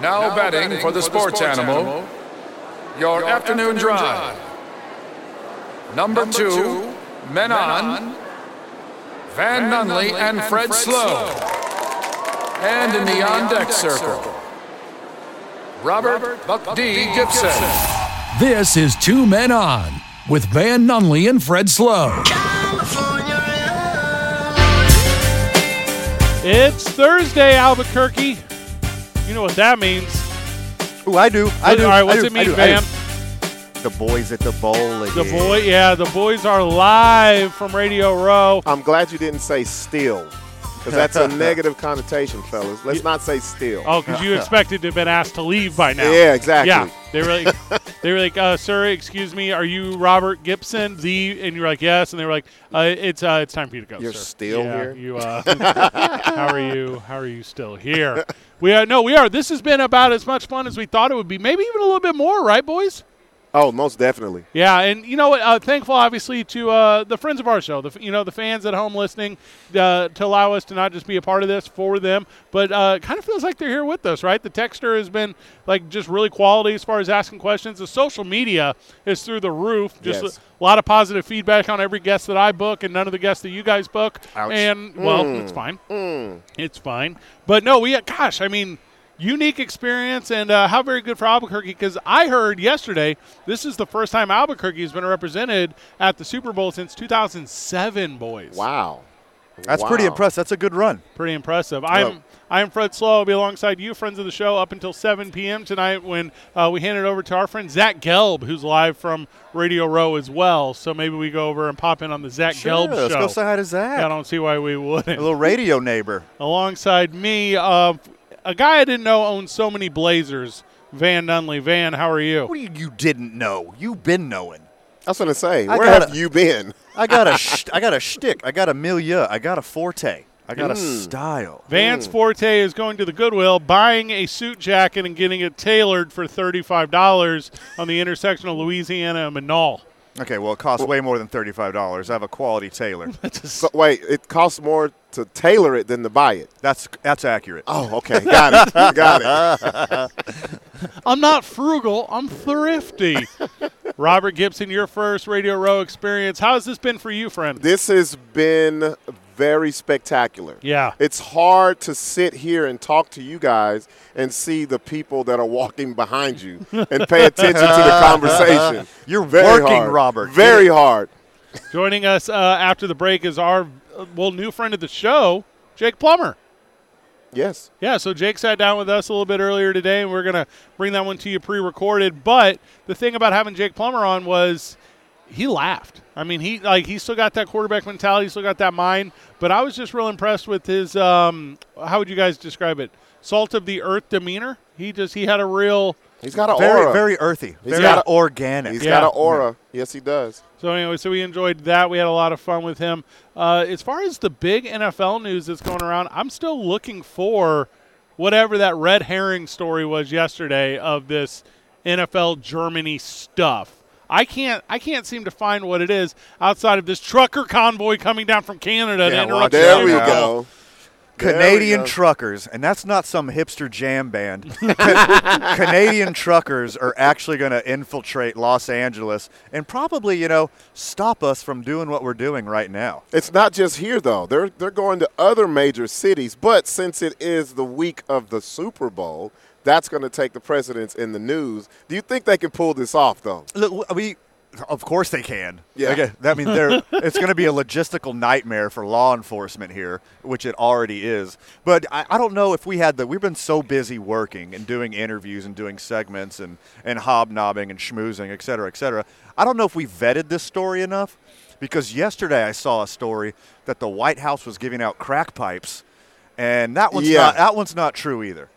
Now betting for the sports animal, your afternoon drive. Number two, Men On, Van Nunley and Fred Slow. And in the on deck circle, Robert Buck D. Gibson. This is Two Men On with Van Nunley and Fred Slow. It's Thursday, Albuquerque. You know what that means. Ooh, I do. I do. All right, what's do, it mean, I do, I Van? do. The boys at the bowl again. The boy, yeah, the boys are live from Radio Row. I'm glad you didn't say still, because that's a negative connotation, fellas. Let's not say still. Oh, because you expected to have been asked to leave by now. Yeah, exactly. Yeah, they were like, they were like, uh, "Sir, excuse me, are you Robert Gibson, the?" And you're like, "Yes." And they were like, uh, "It's uh, it's time for you to go." You're sir." still Yeah, here? You, uh, how are you? How are you still here? We are no, we are. This has been about as much fun as we thought it would be. Maybe even a little bit more, right, boys? Oh, most definitely. Yeah, and you know what? Uh, thankful, obviously, to uh, the friends of our show, the you know the fans at home listening, uh, to allow us to not just be a part of this for them, but uh, kind of feels like they're here with us, right? The texter has been like just really quality as far as asking questions. The social media is through the roof. Just Yes. a lot of positive feedback on every guest that I book, and none of the guests that you guys book. Ouch. And well, it's fine. It's fine. But no, we gosh, I mean, unique experience and uh, how very good for Albuquerque because I heard yesterday this is the first time Albuquerque has been represented at the Super Bowl since 2007. Boys, Wow. That's pretty impressive. That's a good run. pretty impressive. I'm I'm Fred Slow. I'll be alongside you, friends of the show, up until 7 p.m. tonight when uh, we hand it over to our friend Zach Gelb, who's live from Radio Row as well. So maybe we go over and pop in on the Zach Gelb let's show. go say hi to Zach. I don't see why we wouldn't. A little radio neighbor. alongside me, uh, a guy I didn't know owned so many Blazers, Van Nunley. Van, how are you? What do you, you didn't know? You've been knowing. I was going to say, I where gotta- have you been? I got a sh- I got a shtick. I got a milieu. I got a forte. I got a Mm. style. Van's Forte is going to the Goodwill, buying a suit jacket and getting it tailored for $35 on the intersection of Louisiana and Menaul. Okay, well, it costs way more than thirty-five dollars. I have a quality tailor. So, wait, it costs more to tailor it than to buy it. That's that's accurate. Oh, okay. Got it. Got it. I'm not frugal, I'm thrifty. Robert Gibson, your first Radio Row experience. How has this been for you, friend? This has been very spectacular. Yeah. It's hard to sit here and talk to you guys and see the people that are walking behind you and pay attention to the conversation. You're Very working, hard. Robert. Very hard. Joining us uh, after the break is our, well, new friend of the show, Jake Plummer. Yes. Yeah, so Jake sat down with us a little bit earlier today, and we're going to bring that one to you pre recorded. But the thing about having Jake Plummer on was he laughed. I mean, he like he still got that quarterback mentality, he still got that mind. But I was just real impressed with his um, how would you guys describe it? Salt of the earth demeanor. He just he had a real He's got an Very aura. very earthy. He's very got a- organic. He's Yeah. got an aura. Yes, he does. So anyway, so we enjoyed that. We had a lot of fun with him. Uh, as far as the big NFL news that's going around, I'm still looking for whatever that red herring story was yesterday of this NFL Germany stuff. I can't I can't seem to find what it is outside of this trucker convoy coming down from Canada to interrupt watch the There out we go. Canadian truckers, and that's not some hipster jam band. Ca- Canadian truckers are actually going to infiltrate Los Angeles and probably, you know, stop us from doing what we're doing right now. It's not just here though. They're they're going to other major cities, but since it is the week of the Super Bowl, that's going to take the precedence in the news. Do you think they can pull this off though? Look, we, of course they can. Yeah. Means they're. it's going to be a logistical nightmare for law enforcement here, which it already is. But I, I don't know if we had the. We've been so busy working and doing interviews and doing segments and and hobnobbing and schmoozing, et cetera, et cetera. I don't know if we vetted this story enough, because yesterday I saw a story that the White House was giving out crack pipes, and that one's Yeah. not. That one's not true either.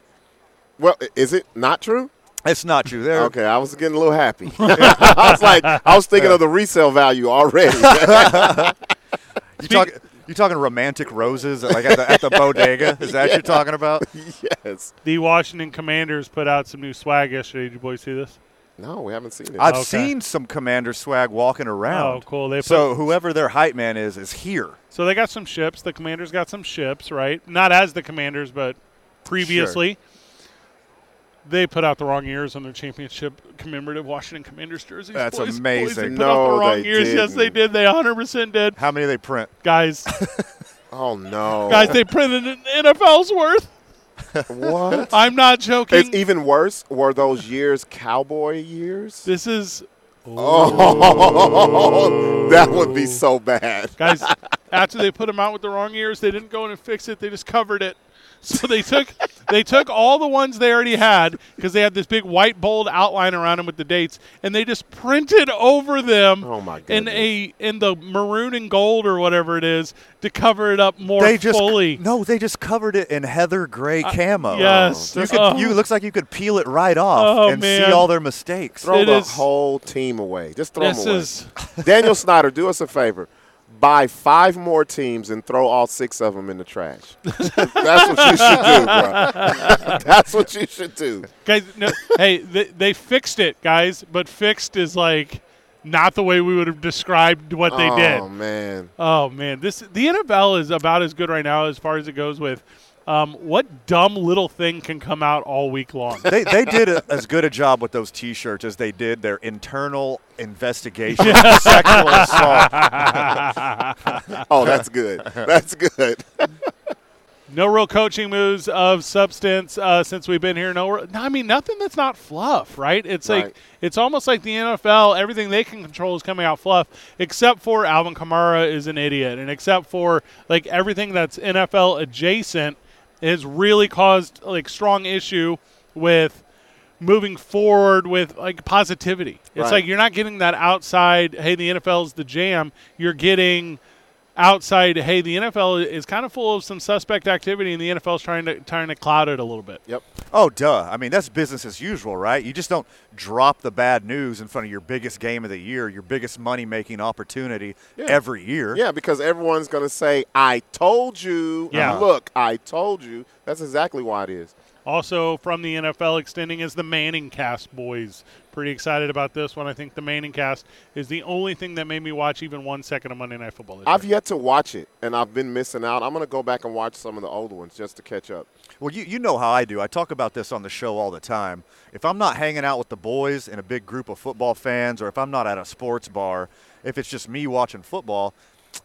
Well, is it not true? It's not true. There. Okay, I was getting a little happy. I was like, I was thinking of the resale value already. You talk, you talking romantic roses like at the, at the bodega? Is that what you're talking about? yes. The Washington Commanders put out some new swag yesterday. Did you boys see this? No, we haven't seen it. I've Okay. seen some commander swag walking around. Oh, cool. They so put- whoever their hype man is is here. So they got some ships. The Commanders got some ships, right? Not as the Commanders, but previously. They put out the wrong years on their championship commemorative Washington Commanders jerseys. That's boys, Boys, amazing. they put No, out the wrong they years. Yes, they didn't. did. They 100% did. How many they print? Guys, Oh no, guys, they printed an NFL's worth. what? I'm not joking. It's even worse. Were those years cowboy years? this is Oh, that would be so bad. guys after they put them out with the wrong years they didn't go in and fix it they just covered it so they took they took all the ones they already had because they had this big white bold outline around them with the dates and they just printed over them Oh, my in a in the maroon and gold or whatever it is to cover it up more They just fully no, they just covered it in heather gray uh, camo. yes. Oh. you could. Oh. You looks like you could peel it right off Oh, and man. see all their mistakes. Throw It the is- whole team away. Just throw this them away. is Daniel Snyder, do us a favor. Buy five more teams and throw all six of them in the trash. That's what you should do, bro. That's what you should do. guys no, hey they, they fixed it guys but fixed is like not the way we would have described what they oh, did Oh man. Oh man, this the NFL is about as good right now as far as it goes with um, what dumb little thing can come out all week long. they, they did a, as good a job with those T-shirts as they did their internal investigation of sexual assault. Oh, that's good. That's good. no real coaching moves of substance uh, since we've been here. No, I mean nothing that's not fluff, right? It's like it's almost like the NFL. Everything they can control is coming out fluff, except for Alvin Kamara is an idiot, and except for like everything that's NFL adjacent has really caused like strong issue with moving forward with like positivity. It's Right. like you're not getting that outside, hey, the NFL's the jam. You're getting outside, hey, the NFL is kind of full of some suspect activity and the NFL's trying to trying to cloud it a little bit. Yep. Oh, duh. I mean, that's business as usual, right? You just don't drop the bad news in front of your biggest game of the year, your biggest money making opportunity Yeah. every year. Yeah, because everyone's going to say, I told you. Yeah. Look, I told you. That's exactly why it is. Also from the NFL extending is the Manning cast boys. Pretty excited about this one. I think the Manning cast is the only thing that made me watch even one second of Monday Night Football this I've year. yet to watch it, and I've been missing out. I'm going to go back and watch some of the old ones just to catch up. Well, you, you know how I do. I talk about this on the show all the time. If I'm not hanging out with the boys and a big group of football fans, or if I'm not at a sports bar, if it's just me watching football,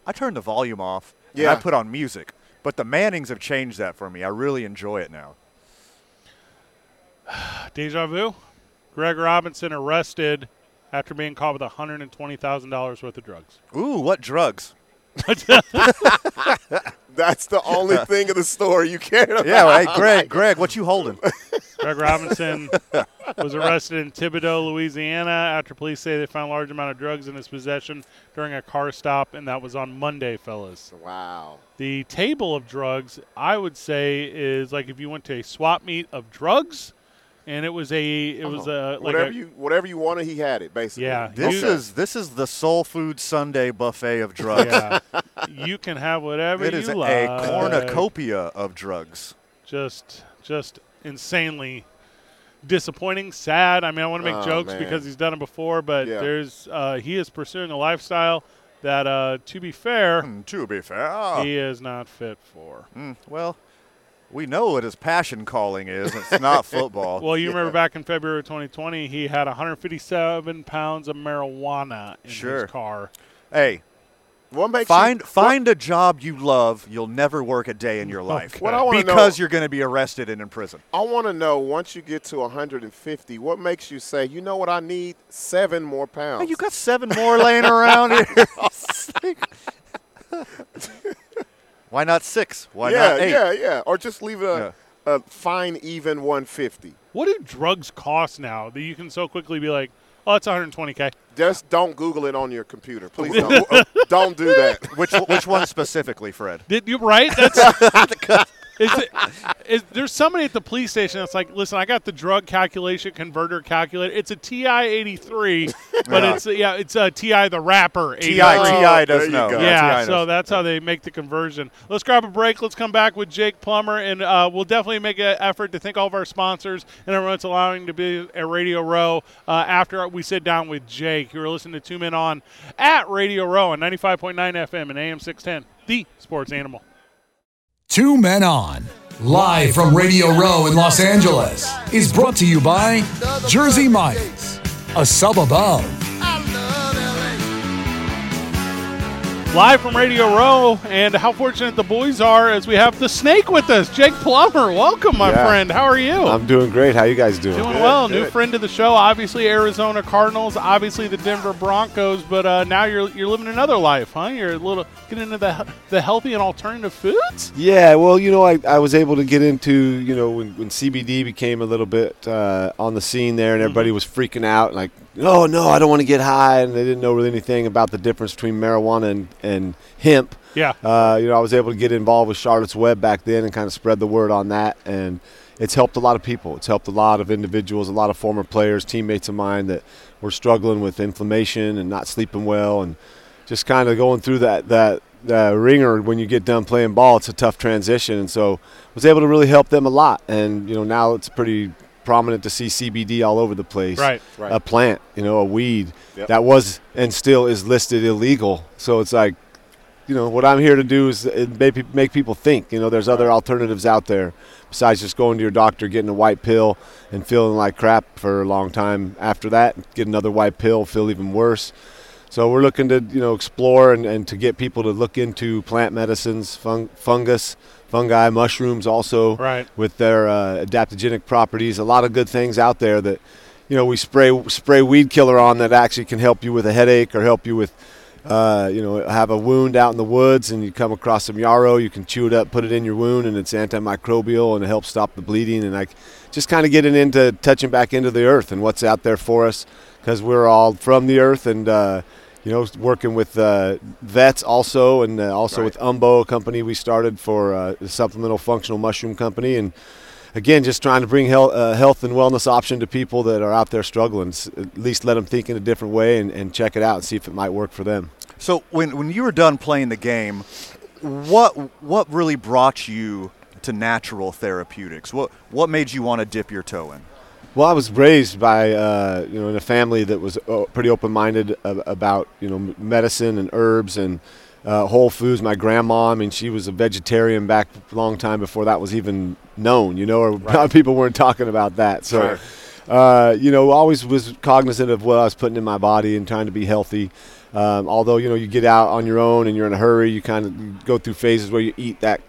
I turn the volume off and I put on music. But the Mannings have changed that for me. I really enjoy it now. Deja vu. Greg Robinson arrested after being caught with $120,000 worth of drugs. Ooh, what drugs? That's the only thing in the story you care about. Yeah, hey, Greg, Greg, what you holding? Greg Robinson was arrested in Thibodaux, Louisiana, after police say they found a large amount of drugs in his possession during a car stop, and that was on Monday, fellas. Wow. The table of drugs, I would say, is like if you went to a swap meet of drugs, and it was a it was a like whatever a, you whatever you wanted, he had it basically. Yeah, This You- is this is the Soul Food Sunday buffet of drugs. yeah. you can have whatever It you is a cornucopia of drugs. Just just insanely disappointing, sad. I mean, I want to make Oh, jokes man. because he's done it before, but Yeah. there's uh, he is pursuing a lifestyle that, uh, to be fair, Hmm, to be fair, he is not fit for. Hmm, well, we know what his passion calling is. It's not football. Well, you remember back in February 2020, he had 157 pounds of marijuana in Sure. his car. hey, What makes find you, find a job you love. You'll never work a day in your life. What I wanna know- because you're going to be arrested and in prison. I want to know once you get to 150, what makes you say, you know what, I need seven more pounds? Hey, you got seven more laying around here. Why not six? Why yeah, not eight? yeah, yeah. Or just leave it a, a fine, even 150. What do drugs cost now that you can so quickly be like, oh, it's 120K? Just don't Google it on your computer. Please don't. don't do that. Which which one specifically, Fred? Did you right? That's is it, is, there's somebody at the police station that's like, listen, I got the drug calculation converter calculator. It's a TI 83, but Yeah. it's yeah, it's a TI the rapper. 83. Ti Oh, Ti does you know. go. Yeah, Ti so knows. that's how they make the conversion. Let's grab a break. Let's come back with Jake Plummer, and uh, we'll definitely make an effort to thank all of our sponsors and everyone that's allowing to be at Radio Row uh, after we sit down with Jake. You were listening to Two Men On at Radio Row on 95.9 FM and AM 610, the sports animal. Two men on. Live from Radio Row in Los Angeles is brought to you by Jersey Mike's, a sub above. Live from Radio Row, and how fortunate the boys are as we have the snake with us, Jake Plummer. Welcome, my Yeah. friend. How are you? I'm doing great. How you guys doing? Doing well. New friend of the show. Obviously, Arizona Cardinals. Obviously, the Denver Broncos. But uh, now you're you're living another life, huh? You're a little getting into the the healthy and alternative foods. Yeah, well, you know, I, I was able to get into, you know, when, when CBD became a little bit uh, on the scene there and everybody was freaking out, like, oh, no, I don't want to get high. And they didn't know really anything about the difference between marijuana and, and hemp. Yeah. Uh, you know, I was able to get involved with Charlotte's Web back then and kind of spread the word on that. And it's helped a lot of people. It's helped a lot of individuals, a lot of former players, teammates of mine that were struggling with inflammation and not sleeping well and just kind of going through that, that, that ringer when you get done playing ball. It's a tough transition. And so was able to really help them a lot. And, you know, now it's pretty prominent to see CBD all over the place. Right. Right. A plant, you know, a weed Yep. that was and still is listed illegal. So it's like, you know, what I'm here to do is make, make people think. You know, there's other alternatives out there besides just going to your doctor, getting a white pill, and feeling like crap for a long time. After that, get another white pill, feel even worse. So we're looking to, you know, explore and, and to get people to look into plant medicines, fung, fungus, fungi, mushrooms also Right. with their uh, adaptogenic properties. A lot of good things out there that, you know, we spray spray weed killer on that actually can help you with a headache or help you with, uh, you know, have a wound out in the woods and you come across some yarrow, you can chew it up, put it in your wound, and it's antimicrobial and it helps stop the bleeding. And like, just kind of getting into touching back into the earth and what's out there for us because we're all from the earth and. Uh, you know, working with uh, vets also, and uh, also Right. with Umbo, a company we started for uh, a supplemental functional mushroom company, and again, just trying to bring health, uh, health and wellness option to people that are out there struggling. At least let them think in a different way and, and check it out and see if it might work for them. So when when you were done playing the game, what what really brought you to natural therapeutics? What what made you want to dip your toe in? Well, I was raised by uh, you know in a family that was uh, pretty open-minded about you know medicine and herbs and uh, whole foods. My grandma, I mean, she was a vegetarian back a long time before that was even known. You know, or people weren't talking about that. So, uh, you know, always was cognizant of what I was putting in my body and trying to be healthy. Um, although you know you get out on your own and you're in a hurry, you kind of go through phases where you eat that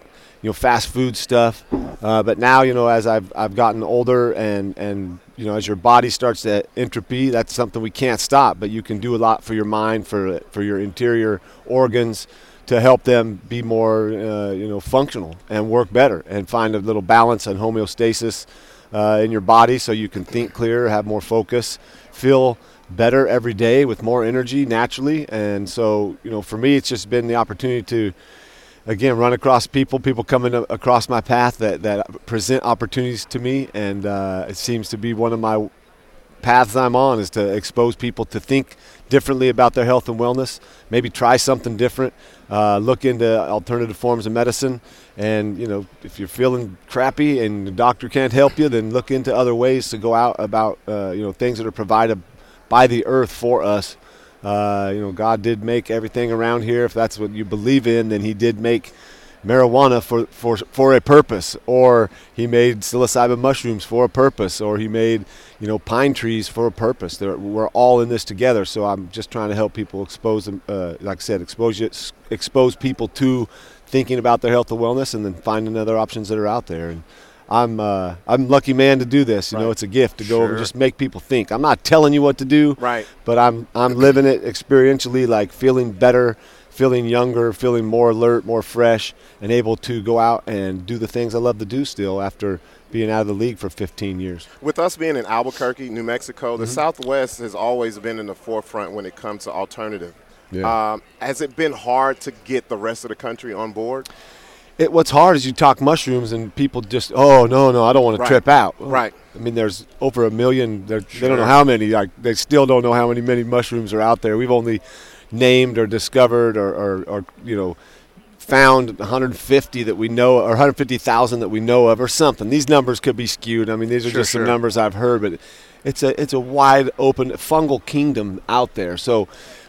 you know fast food stuff. Uh, but now you know as I've I've gotten older and and you know as your body starts to entropy, that's something we can't stop. But you can do a lot for your mind, for for your interior organs, to help them be more uh, you know functional and work better and find a little balance and homeostasis uh, in your body, so you can think clearer, have more focus, feel better every day with more energy naturally. And so you know for me, it's just been the opportunity to again run across people people coming across my path that, that present opportunities to me. And uh, it seems to be one of my paths i'm on is to expose people to think differently about their health and wellness maybe try something different uh, look into alternative forms of medicine. And you know if you're feeling crappy and the doctor can't help you then look into other ways to go out about uh, you know things that are provided by the earth for us uh, you know, God did make everything around here. If that's what you believe in, then He did make marijuana for, for, for a purpose, or He made psilocybin mushrooms for a purpose, or He made, you know, pine trees for a purpose. They're, we're all in this together. So I'm just trying to help people expose them, uh, like I said, expose expose people to thinking about their health and wellness, and then finding other options that are out there. And I'm uh, I'm a lucky man to do this. You know, it's a gift to go over and just make people think. I'm not telling you what to do Right. but I'm I'm living it experientially, like feeling better, feeling younger, feeling more alert, more fresh, and able to go out and do the things I love to do still after being out of the league for 15 years. With us being in Albuquerque, New Mexico, Mm-hmm. the Southwest has always been in the forefront when it comes to alternative. Yeah. Um, has it been hard to get the rest of the country on board? It, what's hard is you talk mushrooms and people just, oh no no, I don't want to trip out. Right. I mean, there's over a million. They don't know how many. Like they still don't know how many many mushrooms are out there. We've only named or discovered or, or, or you know found 150 that we know or 150,000 that we know of or something. These numbers could be skewed. I mean, these are Sure, just sure. some numbers I've heard, but it's a it's a wide open fungal kingdom out there. So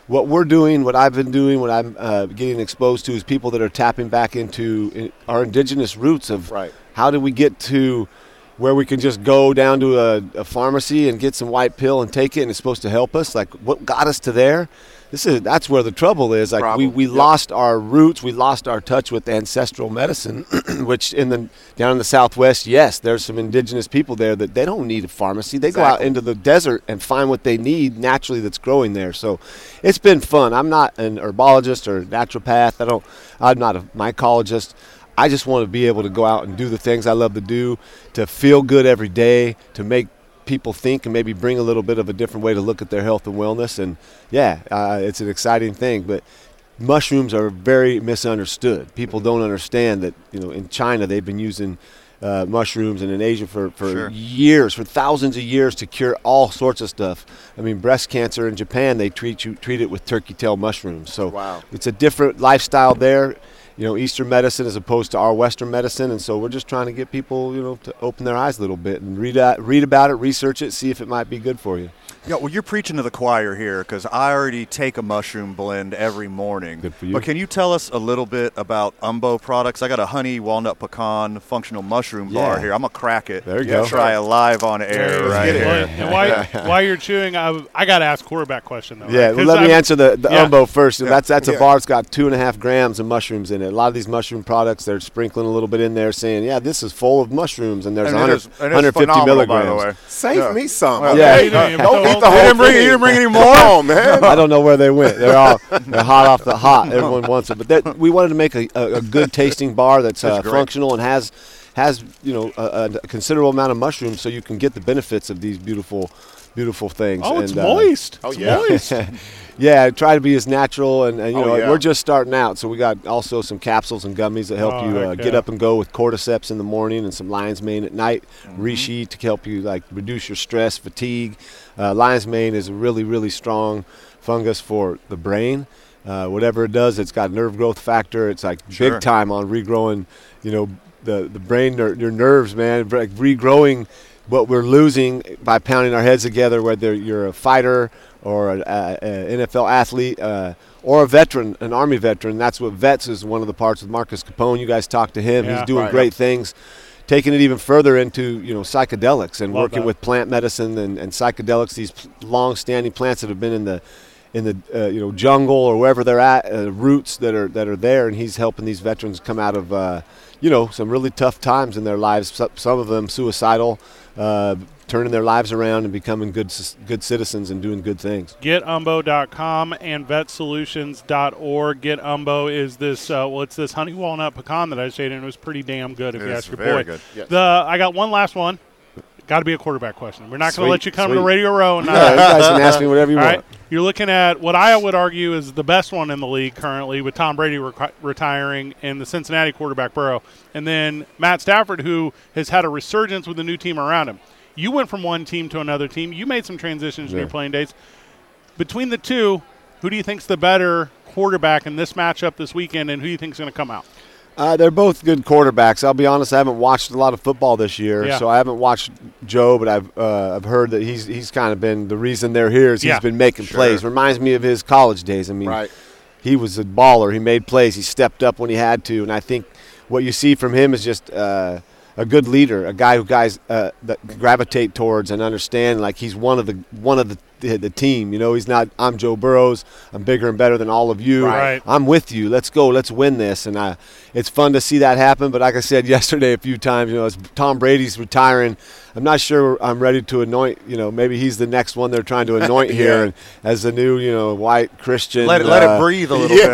what we're doing, what I've been doing, what I'm uh, getting exposed to is people that are tapping back into our indigenous roots of Right. how did we get to where we can just go down to a, a pharmacy and get some white pill and take it and it's supposed to help us. Like what got us to there? This is that's where the trouble is. Like we, Problem. we Yep. lost our roots, we lost our touch with ancestral medicine, which in the down in the southwest, yes, there's some indigenous people there that they don't need a pharmacy. They go out into the desert and find what they need naturally that's growing there. So it's been fun. I'm not an herbologist or naturopath. I don't I'm not a mycologist. I just want to be able to go out and do the things I love to do, to feel good every day, to make people think and maybe bring a little bit of a different way to look at their health and wellness. And yeah, uh, it's an exciting thing. But mushrooms are very misunderstood. People don't understand that you know in China they've been using uh, mushrooms and in Asia for, for Sure. years, for thousands of years to cure all sorts of stuff. I mean, breast cancer in Japan they treat you treat it with turkey tail mushrooms. So Wow. it's a different lifestyle there. You know, Eastern medicine as opposed to our Western medicine, and so we're just trying to get people, you know, to open their eyes a little bit and read read about it, research it, see if it might be good for you. Yeah, well, you're preaching to the choir here because I already take a mushroom blend every morning. Good for you. But can you tell us a little bit about Umbo products? I got a honey walnut pecan functional mushroom bar here. I'm gonna crack it. There you and go. Try it live on air Let's right get here. And while, while you're chewing, I, I got to ask quarterback question though. Yeah, right? well, 'Cause let me I'm- answer the, the yeah. umbo first. That's that's a bar that's got two and a half grams of mushrooms in it. A lot of these mushroom products, they're sprinkling a little bit in there, saying, "Yeah, this is full of mushrooms," and there's And 100, is- 150 phenomenal, by the milligrams. way. Save Yeah. me some. Well, Yeah. okay? you didn't Don't put eat the the whole whole didn't bring, thing. you didn't bring any more? Come on, man. I don't know where they went. They're all they're hot off the hot. Everyone wants it, but that, we wanted to make a, a, a good tasting bar that's, uh, That's great. functional and has has you know a, a considerable amount of mushrooms, so you can get the benefits of these beautiful beautiful things. Oh, it's And, uh, moist. Oh, It's yeah. moist. yeah, try to be as natural, and, and you Oh, know yeah. we're just starting out, so we got also some capsules and gummies that help Oh, you uh, heck get up and go with cordyceps in the morning and some lion's mane at night. Mm-hmm. Reishi to help you like reduce your stress, fatigue. Uh, lion's mane is a really really strong fungus for the brain. Uh, whatever it does, it's got nerve growth factor. It's like Sure. big time on regrowing, you know, the the brain, ner- your nerves, man, like regrowing what we're losing by pounding our heads together. Whether you're a fighter or an NFL athlete uh, or a veteran, an Army veteran, that's what vets is one of the parts with Marcus Capone. You guys talked to him; Yeah. he's doing Right. great things. Taking it even further into you know psychedelics and Love working that. with plant medicine and, and psychedelics. These long-standing plants that have been in the in the uh, you know jungle or wherever they're at, uh, roots that are that are there, and he's helping these veterans come out of uh, you know some really tough times in their lives. Some, some of them suicidal, uh, turning their lives around and becoming good good citizens and doing good things. GetUmbo.com and VetSolutions.org. Get Umbo is this uh, well, it's this honey walnut pecan that I just ate, and it was pretty damn good. If It you ask your boy. good. Yes. The I got one last one. Got to be a quarterback question. We're not going to let you come to. Radio Row and not Yeah, you guys can ask me whatever you All want. right. You're looking at what I would argue is the best one in the league currently with Tom Brady rec- retiring and the Cincinnati quarterback Burrow. And then Matt Stafford, who has had a resurgence with the new team around him. You went from one team to another team. You made some transitions in your playing days. Between the two, who do you think's the better quarterback in this matchup this weekend, and who do you think's going to come out? Uh, they're both good quarterbacks. I'll be honest; I haven't watched a lot of football this year, Yeah. so I haven't watched Joe. But I've uh, I've heard that he's he's kind of been the reason they're here. Is Yeah. he's been making Sure. plays. Reminds me of his college days. I mean, Right. he was a baller. He made plays. He stepped up when he had to, and I think what you see from him is just uh, a good leader, a guy who guys uh, that gravitate towards and understand. Like he's one of the one of the, the the team. You know, he's not. I'm Joe Burrows. I'm bigger and better than all of you. Right. I'm with you. Let's go. Let's win this. And I, it's fun to see that happen. But like I said yesterday a few times, you know, as Tom Brady's retiring, I'm not sure I'm ready to anoint. You know, maybe he's the next one they're trying to anoint here and as the new, you know, white Christian. Let it, let uh, it breathe a little yeah.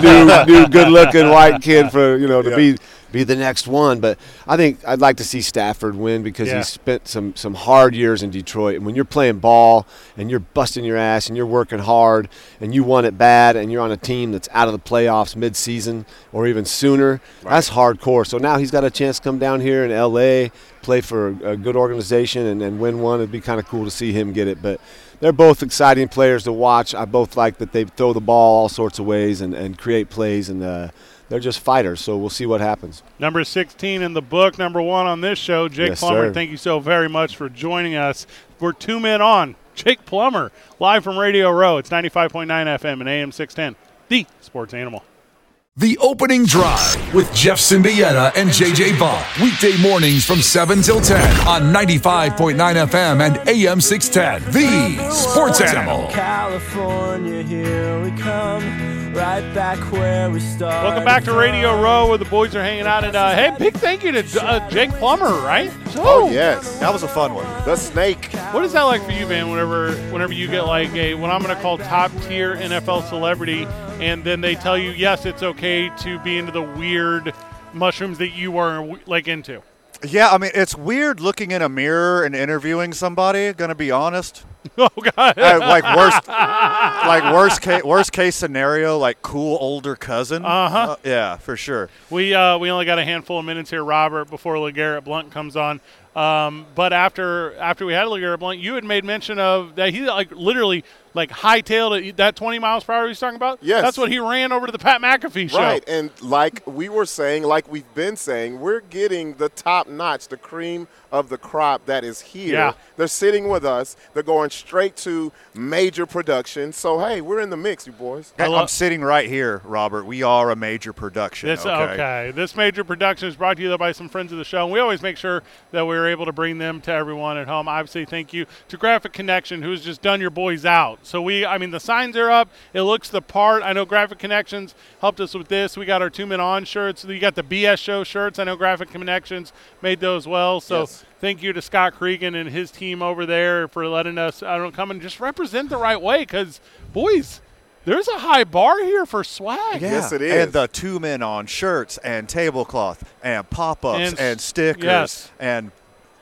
bit. you know, new, new, good-looking white kid for you know to Yeah. be be the next one. But I think I'd like to see Stafford win because Yeah. he spent some some hard years in Detroit. And when you're playing ball and you're busting your ass and you're working hard and you want it bad and you're on a team that's out of the playoffs mid-season or even sooner, that's hardcore. So now he's got a chance to come down here in L.A. play for a, a good organization and, and win one. It'd be kind of cool to see him get it, but. They're both exciting players to watch. I both like that they throw the ball all sorts of ways and, and create plays, and uh, they're just fighters. So we'll see what happens. Number 16 in the book, number one on this show, Jake Yes, Plummer. sir. Thank you so very much for joining us. We're two men on. Jake Plummer, live from Radio Row. It's 95.9 FM and AM 610, the sports animal. The opening drive with Jeff Siembieda and JJ Bond. Weekday mornings from 7 till 10 on 95.9 FM and AM 610. The Sports Animal. California, here we come, right back where we started. Welcome back to Radio Row where the boys are hanging out. And uh, hey, big thank you to uh, Jake Plummer, right? Oh, yes. That was a fun one. The snake. What is that like for you, man? Whenever, whenever you get like a what I'm going to call top tier NFL celebrity, and then they tell you, yes, it's okay to be into the weird mushrooms that you are like into. Yeah, I mean, it's weird looking in a mirror and interviewing somebody. Gonna be honest, Oh God! Uh, like worst, like worst case, worst case scenario, like cool older cousin. Uh-huh. Uh, yeah, for sure. We uh, we only got a handful of minutes here, Robert, before LeGarrette Blunt comes on. Um, but after after we had LeGarrette Blunt, you had made mention of that he like literally like hightailed it, that 20 miles per hour he's talking about. Yes. that's what he ran over to the Pat McAfee show. Right, and like we were saying, like we've been saying, we're getting the top notch, the cream of the crop that is here. Yeah. They're sitting with us. They're going straight to major production. So hey, we're in the mix, you boys. I Hey, lo- I'm sitting right here, Robert. We are a major production. This okay. okay. This major production is brought to you by some friends of the show. And we always make sure that we're able to bring them to everyone at home. Obviously, thank you to Graphic Connection, who's just done your boys out. So we, I mean, the signs are up. It looks the part. I know Graphic Connections helped us with this. We got our two men on shirts. You got the BS show shirts. I know Graphic Connections made those well. So. Yes. Thank you to Scott Cregan and his team over there for letting us, I don't know, come and just represent the right way. Because, boys, there's a high bar here for swag. Yeah. Yes, it is. And the two men on shirts and tablecloth and pop-ups And and, stickers yes. and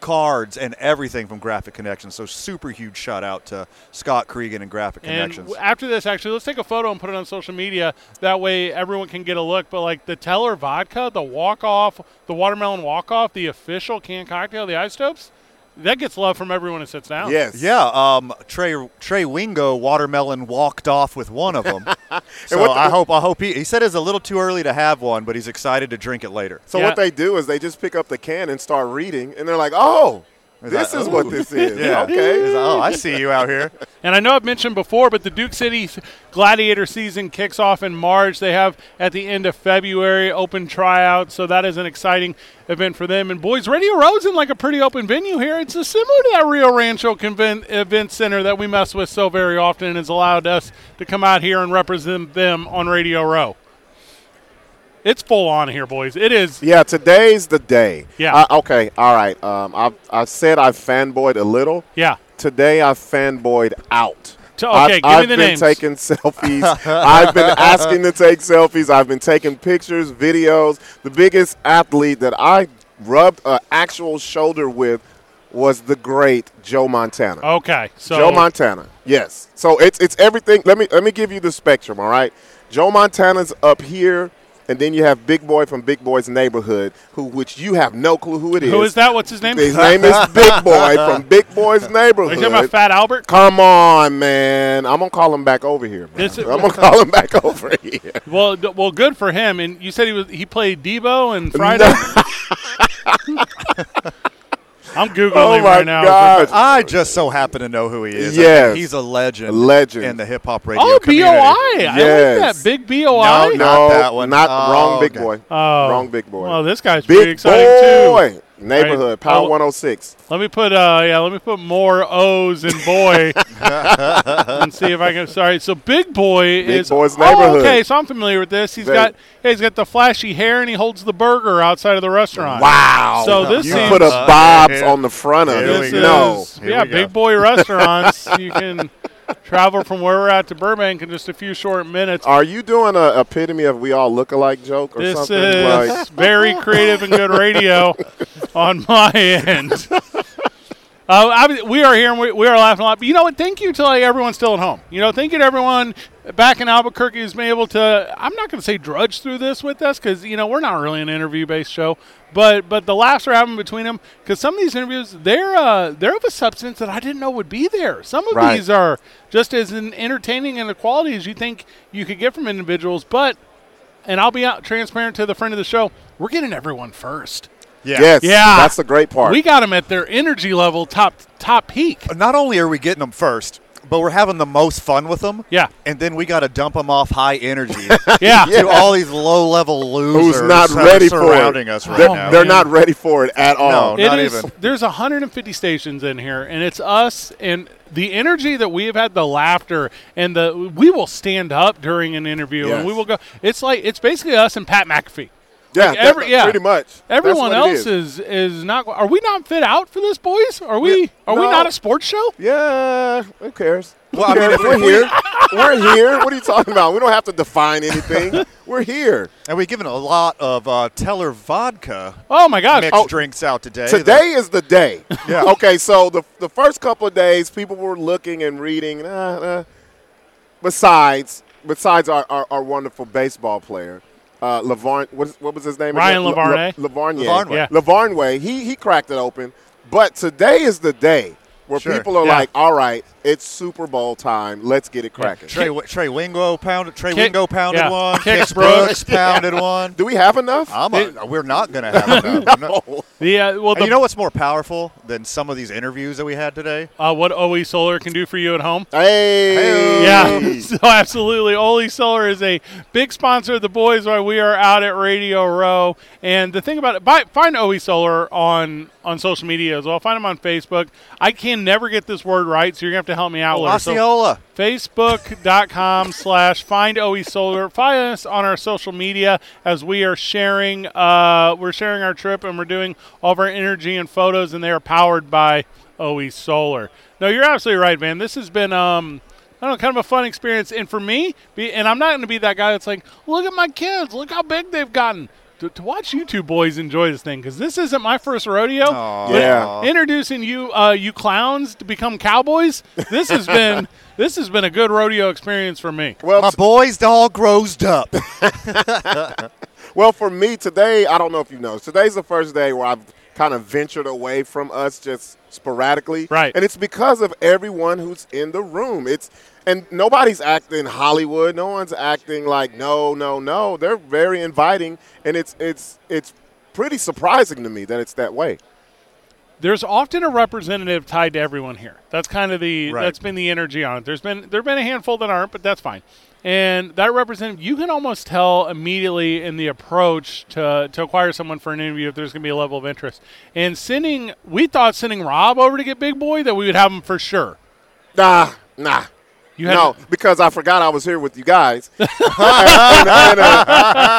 cards and everything from Graphic Connections. So super huge shout out to Scott Cregan and Graphic And Connections. w- after this, actually, let's take a photo and put it on social media. That way, everyone can get a look. But like the Teller vodka, the walk off, the watermelon walk off, the official canned cocktail, the isotopes, that gets love from everyone who sits down. Yes. yeah, um, Trey Trey Wingo watermelon walked off with one of them. so the- I hope I hope he he said it's a little too early to have one, but he's excited to drink it later. So Yeah. what they do is they just pick up the can and start reading, and they're like, "Oh, Is this is oh. what this is." Yeah. He's Okay. like, oh, I see you out here. And I know I've mentioned before, but the Duke City Gladiator season kicks off in March. They have at the end of February open tryouts, so that is an exciting event for them. And boys, Radio Row's in like a pretty open venue here. It's similar to that Rio Rancho conven- event center that we mess with so very often, and has allowed us to come out here and represent them on Radio Row. It's full on here, boys. It is. Yeah, today's the day. Yeah. Uh, okay. All right. Um, I've I said I've fanboyed a little. Yeah. Today I fanboyed out. To- okay, I've, give I've me the been names. taking selfies. I've been asking to take selfies. I've been taking pictures, videos. The biggest athlete that I rubbed an actual shoulder with was the great Joe Montana. Okay. So Joe Montana. Yes. So it's it's everything. Let me let me give you the spectrum. All right. Joe Montana's up here, and then you have Big Boy from Big Boy's neighborhood, who which you have no clue who it is. who is that? What's his name? His name is Big Boy from Big Boy's Are you talking about neighborhood. Fat Albert? Come on, man. I'm gonna call him back over here, I'm gonna call him back over here. Well, d- well, good for him. And you said he was he played Debo and Friday. I'm googling Oh him right now. gosh. I just so happen to know who he is. I Yes. mean, he's a legend. A legend. in the hip hop oh, radio Oh, community. BOI. I like that big BOI. No, No, Not that one. Not Oh, wrong, Big okay. Boy. Oh. Wrong, Big Boy. Oh, this guy's pretty Big exciting too. Boy. Neighborhood. Right. Power Oh. 106. Let me put uh yeah, let me put more O's in boy and see if I can. Sorry, so Big Boy Big is Boy's oh, okay, so I'm familiar with this. He's Very- got yeah, he's got the flashy hair and he holds the burger outside of the restaurant. Wow. So this you seems- put a Uh, Bob's here- on the front of it. This is go. No. Here yeah, big boy restaurants. you can travel from where we're at to Burbank in just a few short minutes. Are you doing a epitome of we all look alike joke or This something? is like, very creative and good radio on my end. Uh, I, we are here and we, we are laughing a lot. But you know what? Thank you to like everyone still at home. You know, thank you to everyone back in Albuquerque who's been able to. I'm not going to say drudge through this with us because you know we're not really an interview based show. But but the laughs are having between them because some of these interviews they're uh, they're of a substance that I didn't know would be there. Some of Right. these are just as entertaining and the quality as you think you could get from individuals, but and I'll be out transparent to the friend of the show. We're getting everyone first. Yeah. Yes, Yeah. that's the great part. We got them at their energy level, top top peak. Not only are we getting them first, but we're having the most fun with them. Yeah. And then we got to dump them off high energy Yeah. to all these low level losers Who's not that are ready for it? us right they're, now. they're man. not ready for it at all. No. It Not is- even. There's 150 stations in here, and it's us and the energy that we have had, the laughter, and the we will stand up during an interview, Yes. and we will go. It's like it's basically us and Pat McAfee. Yeah, Like every- yeah. pretty much. Everyone else is. is not. Are we not fit out for this, boys? Are we? Yeah, are we not a sports show? Yeah, who cares? Well, I mean, if we're here. we're here. What are you talking about? We don't have to define anything. We're here. and we've given a lot of uh, Teller vodka Oh my gosh! mixed Oh, drinks out today. Today is the day. Yeah. Okay, so the the first couple of days, people were looking and reading. Uh, uh, besides, besides our, our, our wonderful baseball player, uh, Lavarn, what, is- what was his name? Ryan again? Lavarnway. La, Lavarnway. Lavarnway. Yeah. Lavarnway. He he cracked it open. But today is the day where Sure. people are Yeah. like, "All right, it's Super Bowl time. Let's get it cracking." Trey, Trey Wingo pounded. Trey Kick- Wingo pounded yeah. one. Kix Kix Brooks. Brooks pounded one. Do we have enough? I'm a, we're not going to have enough. no. the uh, well, the, you know what's more powerful than some of these interviews that we had today? uh, what OE Solar can do for you at home. Hey. Yeah, so absolutely. Oli Solar is a big sponsor of the boys while we are out at Radio Row. And the thing about it, buy, find OE Solar on on social media as well. Find them on Facebook. I can never get this word right, so you're gonna have to help me out. Laura. So Facebook.com slash find OE Solar. Find us on our social media as we are sharing uh, we're sharing our trip and we're doing all of our energy and photos and they are powered by OE Solar. No, you're absolutely right, man. This has been um I don't know, kind of a fun experience. And for me, be, and I'm not going to be that guy that's like, look at my kids, look how big they've gotten. To, to watch you two boys enjoy this thing because this isn't my first rodeo. Aw. Yeah. introducing you, uh, you clowns, to become cowboys. This has been this has been a good rodeo experience for me. Well, My boy's dog grows up. Well, for me today, I don't know if you know. Today's the first day where I've kind of ventured away from us just sporadically. Right. And it's because of everyone who's in the room. It's and nobody's acting Hollywood. No one's acting like no, no, no. They're very inviting and it's it's it's pretty surprising to me that it's that way. there's often a representative tied to everyone here. That's kind of the Right. that's been the energy on it. There's been there've been a handful that aren't, but that's fine. And that representative, you can almost tell immediately in the approach to to acquire someone for an interview if there's going to be a level of interest. And sending, we thought sending Rob over to get Big Boy that we would have him for sure. Nah, nah. No, because I forgot I was here with you guys. in, a,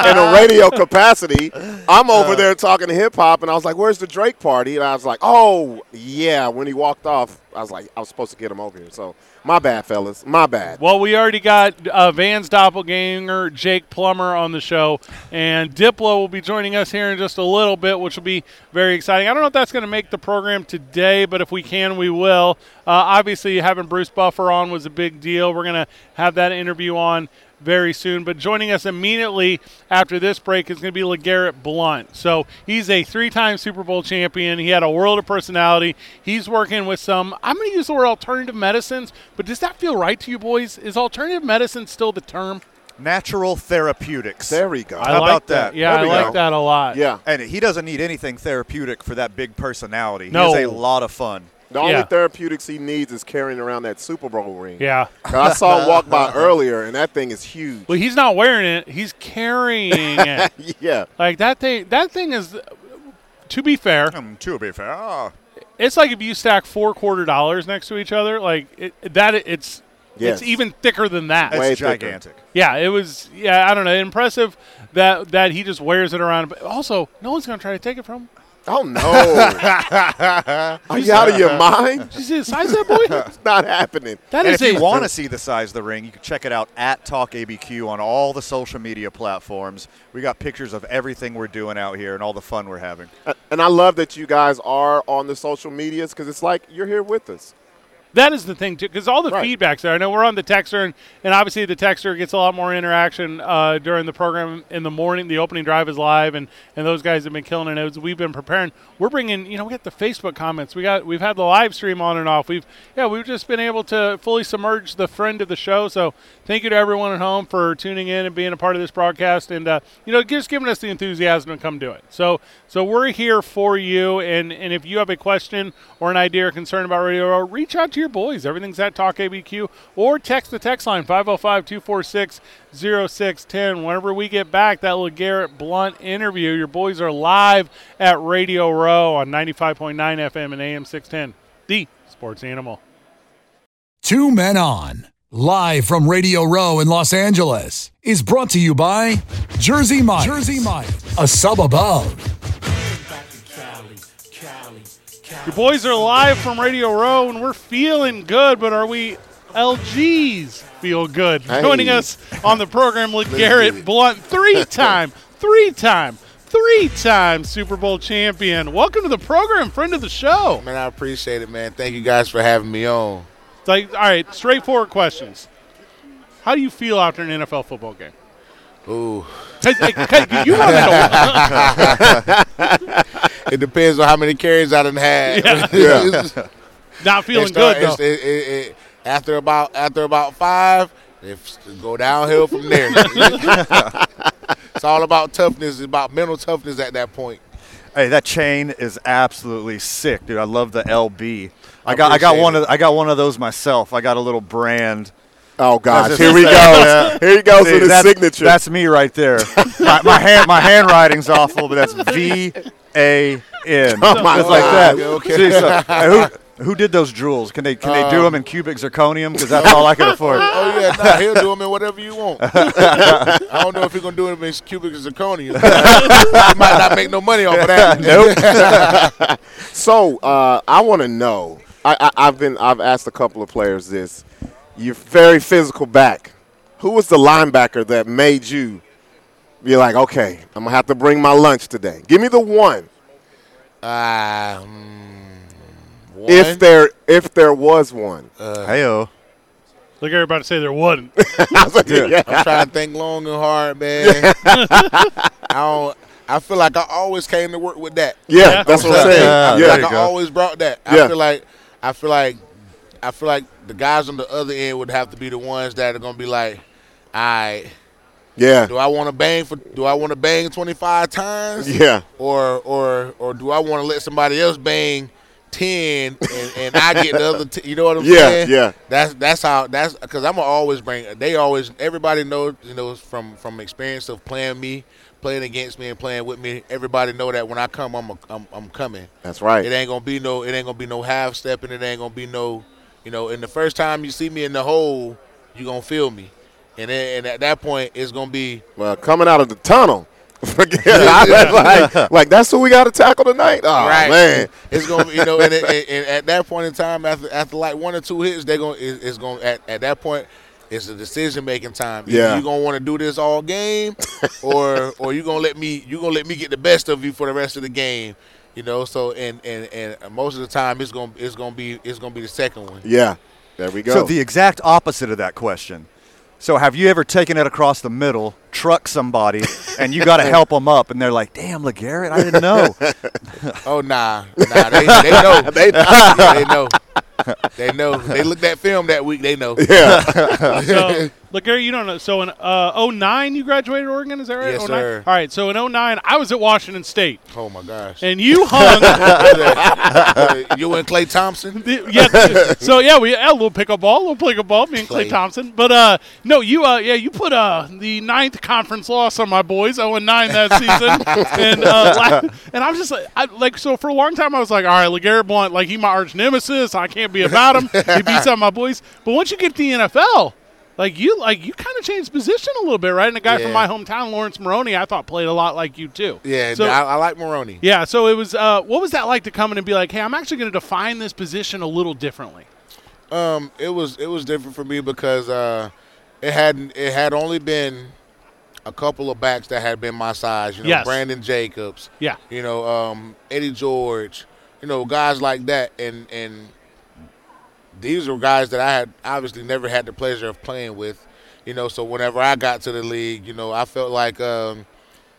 in a radio capacity, I'm over there talking to hip hop, and I was like, "Where's the Drake party?" And I was like, "Oh, yeah." When he walked off, I was like, "I was supposed to get him over here." So, my bad, fellas. My bad. Well, we already got uh, Van's doppelganger, Jake Plummer, on the show, and Diplo will be joining us here in just a little bit, which will be very exciting. I don't know if that's going to make the program today, but if we can, we will. Uh, obviously, having Bruce Buffer on was a big deal. We're going to have that interview on very soon. But joining us immediately after this break is going to be LeGarrette Blunt. So he's a three time Super Bowl champion. He had a world of personality. He's working with some, I'm going to use the word alternative medicines, but does that feel right to you boys? Is alternative medicine still the term? Natural therapeutics. There we go. I How like about that? Yeah, There I like go. that a lot. Yeah. And he doesn't need anything therapeutic for that big personality. No. He has a lot of fun. The only Yeah. therapeutics he needs is carrying around that Super Bowl ring. Yeah. I saw him walk by earlier, and that thing is huge. Well, he's not wearing it. He's carrying it. yeah. Like that thing. That thing is. To be fair, Um, to be fair, ah. it's like if you stack four quarter dollars next to each other. Like it, that. It's. Yes. It's even thicker than that. it's Way thicker. gigantic. Yeah, it was. Yeah, I don't know. Impressive that that he just wears it around. But also, no one's gonna try to take it from him. Oh no! Are you out of your mind? Did you see the size of that boy? It's not happening. That And is if you want to see the size of the ring, you can check it out at Talk ABQ on all the social media platforms. We got pictures of everything we're doing out here and all the fun we're having. And I love that you guys are on the social medias because it's like you're here with us. That is the thing too, because all the Right. feedbacks there. I know we're on the texter, and, and obviously the texter gets a lot more interaction uh, during the program in the morning. The opening drive is live, and, and those guys have been killing it. As we've been preparing, we're bringing. You know, we got the Facebook comments. We got we've had the live stream on and off. We've yeah, we've just been able to fully submerge the friend of the show. So thank you to everyone at home for tuning in and being a part of this broadcast, and uh, you know, just giving us the enthusiasm to come do it. So so we're here for you, and and if you have a question or an idea or concern about Radio Row, reach out to your boys. Everything's at Talk ABQ or text the text line 505 246 0610. Whenever we get back, that LeGarrette Blunt interview, your boys are live at Radio Row on 95.9 FM and AM 610, the sports animal. Two Men On, live from Radio Row in Los Angeles, is brought to you by Jersey Mike. Jersey Mike, a sub above. Your boys are live from Radio Row, and we're feeling good, but are we LGs feel good? Hey. Joining us on the program, get LeGarrette it. Blunt, three-time, three-time, three-time Super Bowl champion. Welcome to the program, friend of the show. Man, I appreciate it, man. Thank you guys for having me on. It's like, all right, straightforward questions. How do you feel after an NFL football game? Ooh, 'Cause, 'cause you want to know. it depends on how many carries I done had. Yeah. It's- Not it feeling start- good though. it- it- it- after about after about five, it go downhill from there. it's all about toughness. It's about mental toughness at that point. Hey, that chain is absolutely sick, dude. I love the LB. I I got I got one it. of I got one of those myself. I got a little brand. Oh gosh, here we go. Yeah. Here he goes See, with his that's, signature. That's me right there. my, my hand my handwriting's awful, but that's V A N. Oh, my Just like that. Okay. See, so, who, who did those drools? Can they can they do them in cubic zirconium? Because that's all I can afford. Oh yeah, nah, he'll do them in whatever you want. I don't know if he's gonna do it in cubic zirconium. he might not make no money off of that. nope. So uh, I want to know. I, I, I've been. I've asked a couple of players this. You're very physical back. Who was the linebacker that made you be like, okay, I'm gonna have to bring my lunch today? Give me the one, Ah, mm, one. if there if there was one. Heyo. Look, everybody say there wasn't. I was like, yeah. I'm trying to think long and hard, man. I don't. I feel like I always came to work with that. Yeah, that's what I'm saying. Yeah, I feel like I always brought that. Yeah. I feel like I feel like I feel like the guys on the other end would have to be the ones that are gonna be like, all right, yeah, do I want to bang for? Do I want to bang 25 times? yeah. Or or or do I want to let somebody else bang? 10 and, and I get the other t- you know what I'm Yeah, saying yeah. that's that's how that's because I'm gonna always bring they always everybody knows you know from from experience of playing me playing against me and playing with me everybody know that when I come I'm a, I'm, I'm coming That's right. it ain't gonna be no. It ain't gonna be no half stepping. It ain't gonna be no. You know, and the first time you see me in the hole, you're gonna feel me, and then and at that point it's gonna be. Well, coming out of the tunnel. Forget like, like that's who we got to tackle tonight. Oh right, man, it's gonna be you know, and, it, and, and at that point in time, after after like one or two hits, they're gonna it, it's gonna at, at that point. It's a decision making time. Yeah. you gonna want to do this all game, or or you gonna let me you gonna let me get the best of you for the rest of the game. You know, so and and and most of the time it's gonna it's gonna be it's gonna be the second one. yeah. There we go. So the exact opposite of that question. So have you ever taken it across the middle, truck somebody, and you got to help them up, and they're like, "Damn, LeGarrette, I didn't know." Oh nah, nah, they, they know. They- Yeah, they know. They know. They looked at film that week. They know. so, look, Gary, you don't know. So in uh, 09, you graduated Oregon, is that right? Yes, 09? sir. All right, so in 09, I was at Washington State, Oh my gosh. and you hung. You and Klay Thompson. the- yeah, so yeah, we had a little pickup ball, a little pickup ball, me and Klay Klay. Thompson. But uh, no, you uh, yeah, you put uh the ninth conference loss on my boys, 0 9 that season, and uh, and I'm just like, I, like, so for a long time I was like, all right, LeGarrette Blunt, like he my arch nemesis, I can't be about him. he beats out my boys. But once you get to the NFL. Like you, like you, kind of changed position a little bit, right? And a guy from my hometown, Laurence Maroney, I thought played a lot like you too. Yeah, So- I, I like Maroney. Yeah, so it was. Uh, what was that like to come in and be like, "Hey, I'm actually going to define this position a little differently." Um, it was it was different for me because uh, it hadn't it had only been a couple of backs that had been my size. You know, Yes. Brandon Jacobs. Yeah. You know, um, Eddie George. You know, guys like that, and and these were guys that I had obviously never had the pleasure of playing with. You know, so whenever I got to the league, you know, I felt like um,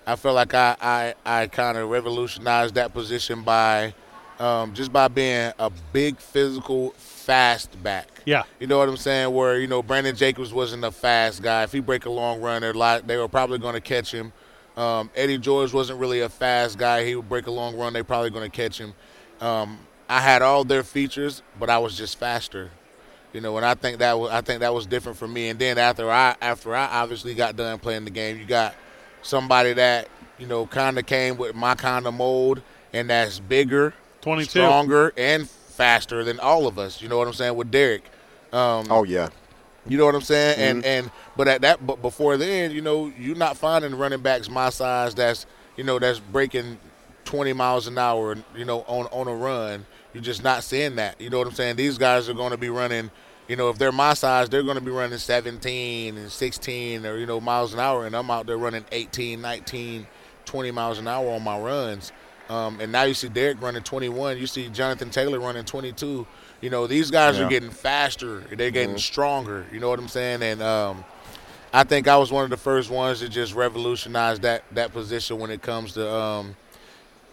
I felt like I I, I kind of revolutionized that position by um, just by being a big physical fast back. Yeah. You know what I'm saying? Where you know Brandon Jacobs wasn't a fast guy. If he break a long run, they were probably going to catch him. Um, Eddie George wasn't really a fast guy. He would break a long run. They're probably going to catch him. Um, I had all their features, but I was just faster. You know, and I think that was I think that was different for me. And then after I after I obviously got done playing the game, you got somebody that you know kind of came with my kind of mold, and that's bigger, 22. stronger, and faster than all of us. You know what I'm saying with Derrick. Um, Oh yeah. you know what I'm saying? And and but at that but before then, you know, you're not finding running backs my size that's you know that's breaking 20 miles an hour, you know, on on a run. You're just not seeing that. You know what I'm saying? These guys are going to be running. You know, if they're my size, they're going to be running 17 and 16 or you know miles an hour, and I'm out there running 18, 19, 20 miles an hour on my runs. Um, and now you see Derrick running 21. You see Jonathan Taylor running 22. You know, these guys Yeah. are getting faster. They're getting stronger. You know what I'm saying? And um, I think I was one of the first ones to just revolutionize that that position when it comes to um,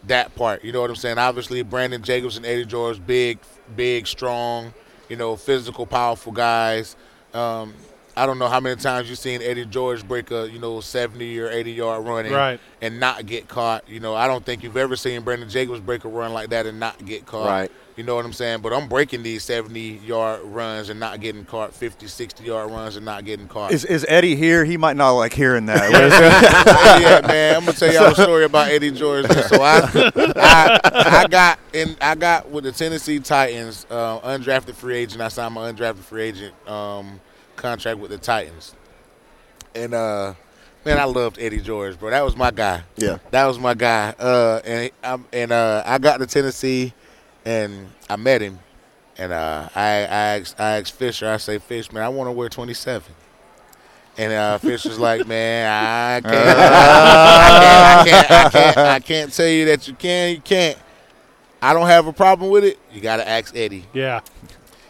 that part. You know what I'm saying? Obviously, Brandon Jacobs and Eddie George, big, big, strong, you know, physical, powerful guys. Um, I don't know how many times you've seen Eddie George break a you know 70 or 80 yard run and, Right. and not get caught. You know, I don't think you've ever seen Brandon Jacobs break a run like that and not get caught. Right. You know what I'm saying? But I'm breaking these 70 yard runs and not getting caught, 50, 60 yard runs and not getting caught. Is, is Eddie here? He might not like hearing that. yeah, man. I'm gonna tell y'all a story about Eddie George. So I, I, I got in. I got with the Tennessee Titans, uh, undrafted free agent. I signed my undrafted free agent um, contract with the Titans, and uh, man, I loved Eddie George, bro. That was my guy. Yeah. that was my guy. Uh, and I, and uh, I got to Tennessee, and I met him, and uh, I, I asked, I asked Fisher. I say, Fish, man, I want to wear 27. And uh, Fisher's like, man, I can't, I, can't, I, can't, I can't, I can't tell you that you can, you can't. I don't have a problem with it. You got to ask Eddie. Yeah.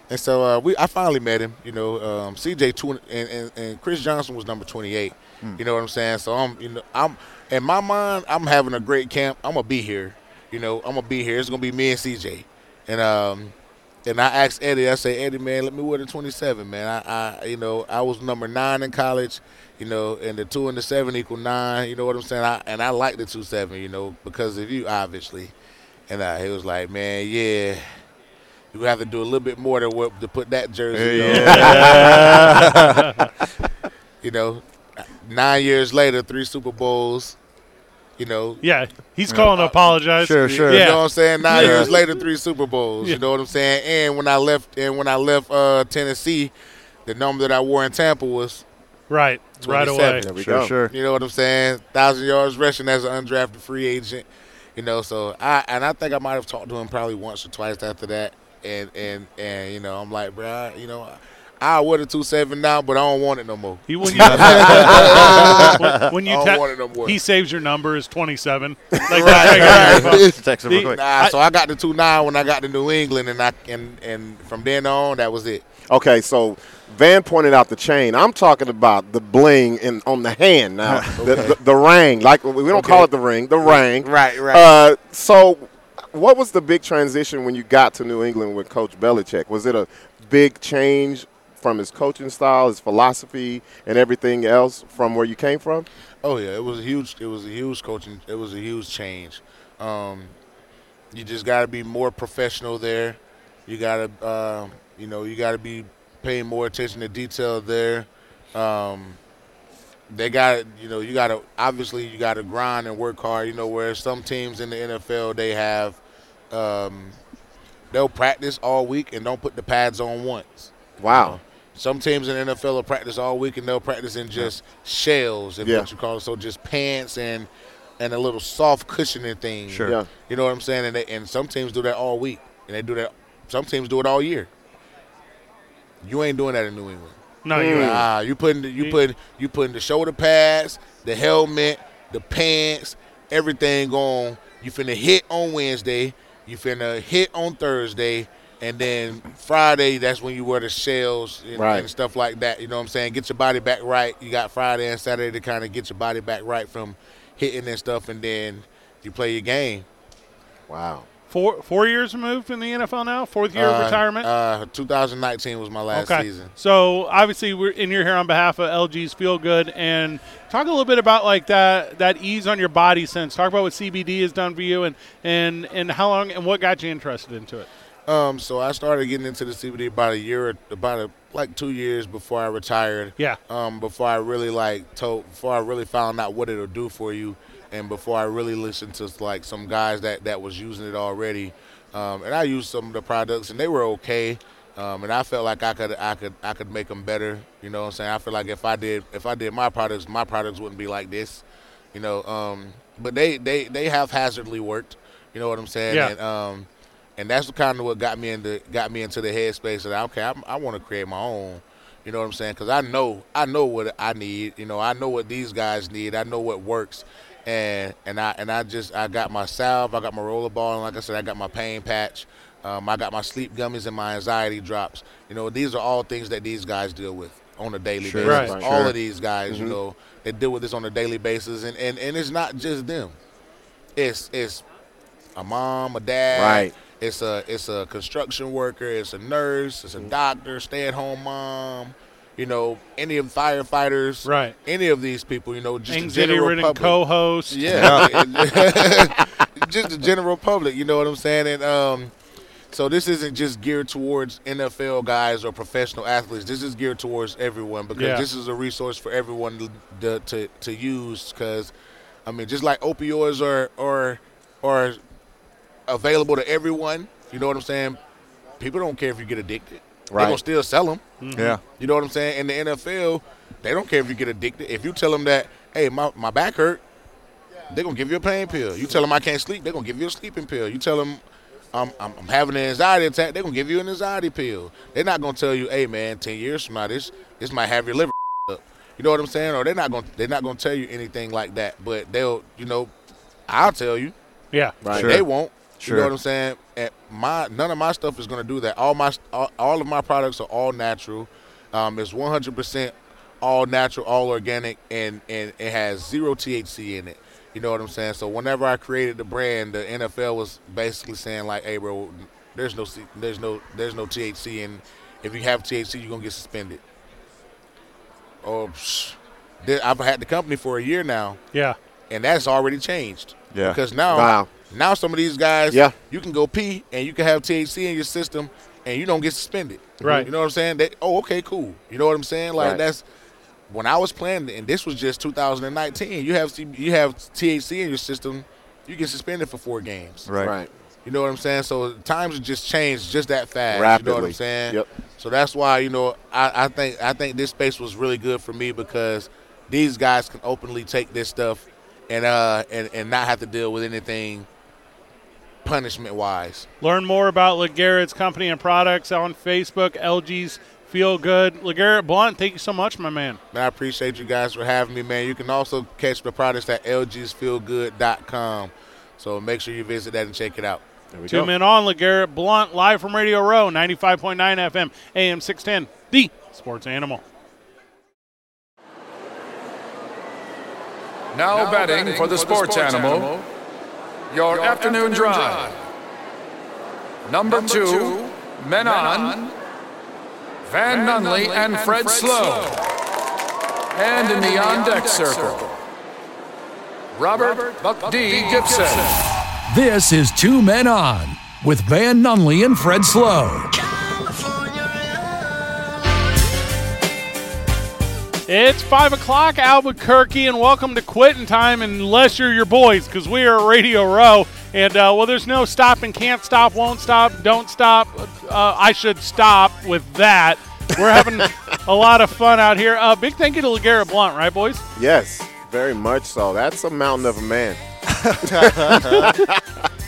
And so uh, we, I finally met him. You know, um, CJ tw- and, and, and Chris Johnson was number 28. You know what I'm saying? So I'm, you know, I'm in my mind, I'm having a great camp. I'm gonna be here. You know, I'm gonna be here. It's gonna be me and CJ. And um, and I asked Eddie. I say, Eddie, man, let me wear the 27, man. I, I, you know, I was number nine in college. You know, and the two and the seven equal nine. You know what I'm saying? I, and I like the two seven. You know, because of you, obviously. And uh, he was like, man, yeah. You have to do a little bit more to, what- to put that jersey on. you know, nine years later, three Super Bowls. You know, Yeah. He's calling to apologize. Sure, sure. you know what I'm saying? Nine Yeah. years later, three Super Bowls. Yeah. You know what I'm saying? And when I left, and when I left uh, Tennessee, the number that I wore in Tampa was, Right. Right away. There we sure, go. sure. you know what I'm saying? Thousand yards rushing as an undrafted free agent. You know, so I and I think I might have talked to him probably once or twice after that. And and and you know, I'm like, bro, you know, I wear the two seven now, but I don't want it no more. He, when you, when, when you I don't te- want it no more. he saves your number as 27. Like Right, that. right. Text him real quick. Nah, so I got the two nine when I got to New England, and I and and from then on, that was it. Okay, so Van pointed out the chain. I'm talking about the bling in on the hand now. the, the, the ring, like we don't Okay. call it the ring, the ring. Right, right. Uh, so, what was the big transition when you got to New England with Coach Belichick? Was it a big change from his coaching style, his philosophy, and everything else from where you came from? Oh yeah, it was a huge. It was a huge coaching. It was a huge change. Um, you just got to be more professional there. You got to, uh, you know, you got to be paying more attention to detail there. Um, they got you know, you got to obviously you got to grind and work hard. You know, where some teams in the NFL they have, um, they'll practice all week and don't put the pads on once. Wow. Some teams in the NFL will practice all week and they'll practice in just shells and Yeah. what you call it. So just pants and and a little soft cushioning thing. Sure. Yeah. You know what I'm saying? And they, and some teams do that all week. And they do that some teams do it all year. You ain't doing that in New England. No, you ain't. Ah, you putting the, you put you putting the shoulder pads, the helmet, the pants, everything on. You finna hit on Wednesday. You finna hit on Thursday. And then Friday, that's when you wear the shells and, Right. and stuff like that. You know what I'm saying? Get your body back right. You got Friday and Saturday to kind of get your body back right from hitting and stuff, and then you play your game. Wow. Four four years removed in the NFL now. Fourth year of Uh, retirement. Uh, 2019 was my last okay. season. So obviously we're in you're here on behalf of LG's Feel Good and talk a little bit about like that that ease on your body sense. Talk about what CBD has done for you and and and how long and what got you interested into it. Um, so I started getting into the CBD about a year, about a, like two years before I retired. Yeah. Um, before I really like told, before I really found out what it'll do for you, and before I really listened to like some guys that that was using it already, um, and I used some of the products and they were okay. Um, and I felt like I could, I could, I could make them better. You know what I'm saying? I feel like if I did, if I did my products, my products wouldn't be like this. You know, um, but they, they, they have hazardly worked. You know what I'm saying? Yeah. And, um, and that's kind of what got me into got me into the headspace that okay, I, I want to create my own. You know what I'm saying? Because I know I know what I need. You know, I know what these guys need. I know what works, and and I and I just I got my salve, I got my rollerball, and like I said, I got my pain patch. Um, I got my sleep gummies and my anxiety drops. You know, these are all things that these guys deal with on a daily Sure. basis. Right. All Sure. of these guys, you know, they deal with this on a daily basis, and, and, and it's not just them. It's it's a mom, a dad, Right. It's a it's a construction worker, it's a nurse, it's a doctor, stay at home mom, you know, any of the firefighters, Right. Any of these people, you know, just the Anxiety general ridden public. co-host. Yeah, just the general public. You know what I'm saying? And um, so this isn't just geared towards NFL guys or professional athletes. This is geared towards everyone because Yeah. this is a resource for everyone to to, to, to use. Because I mean, just like opioids are are are available to everyone. You know what I'm saying? People don't care if you get addicted. They're Right. gonna still sell them. Mm-hmm. Yeah. You know what I'm saying? In the NFL, they don't care if you get addicted. If you tell them that, hey, my, my back hurt, they're gonna give you a pain pill. You tell them I can't sleep, they're gonna give you a sleeping pill. You tell them I'm, I'm, I'm having an anxiety attack, they're gonna give you an anxiety pill. They're not gonna tell you, hey man, ten years from now, this this might have your liver up. You know what I'm saying? Or they're not gonna they're not gonna tell you anything like that. But they'll, you know, I'll tell you. Yeah. But Sure. They won't. You know what I'm saying? And my none of my stuff is gonna do that. All my all, all of my products are all natural. Um, it's 100% all natural, all organic, and and it has zero THC in it. You know what I'm saying? So whenever I created the brand, the NFL was basically saying like, "Hey, bro, there's no there's no there's no THC, and if you have THC, you're gonna get suspended." Oh, psh, I've had the company for a year now, Yeah. and that's already changed. Yeah. Because now, Wow. Now some of these guys, Yeah. you can go pee and you can have THC in your system, and you don't get suspended. Right. You know what I'm saying? They, oh, okay, cool. You know what I'm saying? Like Right. that's when I was playing, and this was just 2019. You have you have THC in your system, you get suspended for four games. Right. Right. You know what I'm saying? So times have just changed just that fast. You know what Rapidly. I'm saying? Yep. So that's why you know I, I think I think this space was really good for me because these guys can openly take this stuff and uh and, and not have to deal with anything punishment wise. Learn more about LeGarrette's company and products on Facebook. LG's Feel Good. LeGarrette Blunt, thank you so much, my man. Man, I appreciate you guys for having me, man. You can also catch the products at lgsfeelgood.com. So make sure you visit that and check it out. There we Two go. men on LeGarrette Blunt, live from Radio Row, 95.9 FM, AM 610, the sports animal. Now betting for the sports animal, your afternoon drive. Number two, men on, Van Nunley and Fred Slow. And in the on deck circle, Robert Buck D. Gibson. This is Two Men On with Van Nunley and Fred Slow. It's 5 o'clock, Albuquerque, and welcome to Quitting Time, unless you're your boys, because we are Radio Row. And, uh, well, there's no stop and can't stop, won't stop, don't stop. Uh, I should stop with that. We're having a lot of fun out here. Uh, big thank you to LeGarrette Blunt, right, boys? Yes, very much so. That's a mountain of a man.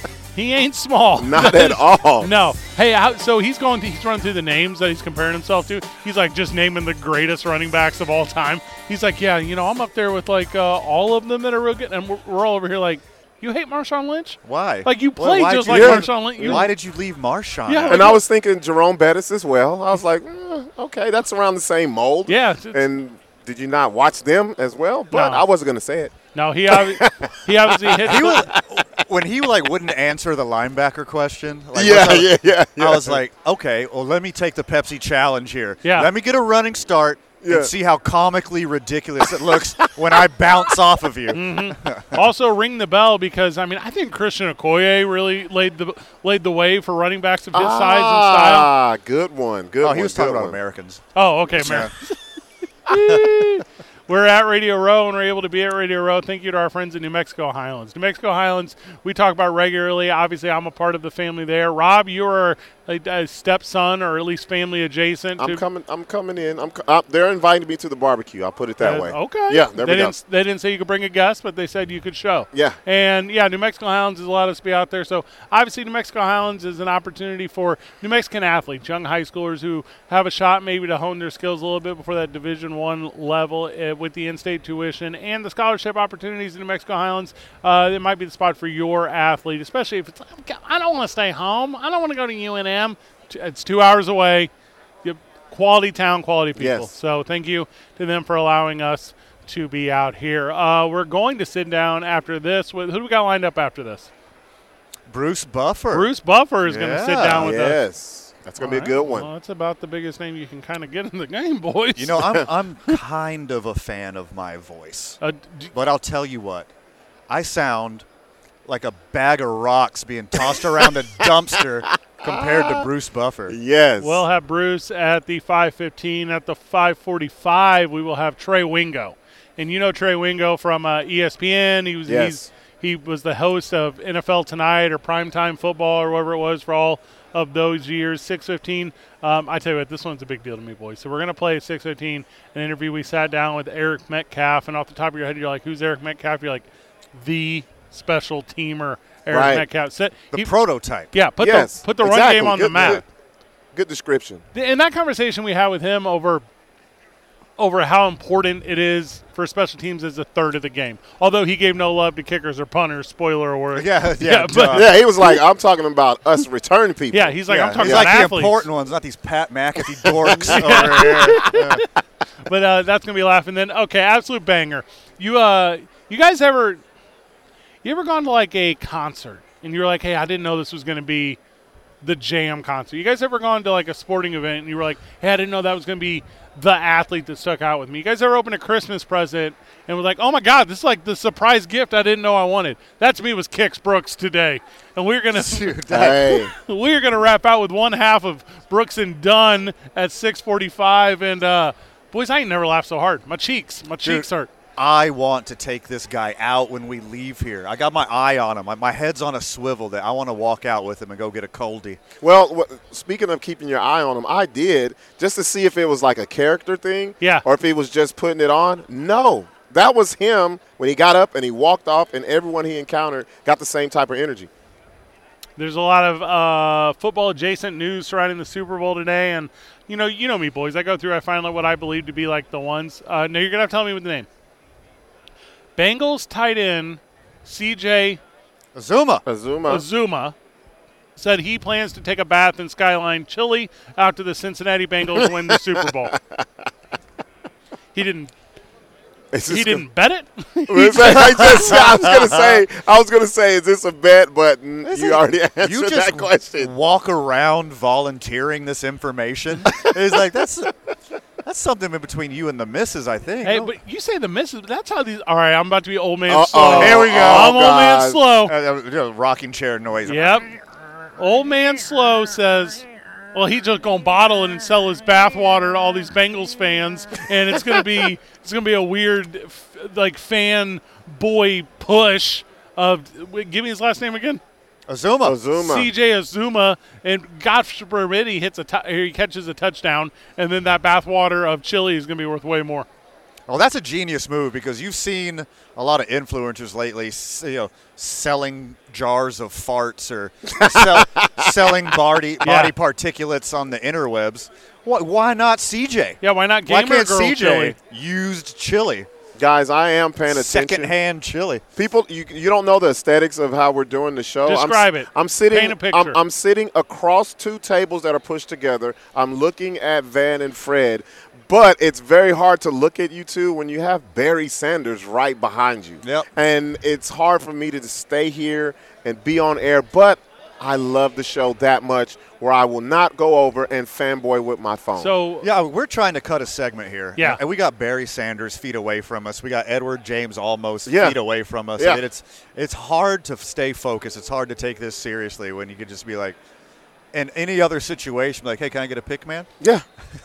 He ain't small. Not at all. No. Hey, how, so he's going. To, he's running through the names that he's comparing himself to. He's like just naming the greatest running backs of all time. He's like, yeah, you know, I'm up there with like uh, all of them that are real good, and we're, we're all over here like, You hate Marshawn Lynch? Why? Like, you Well, just like leave- Marshawn Lynch. You- Why did you leave Marshawn? Yeah, out? And I was thinking Jerome Bettis as well. I was like, eh, okay, that's around the same mold. Yeah, And did you not watch them as well? But No. I wasn't going to say it. No, he obvi- he obviously hit. he was when he like wouldn't answer the linebacker question. Like, Yeah, what's up- yeah, yeah, yeah. I was like, okay, well, let me take the Pepsi challenge here. Yeah. Let me get a running start Yeah. and see how comically ridiculous it looks when I bounce off of you. Mm-hmm. also ring the bell because I mean I think Christian Okoye really laid the laid the way for running backs of his size and style. Ah, good one. Good Oh, one. he was good talking about one. Americans. Oh, okay, man. We're at Radio Row and we're able to be at Radio Row. Thank you to our friends in New Mexico Highlands. New Mexico Highlands, we talk about regularly. Obviously, I'm a part of the family there. Rob, you are a, a stepson or at least family adjacent. I'm coming. I'm coming in. I'm. co- Uh, they're inviting me to the barbecue. I'll put it that Uh, way. Okay. Yeah. There they we go. didn't, They didn't say you could bring a guest, but they said you could show. Yeah. And yeah, New Mexico Highlands has allowed us to be out there. So obviously, New Mexico Highlands is an opportunity for New Mexican athletes, young high schoolers who have a shot maybe to hone their skills a little bit before that Division One level uh, with the in-state tuition and the scholarship opportunities in New Mexico Highlands. Uh, it might be the spot for your athlete, especially if it's I don't want to stay home. I don't want to go to UNM. It's two hours away. Quality town, quality people. Yes. So thank you to them for allowing us to be out here. Uh, we're going to sit down after this. With, who do we got lined up after this? Bruce Buffer. Bruce Buffer is going to sit down with us. Yes. That's going to be a good one. Well, that's about the biggest name you can kind of get in the game, boys. You know, I'm I'm kind of a fan of my voice, uh, d- but I'll tell you what, I sound like a bag of rocks being tossed around a dumpster compared to Bruce Buffer. Yes. we'll have Bruce at the 5:15. At the 5:45, we will have Trey Wingo, and you know Trey Wingo from uh, ESPN. He was Yes. he's, he was the host of NFL Tonight or Primetime Football or whatever it was for all of those years. 6:15. Um, I tell you what, this one's a big deal to me, boys. So we're gonna play at 6:15 an interview. We sat down with Eric Metcalf, and off the top of your head, you're like, "Who's Eric Metcalf?" You're like, "The special teamer, Eric Right. Metcalf." Said, The he- prototype. yeah, put yes. the put the run game on good, the map. Good, good description. In that conversation we had with him over over how important it is for special teams as a third of the game. Although he gave no love to kickers or punters, spoiler alert. Yeah, yeah, yeah, but. Yeah, he was like, I'm talking about us return people. yeah, he's like I'm talking he's about like the important ones, not these Pat McAfee dorks over here. but uh, that's gonna be laughing. Then okay, absolute banger. You uh, you guys ever you ever gone to like a concert and you're like, hey, I didn't know this was gonna be the jam concert. You guys ever gone to like a sporting event and you were like, hey, I didn't know that was gonna be the athlete that stuck out with me. You guys ever opened a Christmas present and was like, oh my god, this is like the surprise gift I didn't know I wanted. That to me was Kix Brooks today, and we're gonna Hey, we're gonna wrap out with one half of Brooks and Dunn at 6:45. And uh, boys, I ain't never laughed so hard. My cheeks, my cheeks hurt. I want to take this guy out when we leave here. I got my eye on him. My, my head's on a swivel that I want to walk out with him and go get a coldie. well, speaking of keeping your eye on him, I did just to see if it was like a character thing, Yeah. or if he was just putting it on. No, that was him when he got up and he walked off, and everyone he encountered got the same type of energy. There's a lot of uh, football adjacent news surrounding the Super Bowl today, and you know, you know me, boys. I go through, I find out what I believe to be like the ones. Uh, now you're gonna have to tell me with the name. Bengals tight end C.J. Uzomah. Uzomah. Uzomah said he plans to take a bath in Skyline Chili after the Cincinnati Bengals win the Super Bowl. He didn't. Is He didn't bet it. I, just, I was gonna say, I was gonna say, is this a bet? But you already answered You just that question. walk around volunteering this information. it's like that's that's something in between you and the missus, I think. hey, No? but you say the misses. That's how these. All right, I'm about to be old man Uh-oh. slow. Here we go. I'm Oh, old man slow. Uh, uh, rocking chair noise. Yep. Old man slow says. Well, he's just gonna bottle it and sell his bathwater to all these Bengals fans, and it's gonna be it's gonna be a weird f- like fan boy push of. Give me his last name again. Uzomah. Uzomah. CJ Uzomah, and God forbid he hits a he catches a touchdown, and then that bathwater of chili is going to be worth way more. Well, that's a genius move because you've seen a lot of influencers lately, you know, selling jars of farts or sell, selling body body Yeah. particulates on the interwebs. Why, why not CJ? Yeah, why not Why gamer can't girl CJ chili? used chili? Guys, I am paying attention. Secondhand chili. People, you, you don't know the aesthetics of how we're doing the show. Describe I'm, it. I'm sitting. Paint a picture. I'm, I'm sitting across two tables that are pushed together. I'm looking at Van and Fred, but it's very hard to look at you two when you have Barry Sanders right behind you. Yep. And it's hard for me to stay here and be on air, but I love the show that much where I will not go over and fanboy with my phone. So Yeah, we're trying to cut a segment here. Yeah. And we got Barry Sanders feet away from us. We got Edward James Olmos Yeah. feet away from us. Yeah. And it's it's hard to stay focused. It's hard to take this seriously when you could just be like in any other situation, like, hey, can I get a pick, man? yeah,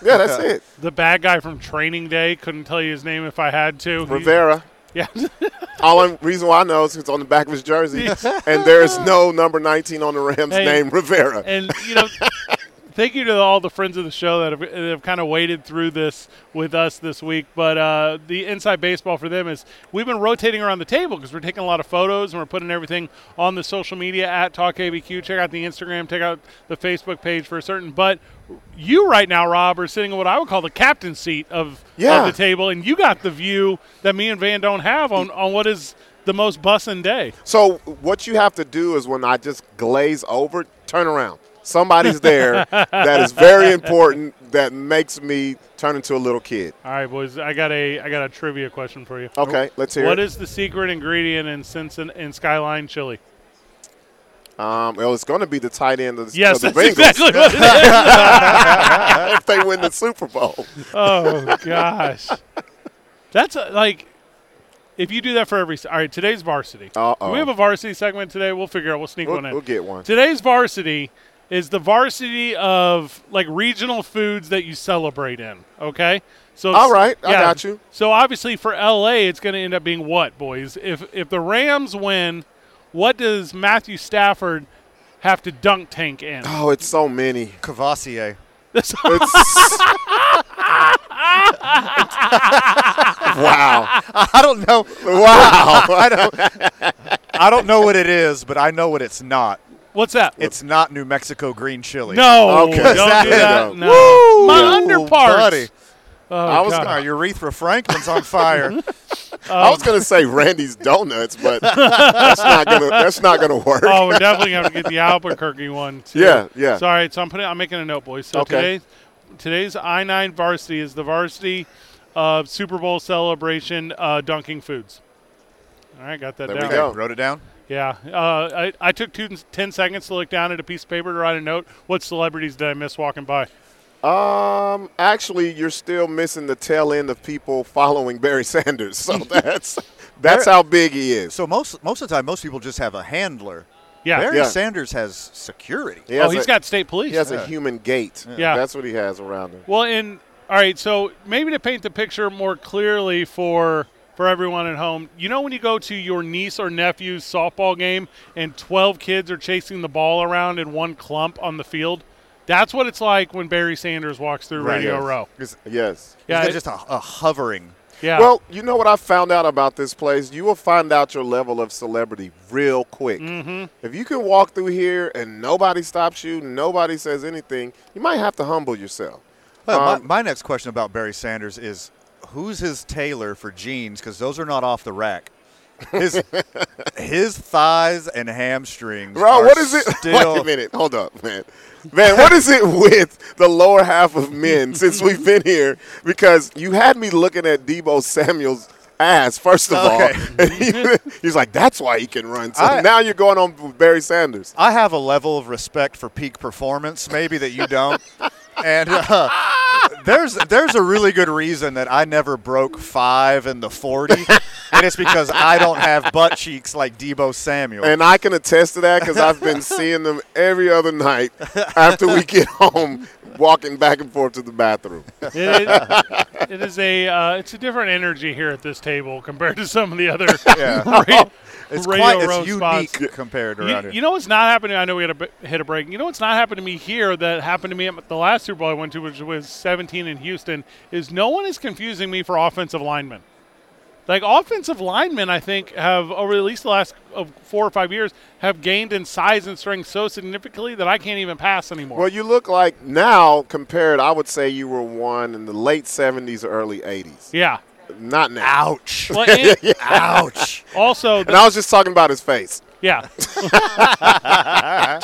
yeah, that's it. the bad guy from Training Day couldn't tell you his name if I had to. He- Rivera. Yeah. Only reason why I know is it's on the back of his jersey, and there's no number 19 on the Rams Hey, named Rivera. and you know thank you to all the friends of the show that have, that have kind of waded through this with us this week but uh, the inside baseball for them is we've been rotating around the table because we're taking a lot of photos and we're putting everything on the social media at talk abq check out the instagram check out the facebook page for a certain but you right now rob are sitting in what i would call the captain seat of, Yeah. of the table and you got the view that me and van don't have on, on what is the most bussin' day So what you have to do is when I just glaze over, turn around. Somebody's there that is very important that makes me turn into a little kid. all right boys i got a i got a trivia question for you Okay, let's hear What it. is the secret ingredient in in Skyline chili? um, well, it's going to be the tight end of the, Yes, of the Bengals exactly what it is. if they win the Super Bowl. oh gosh, that's uh like if you do that for every. All right, today's varsity. Uh-oh. We have a varsity segment today? We'll figure out. We'll sneak We'll, one in. we'll get one. Today's varsity is the varsity of like regional foods that you celebrate in. Okay, so it's- All right, I got you. So obviously for LA, it's going to end up being what, boys? If if the Rams win, what does Matthew Stafford have to dunk tank in? Oh, it's so many. Cavassier. It's wow, I don't know. wow. I don't I don't know what it is, but I know what it's not. What's that? It's not New Mexico green chili. no, Okay. don't That do that. No, Woo! my Ooh, underparts. buddy. Oh, I was God. Oh, urethra Franklin's on fire. I was gonna say Randy's Donuts, but that's not gonna that's not gonna work. oh, we're definitely going to get the Albuquerque one. Too. Yeah, yeah. Sorry, so I'm putting, I'm making a note, boys. So Okay. today, today's I nine varsity is the varsity of Super Bowl celebration uh, dunking foods. All right, got that There we down. go. Wrote it down. Yeah, uh, I, I took two, 10 seconds to look down at a piece of paper to write a note. What celebrities did I miss walking by? Um, actually, you're still missing the tail end of people following Barry Sanders. So that's that's how big he is. So most most of the time, most people just have a handler. Yeah. Barry Yeah. Sanders has security. Oh, He oh, has he's a- got state police. he has a human gate. Yeah. that's what he has around him. Well, and all right, so maybe to paint the picture more clearly for for everyone at home, you know when you go to your niece or nephew's softball game and 12 kids are chasing the ball around in one clump on the field? That's what it's like when Barry Sanders walks through Right. Radio Yes. Row. It's, Yes. Yeah, yeah, it- just a, a hovering. Yeah. Well, you know what I found out about this place? You will find out your level of celebrity real quick. Mm-hmm. If you can walk through here and nobody stops you, nobody says anything, you might have to humble yourself. Well, Um, my, my next question about Barry Sanders is who's his tailor for jeans? Because those are not off the rack. His his thighs and hamstrings. Bro, are what is it? Still, Wait a minute. Hold up, man. Man, what is it with the lower half of men since we've been here? Because you had me looking at Deebo Samuel's ass, first of Okay. all. He- he's like, that's why he can run. So I- now you're going on with Barry Sanders. I have a level of respect for peak performance, maybe that you don't. and uh, there's there's a really good reason that I never broke five in the forty, and it's because I don't have butt cheeks like Deebo Samuel. And I can attest to that because I've been seeing them every other night after we get home, walking back and forth to the bathroom. It is, it is a uh, it's a different energy here at this table compared to some of the other Yeah. ra- it's radio quite row it's spots. unique compared to You, here. you know what's not happening? I know we had to b- hit a break. You know what's not happening to me here that happened to me at the last Super Bowl I went to, which was 17 in Houston, is no one is confusing me for offensive linemen. Like offensive linemen, I think have over at least the last of four or five years have gained in size and strength so significantly that I can't even pass anymore. Well, you look like now compared, I would say you were one in the late 70s or early 80s. yeah, Not now. Ouch. Well, and Ouch. also, And I was just talking about his face. Yeah.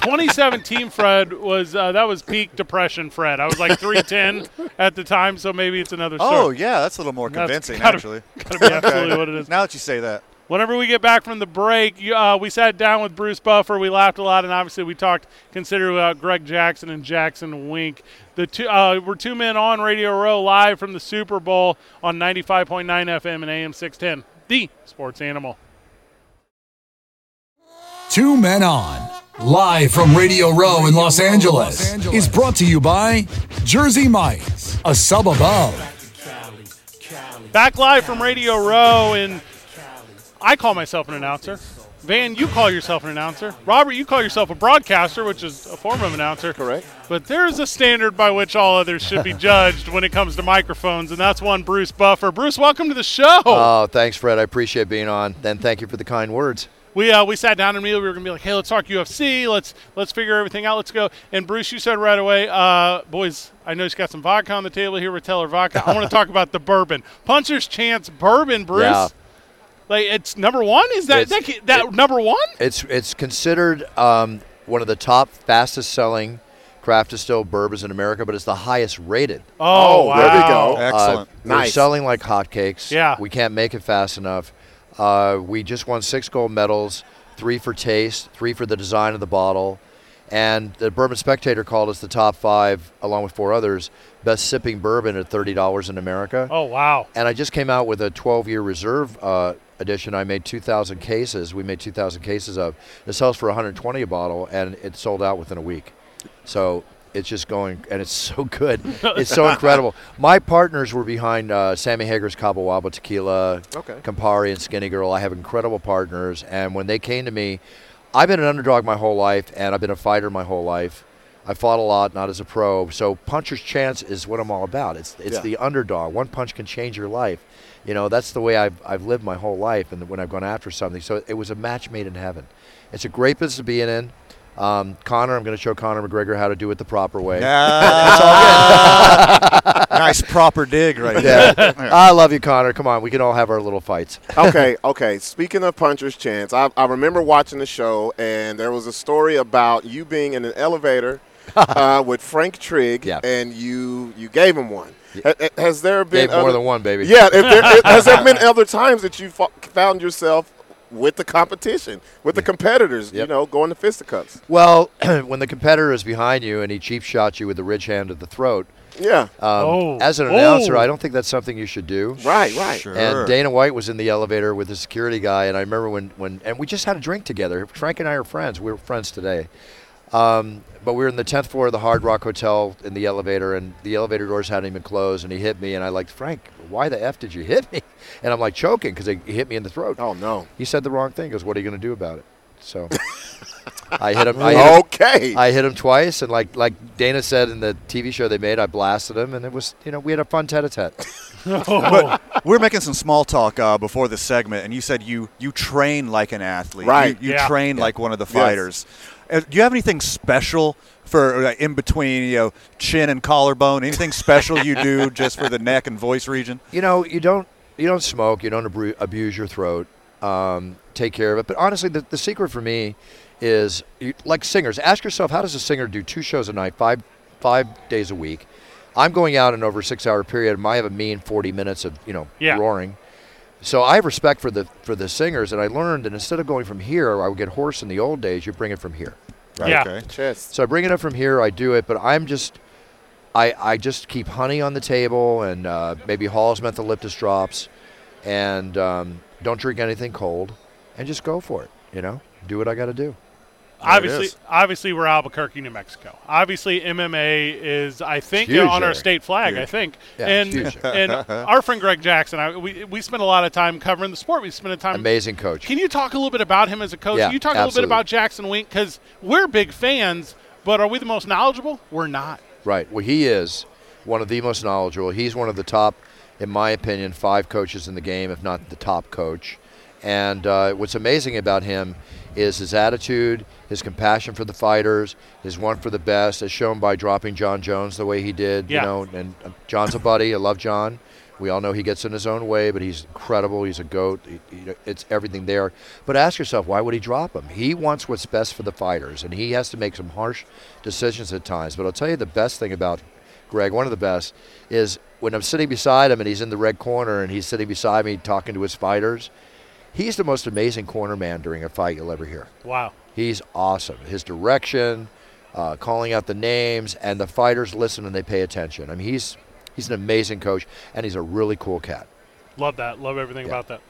2017 Fred was uh, that was peak depression Fred. I was like 310 at the time, so maybe it's another story. Oh, yeah, that's a little more convincing, gotta- actually. Gotta be absolutely what it is. Now that you say that. Whenever we get back from the break, you- uh, we sat down with Bruce Buffer. We laughed a lot, and obviously we talked considerably about Greg Jackson and Jackson Wink. The two, uh, we're two men on Radio Row live from the Super Bowl on 95.9 FM and AM 610, the Sports Animal. Two Men On, live from Radio Row in Los Angeles, is brought to you by Jersey Mike's, a sub above. Back live from Radio Row, and I call myself an announcer. Van, you call yourself an announcer. Robert, you call yourself a broadcaster, which is a form of announcer. Correct. But there is a standard by which all others should be judged when it comes to microphones, and that's one Bruce Buffer. Bruce, welcome to the show. Oh, thanks, Fred. I appreciate being on. Then thank you for the kind words. We uh, we sat down and immediately we were gonna be like, hey, let's talk UFC. Let's let's figure everything out. Let's go. And Bruce, you said right away, uh, boys, I know you got some vodka on the table here with Teller Vodka. I want to talk about the bourbon, Puncher's Chance Bourbon, Bruce. Yeah. Like it's number one. Is that It's- that, that it- number one? It's it's considered um, one of the top fastest selling craft distilled bourbons in America, but it's the highest rated. Oh, wow. there we go. Excellent. Uh, We're selling like hotcakes. Yeah. We can't make it fast enough. Uh, we just won six gold medals, three for taste, three for the design of the bottle. And the Bourbon Spectator called us the top five, along with four others, best sipping bourbon at $30 in America. Oh wow. And I just came out with a 12 year reserve uh, edition. I made 2,000 cases. We made 2,000 cases of. It sells for 120 a bottle, and it sold out within a week. So it's just going, and it's so good. it's so incredible. My partners were behind uh, Sammy Hagar's Cabo Wabo Tequila, Okay. Campari, and Skinny Girl. I have incredible partners, and when they came to me, I've been an underdog my whole life, and I've been a fighter my whole life. I fought a lot, not as a pro. So puncher's chance is what I'm all about. It's it's Yeah. the underdog. One punch can change your life. You know, that's the way I've I've lived my whole life, and when I've gone after something. So it was a match made in heaven. It's a great business to be in. Um, Conor, I'm going to show Conor McGregor how to do it the proper way. nice proper dig right Yeah. there. I love you, Conor. Come on, we can all have our little fights. okay, okay. Speaking of Puncher's Chance, I, I remember watching the show, and there was a story about you being in an elevator uh, with Frank Trigg, Yeah. and you you gave him one. Ha- ha- Has there been Gave more than one, baby. Yeah. If there, has there been other times that you fo- found yourself with the competition, with the competitors? You know, going to fisticuffs. Well, when the competitor is behind you and he cheap shots you with the ridge hand of the throat, Yeah. um, Oh. as an announcer, Oh. I don't think that's something you should do. Right. Right. Sure. And Dana White was in the elevator with the security guy, and I remember when, when and we just had a drink together. Frank and I are friends. We're friends today. Um, but we were in the 10th floor of the Hard Rock Hotel in the elevator, and the elevator doors hadn't even closed, and he hit me, and I like, Frank, why the F did you hit me? And I'm like choking because he hit me in the throat. Oh no. He said the wrong thing. He goes, what are you going to do about it? So I hit him. I hit him, Okay. I hit him twice, and like like Dana said in the TV show they made, I blasted him, and it was you know we had a fun tete-a-tete. but we were making some small talk uh, before the segment, and you said you you train like an athlete. Right. You, you Yeah. train like one of the fighters. Uh, do you have anything special for uh, in between, you know, chin and collarbone? Anything special you do just for the neck and voice region? You know, you don't you don't smoke, you don't abru- abuse your throat. Um, take care of it. But honestly, the, the secret for me is you, like singers. Ask yourself, how does a singer do two shows a night, five five days a week? I'm going out in over a six hour period. I have a mean 40 minutes of you know Yeah. roaring. So I have respect for the for the singers, and I learned that instead of going from here, I would get hoarse in the old days. You bring it from here. Yeah. Okay. Chest. So I bring it up from here. I do it, but I'm just, I, I just keep honey on the table and uh, maybe Hall's mentholyptus drops, and um, don't drink anything cold, and just go for it. You know, do what I got to do. Obviously, obviously, we're Albuquerque, New Mexico. Obviously, MMA is, I think, Huge on our state flag. I think, Yeah, and huge and our friend Greg Jackson, I, we we spent a lot of time covering the sport. We spent a time. Amazing coach. Can you talk a little bit about him as a coach? Yeah, Can you talk a little bit about Jackson Wink because we're big fans, but are we the most knowledgeable? We're not. Right. Well, he is one of the most knowledgeable. He's one of the top, in my opinion, five coaches in the game, if not the top coach. And uh, what's amazing about him is his attitude, his compassion for the fighters, his want for the best, as shown by dropping Jon Jones the way he did. Yeah. You know, and uh, Jon's a buddy. I love Jon. We all know he gets in his own way, but he's incredible. He's a goat. He, he, it's everything there. But ask yourself, why would he drop him? He wants what's best for the fighters, and he has to make some harsh decisions at times. But I'll tell you the best thing about Greg, one of the best, is when I'm sitting beside him and he's in the red corner and he's sitting beside me talking to his fighters. He's the most amazing corner man during a fight you'll ever hear. Wow. He's awesome. His direction, uh, calling out the names, and the fighters listen and they pay attention. I mean, he's he's an amazing coach, and he's a really cool cat. Love that. Love everything Yeah. about that.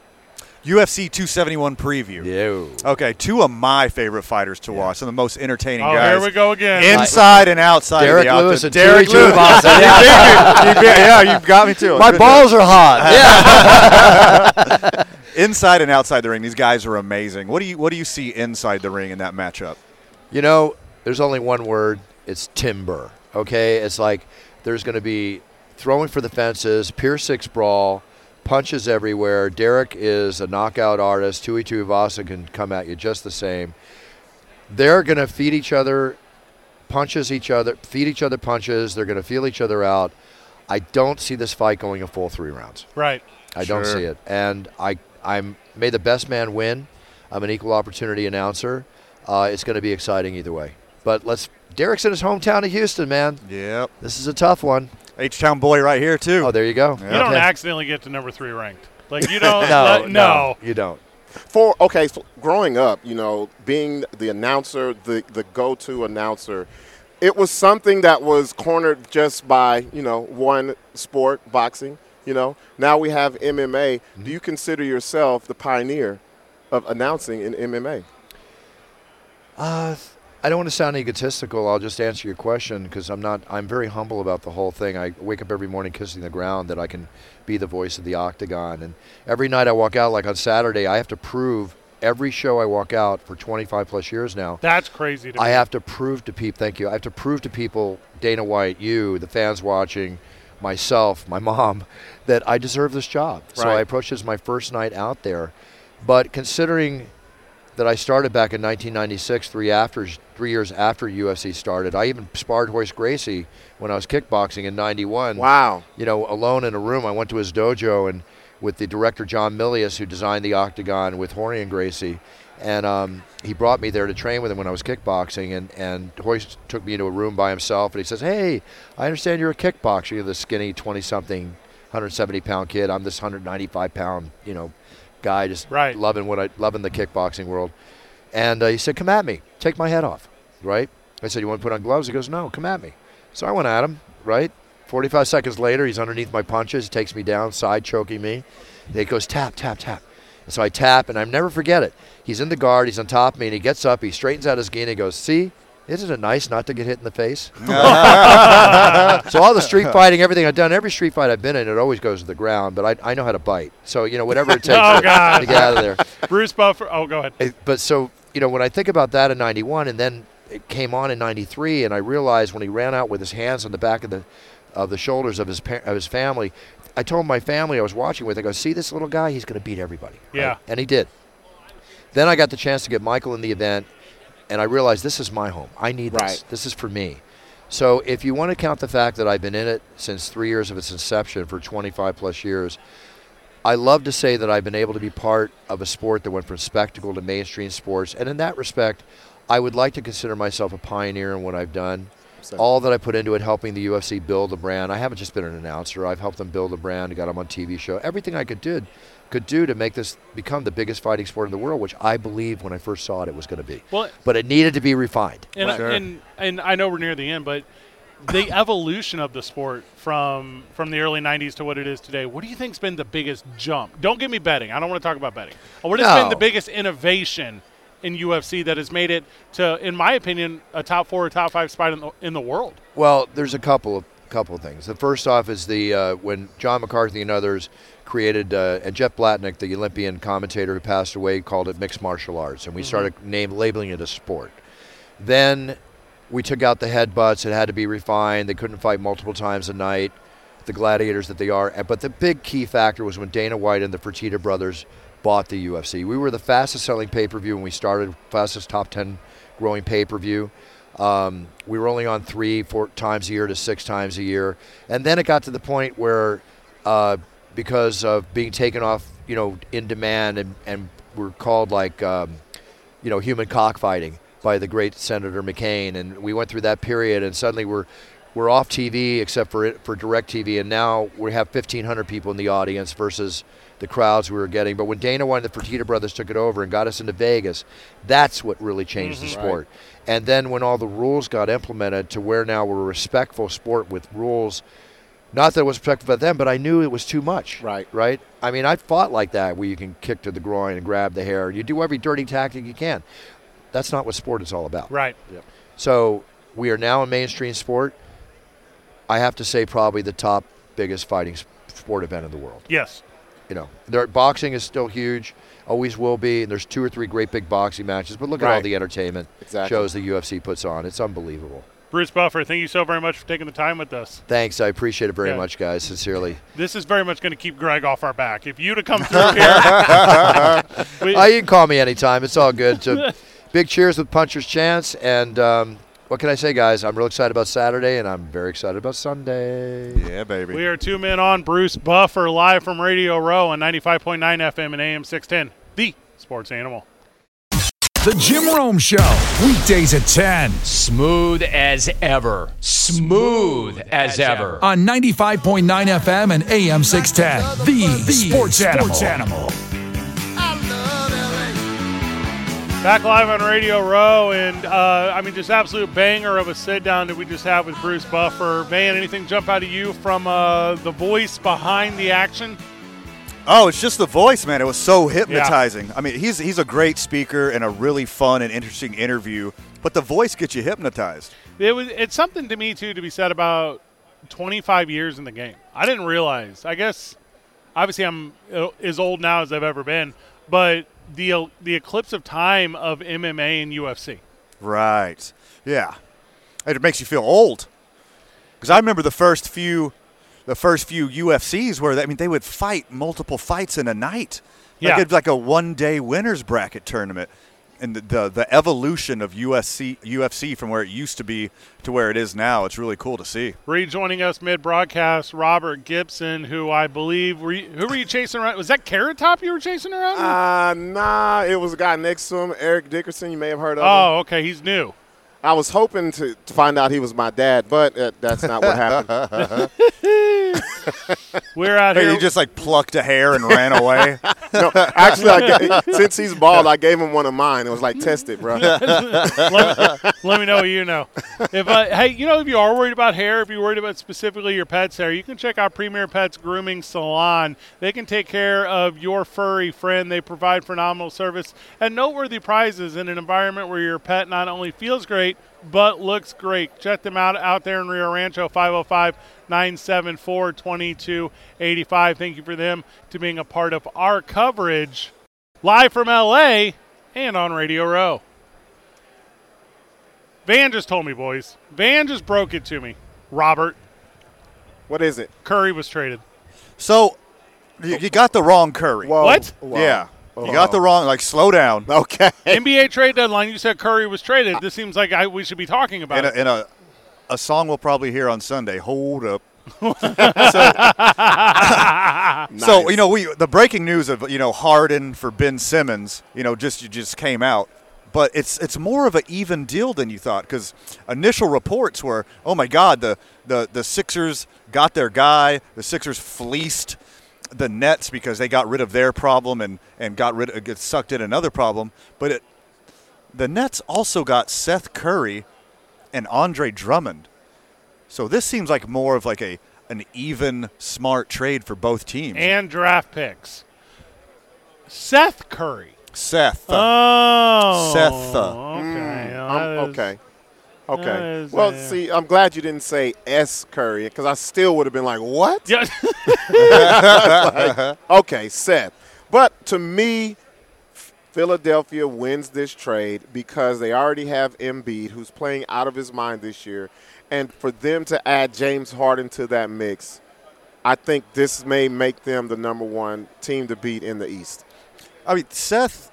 UFC 271 preview. Yeah. Okay, two of my favorite fighters to watch, some of the most entertaining Oh, guys. here we go again. Inside and outside Derrick of the Lewis and Derrick Tui Lewis. Tuivasa. You did. You did. yeah, you've got me too. My Good balls are hot. Yeah. Inside and outside the ring, these guys are amazing. What do you What do you see inside the ring in that matchup? You know, there's only one word. It's timber. Okay, it's like there's going to be throwing for the fences, pier six brawl, punches everywhere. Derrick is a knockout artist. Tai Tuivasa can come at you just the same. They're going to feed each other punches each other, feed each other punches. They're going to feel each other out. I don't see this fight going a full three rounds. Right. I don't see it. And I, I'm may the best man win. I'm an equal opportunity announcer. Uh, it's going to be exciting either way. But let's. Derrick's in his hometown of Houston, man. Yep. This is a tough one. H Town boy right here too. Oh, there you go. You don't Okay. accidentally get to number three ranked. Like you don't. No, let- no, you don't. For okay, so growing up, you know, being the announcer, the the go-to announcer, it was something that was cornered just by you know one sport, boxing. You know, now we have MMA. Do you consider yourself the pioneer of announcing in MMA? Uh, I don't want to sound egotistical. I'll just answer your question because I'm not. I'm very humble about the whole thing. I wake up every morning kissing the ground that I can be the voice of the octagon, and every night I walk out, like on Saturday, I have to prove every show I walk out for 25 plus years now. That's crazy to I me. have to prove to people. Thank you. I have to prove to people, Dana White, you, the fans watching, myself, my mom, that I deserve this job. So I Right. approached it as my first night out there. But considering that I started back in 1996, three after three years after UFC started, I even sparred Royce Gracie when I was kickboxing in '91 Wow. you know, alone in a room. I went to his dojo and with the director John Milius, who designed the Octagon with Rorion Gracie, and um, he brought me there to train with him when I was kickboxing. And and Royce took me into a room by himself, and he says, "Hey, I understand you're a kickboxer. You're the skinny, twenty-something, 170 pound kid. I'm this 195 pound, you know, guy just Right. loving what I loving the kickboxing world." And uh, he said, "Come at me. Take my head off." Right? I said, "You want to put on gloves?" He goes, "No, come at me." So I went at him. Right? 45 seconds later, he's underneath my punches, takes me down, side choking me. And he goes tap, tap, tap. And so I tap, and I never forget it. He's in the guard, he's on top of me, and he gets up, he straightens out his gi, and he goes, "See, isn't it nice not to get hit in the face?" so all the street fighting, everything I've done, every street fight I've been in, it always goes to the ground. But I, I know how to bite. So you know, whatever it takes Oh, to, God. to get out of there. Bruce Buffer. Oh, go ahead. It- but so you know when I think about that in '91, and then it came on in '93, and I realized when he ran out with his hands on the back of the of the shoulders of his par- of his family, I told my family I was watching with, I go, see this little guy, he's going to beat everybody. right?" Yeah. and he did. Then I got the chance to get Michael in the event, and I realized this is my home. I need this. Right. This is for me. So if you want to count the fact that I've been in it since three years of its inception for 25 plus years, I love to say that I've been able to be part of a sport that went from spectacle to mainstream sports. And in that respect, I would like to consider myself a pioneer in what I've done. All that I put into it, helping the UFC build the brand. I haven't just been an announcer. I've helped them build the brand, got them on TV show. Everything I could do, could do to make this become the biggest fighting sport in the world, which I believe when I first saw it it was going to be. Well, But it needed to be refined. and, and and I know we're near the end, but the evolution of the sport from from the early '90s to what it is today. What do you think's been the biggest jump? Don't give me betting. I don't want to talk about betting. What has been No. the biggest innovation in UFC that has made it to, in my opinion, a top four or top five spot in the, in the world? Well, there's a couple of couple of things. The first off is the uh, when John McCarthy and others created uh, and Jeff Blatnick, the Olympian commentator who passed away, called it mixed martial arts, and we started name labeling it a sport. Then we took out the headbutts; it had to be refined. They couldn't fight multiple times a night. The gladiators that they are, but the big key factor was when Dana White and the Fertitta brothers bought the UFC. We were the fastest selling pay per view when we started, fastest top 10 growing pay per view. Um, we were only on three, four times a year to six times a year. And then it got to the point where uh, because of being taken off, you know, in demand and, and were called like, um, you know, human cockfighting by the great Senator McCain. And we went through that period and suddenly we're, we're off TV except for for direct TV. And now we have 1,500 people in the audience versus the crowds we were getting. But when Dana won, the Fertitta brothers took it over and got us into Vegas, that's what really changed the sport. And then when all the rules got implemented to where now we're a respectful sport with rules, not that it was respectful for them, but I knew it was too much. Right. Right. I mean, I fought like that, where you can kick to the groin and grab the hair. You do every dirty tactic you can. That's not what sport is all about. Right. Yep. So we are now a mainstream sport. I have to say, probably the top biggest fighting sport event in the world. Yes. You know, there, boxing is still huge, always will be. And there's two or three great big boxing matches, but look at all the entertainment Exactly. shows the UFC puts on. It's unbelievable. Bruce Buffer, thank you so very much for taking the time with us. Thanks, I appreciate it very Yeah. much, guys. Sincerely, This is very much going to keep Greg off our back. If you'd have come through here, we- oh, you can call me anytime. It's all good. So, big cheers with Puncher's Chance, and um, what can I say, guys? I'm real excited about Saturday, and I'm very excited about Sunday. Yeah, baby. we are two men on Bruce Buffer live from Radio Row on 95.9 FM and AM 610, the sports animal. The Jim Rome Show, weekdays at 10 Smooth as ever. Smooth as ever. on 95.9 FM and AM 610. The, sports, animal. animal. Back live on Radio Row, and uh, I mean, just absolute banger of a sit down that we just had with Bruce Buffer. Van, anything jump out of you from uh, the voice behind the action? Oh, it's just the voice, man. It was so hypnotizing. I mean, he's he's a great speaker and a really fun and interesting interview, but the voice gets you hypnotized. It was. It's something to me too to be said about 25 years in the game. I didn't realize. I guess, obviously, I'm uh, as old now as I've ever been, but the the eclipse of time of MMA and UFC. Right. Yeah. It makes you feel old. Because I remember the first few, the first few UFCs where I mean they would fight multiple fights in a night. Like Yeah. it'd like a one day winners bracket tournament. And the, the the evolution of USC UFC from where it used to be to where it is now, it's really cool to see. Rejoining us mid broadcast, Robert Gibson, who I believe were you, who were you chasing around? Was that Carrot Top you were chasing around? Uh, nah, it was a guy next to him, Eric Dickerson. You may have heard of him. oh, okay, he's new. I was hoping to, to find out he was my dad, but uh, that's not what happened. We're out Hey, here. you just like plucked a hair and ran away. no, actually, I ga- since he's bald, I gave him one of mine. It was like, test it, bro. let, me, let me know what you know. If uh, hey, you know, if you are worried about hair, if you're worried about specifically your pet's hair, you can check out Premier Pets Grooming Salon. They can take care of your furry friend. They provide phenomenal service and noteworthy prizes in an environment where your pet not only feels great but looks great. Check them out out there in Rio Rancho, 505 974 2285. Thank you for them to being a part of our coverage live from LA and on Radio Row. Van just told me, boys. Van just broke it to me. Robert What is it? Curry was traded. So you, you got the wrong Curry. Whoa. What? Whoa. Yeah. You got the wrong. Like, slow down. Okay. NBA trade deadline. You said Curry was traded. This seems like I, we should be talking about in a, it. in a a song we'll probably hear on Sunday. Hold up. So you know we the breaking news of you know Harden for Ben Simmons you know just you just came out, but it's it's more of an even deal than you thought because initial reports were oh my God the the the Sixers got their guy the Sixers fleeced the Nets because they got rid of their problem and and got rid of get sucked in another problem, but it the Nets also got Seth Curry and Andre Drummond. So this seems like more of like a an even smart trade for both teams. and draft picks. Seth Curry. Seth. Oh. Seth. Okay. well, Um, that is- okay. That Okay. is, Well, uh, see, I'm glad you didn't say S Curry because I still would have been like, what? Yeah. Like, okay, Seth. But to me, Philadelphia wins this trade because they already have Embiid, who's playing out of his mind this year, and for them to add James Harden to that mix, I think this may make them the number one team to beat in the East. I mean, Seth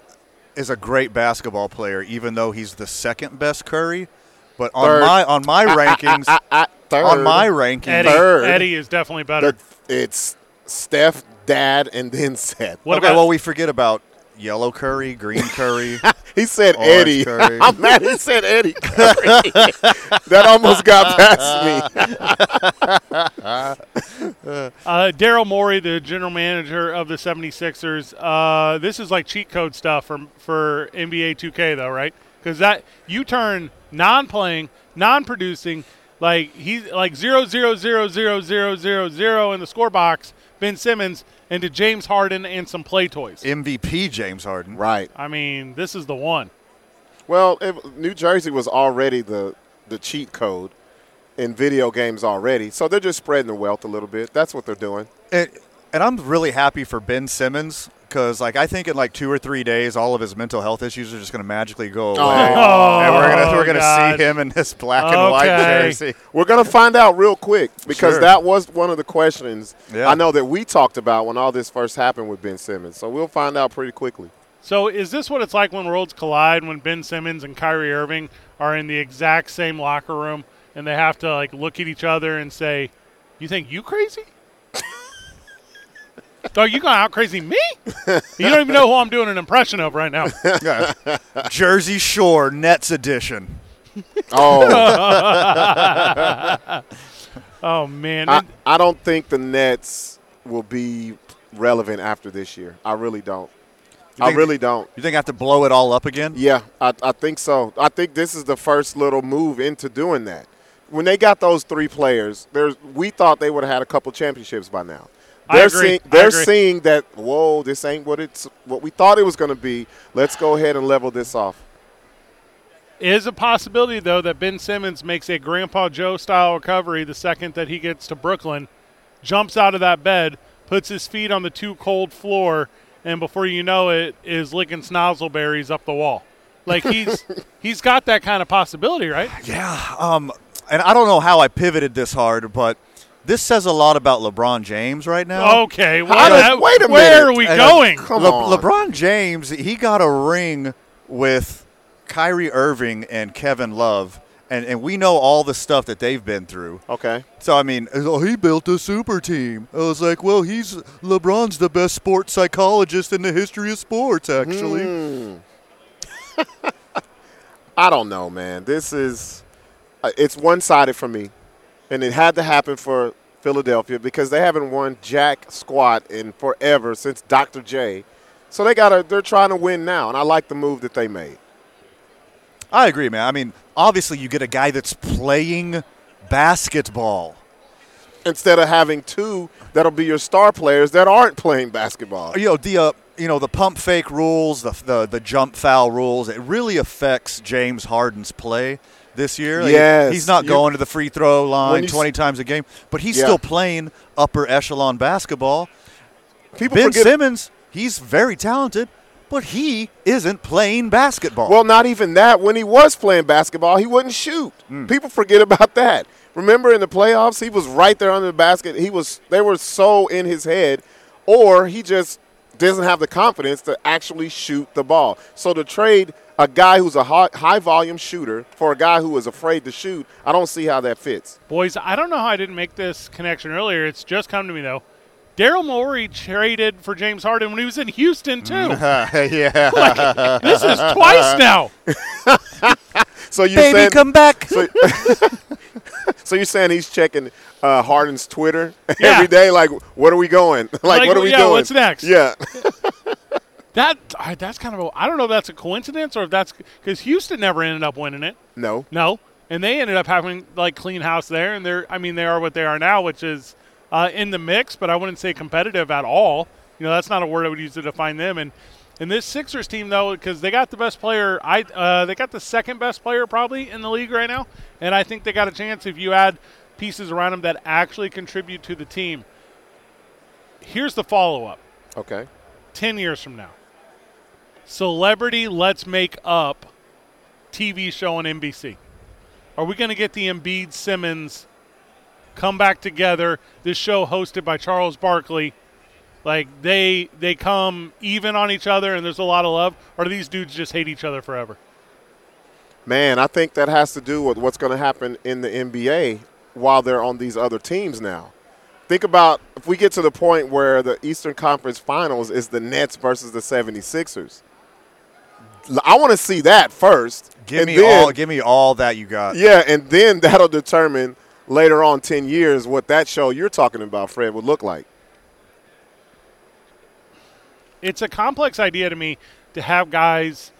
is a great basketball player, even though he's the second best Curry. But on Third. my on my ah, ah, ah, rankings, Third. on my rankings, Eddie, Third. Eddie is definitely better. The- it's Steph, dad, and then Seth. What okay, about well, we forget about yellow curry, green curry. He said Eddie. curry. I'm mad he said Eddie Curry. that almost got past me. Uh, Daryl Morey, the general manager of the 76ers, uh, this is like cheat code stuff for, for NBA 2K, though, right? Because that you turn non-playing, non-producing, like he's like zero zero zero zero zero zero zero in the score box, Ben Simmons, into James Harden and some play toys. MVP James Harden. right. I mean, this is the one. Well, it, New Jersey was already the the cheat code in video games already, so they're just spreading the wealth a little bit. That's what they're doing. And, and I'm really happy for Ben Simmons because, like, I think in like two or three days, all of his mental health issues are just going to magically go away, Oh. and we're gonna oh, we're gonna gosh. see him in this black and white jersey. We're going to find out real quick because Sure. that was one of the questions Yeah. I know that we talked about when all this first happened with Ben Simmons. So we'll find out pretty quickly. So is this what it's like when worlds collide when Ben Simmons and Kyrie Irving are in the exact same locker room and they have to like look at each other and say, "You think you crazy?" Dog, you gonna out crazy me? You don't even know who I'm doing an impression of right now. Jersey Shore Nets edition. Oh, Oh man, I, I don't think the Nets will be relevant after this year. I really don't. I really don't. You think I have to blow it all up again? Yeah, I, I think so. I think this is the first little move into doing that. When they got those three players, there's we thought they would have had a couple championships by now. I They're agree. seeing they're agree. seeing that whoa, this ain't what it's what we thought it was going to be. Let's go ahead and level this off. is a possibility though that Ben Simmons makes a Grandpa Joe style recovery the second that he gets to Brooklyn, jumps out of that bed, puts his feet on the too cold floor, and before you know it, is licking snozzleberries up the wall. Like he's he's got that kind of possibility, right? Yeah. Um, and I don't know how I pivoted this hard, but this says a lot about LeBron James right now. Okay, well, How did- that- wait a minute. where minute. are we And, uh, going? Come Le- on. LeBron James, he got a ring with Kyrie Irving and Kevin Love, and, and we know all the stuff that they've been through. Okay. So I mean, oh, he built a super team. I was like, well, he's LeBron's the best sports psychologist in the history of sports, actually. Hmm. I don't know, man. This is uh, it's one-sided for me, and it had to happen for Philadelphia because they haven't won jack squat in forever since Dr. J. So they got to they're trying to win now, and I like the move that they made. I agree, man. I mean, obviously, you get a guy that's playing basketball. Instead of having two that'll be your star players that aren't playing basketball. You know the uh, you know the pump fake rules, the, the the jump foul rules. It really affects James Harden's play this year. Yes. he's not going to the free throw line you s- twenty times a game, but he's Yeah. still playing upper echelon basketball. People ben forget Simmons, he's very talented, but he isn't playing basketball. Well, not even that. When he was playing basketball, he wouldn't shoot. Hmm. People forget about that. Remember in the playoffs, he was right there under the basket. He was they were so in his head, or he just doesn't have the confidence to actually shoot the ball. So to trade a guy who's a high, high volume shooter for a guy who is afraid to shoot, I don't see how that fits. Boys, I don't know how I didn't make this connection earlier. It's just come to me though. Daryl Morey traded for James Harden when he was in Houston too. yeah. Like, this is twice now. So you Baby, saying come back. So, so you're saying he's checking uh, Harden's Twitter Yeah. every day? Like, what are we going? like, Like, what are we yeah, doing? what's next? Yeah. That that's kind of a, I don't know if that's a coincidence or if that's because Houston never ended up winning it. no. No, and they ended up having like clean house there, and they're I mean they are what they are now, which is uh, in the mix, but I wouldn't say competitive at all. You know, that's not a word I would use to define them. And and this Sixers team though, because they got the best player, I uh, they got the second best player probably in the league right now, and I think they got a chance if you add pieces around them that actually contribute to the team. Here's the follow up. Okay. 10 years from now. Celebrity Let's Make Up TV show on NBC. Are we going to get the Embiid Simmons come back together? This show hosted by Charles Barkley. Like they they come even on each other and there's a lot of love, or do these dudes just hate each other forever? Man, I think that has to do with what's going to happen in the NBA while they're on these other teams now. think about if we get to the point where the Eastern Conference Finals is the Nets versus the 76ers. L- I want to see that first. Give and me then- all. Give me all that you got. Yeah, and then that'll determine later on 10 years what that show you're talking about, Fred, would look like. it's a complex idea to me to have guys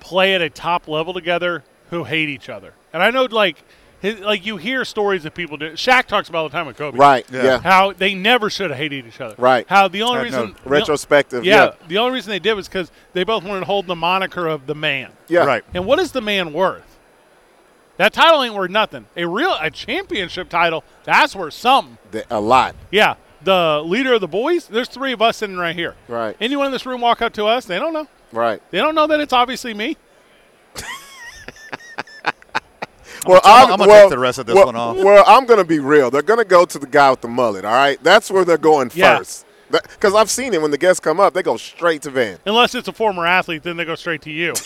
play at a top level together who hate each other. And I know, like, his, like you hear stories that people do. Shaq talks about all the time with Kobe. Right, Yeah. yeah. How they never should have hated each other. Right. How the only I reason know. Retrospective, Yeah, yeah. The only reason they did was because they both wanted to hold the moniker of the man. Yeah. Right. And what is the man worth? That title ain't worth nothing. A real a championship title, that's worth something. The- A lot. Yeah. The leader of the boys, there's three of us sitting right here. Right. Anyone in this room walk up to us, they don't know. Right. They don't know that it's obviously me. Well, I'm- I'm, I'm gonna well, take the rest of this well- one off. Well, I'm going to be real. They're going to go to the guy with the mullet, all right? That's where they're going Yeah. first. Because I've seen it when the guests come up, they go straight to Van. Unless it's a former athlete, then they go straight to you.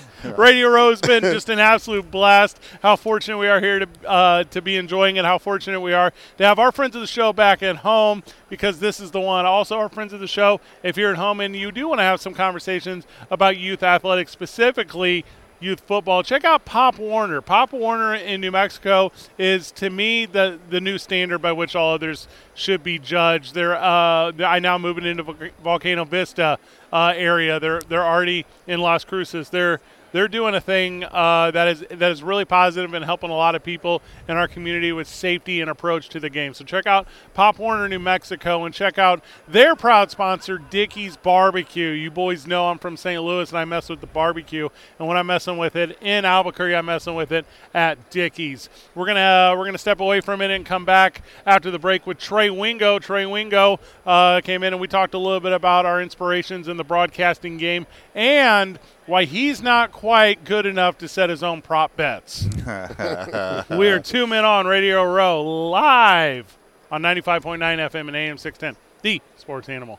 Radio Row has been just an absolute blast. How fortunate we are here to uh, to be enjoying it. How fortunate we are to have our friends of the show back at home because this is the one. Also, our friends of the show, if you're at home and you do want to have some conversations about youth athletics, specifically youth football. Check out Pop Warner. Pop Warner in New Mexico is to me the the new standard by which all others should be judged. They're uh, I now moving into Vol- Volcano Vista uh, area. They're they're already in Las Cruces. They're they're doing a thing uh, that is that is really positive and helping a lot of people in our community with safety and approach to the game. So check out Pop Warner, New Mexico, and check out their proud sponsor, Dickie's Barbecue. You boys know I'm from St. Louis and I mess with the barbecue, and when I'm messing with it in Albuquerque, I'm messing with it at Dickie's. We're gonna we're gonna step away for a minute and come back after the break with Trey Wingo. Trey Wingo uh, came in and we talked a little bit about our inspirations in the broadcasting game and why he's not quite good enough to set his own prop bets. we are two men on Radio Row live on 95.9 FM and AM 610, the sports animal.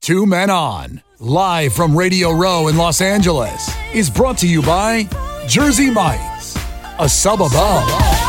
Two Men On, live from Radio Row in Los Angeles, is brought to you by Jersey Mike's, a sub above.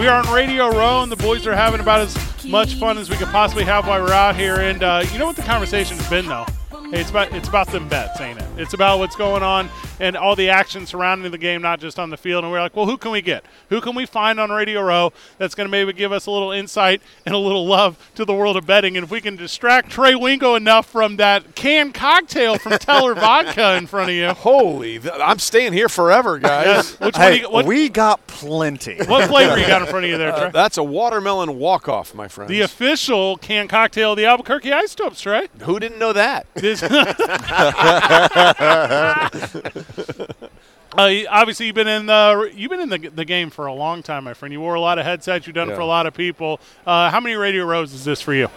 We are on Radio Row, and the boys are having about as much fun as we could possibly have while we're out here. And uh, you know what the conversation's been, though? Hey, it's about it's about them bets, ain't it? It's about what's going on and all the action surrounding the game, not just on the field. And we're like, well, who can we get? Who can we find on Radio Row that's going to maybe give us a little insight and a little love to the world of betting? And if we can distract Trey Wingo enough from that canned cocktail from Teller Vodka in front of you, holy, th- I'm staying here forever, guys. Which one Hey, you- what- we got plenty. what flavor you got in front of you there, Trey? Uh, that's a watermelon walk-off, my friend. The official canned cocktail of the Albuquerque Isotopes, Trey. Who didn't know that? This- Uh, obviously, you've been in the you've been in the, the game for a long time, my friend. You wore a lot of headsets. You've done it for a lot of people. Uh, how many radio rows is this for you?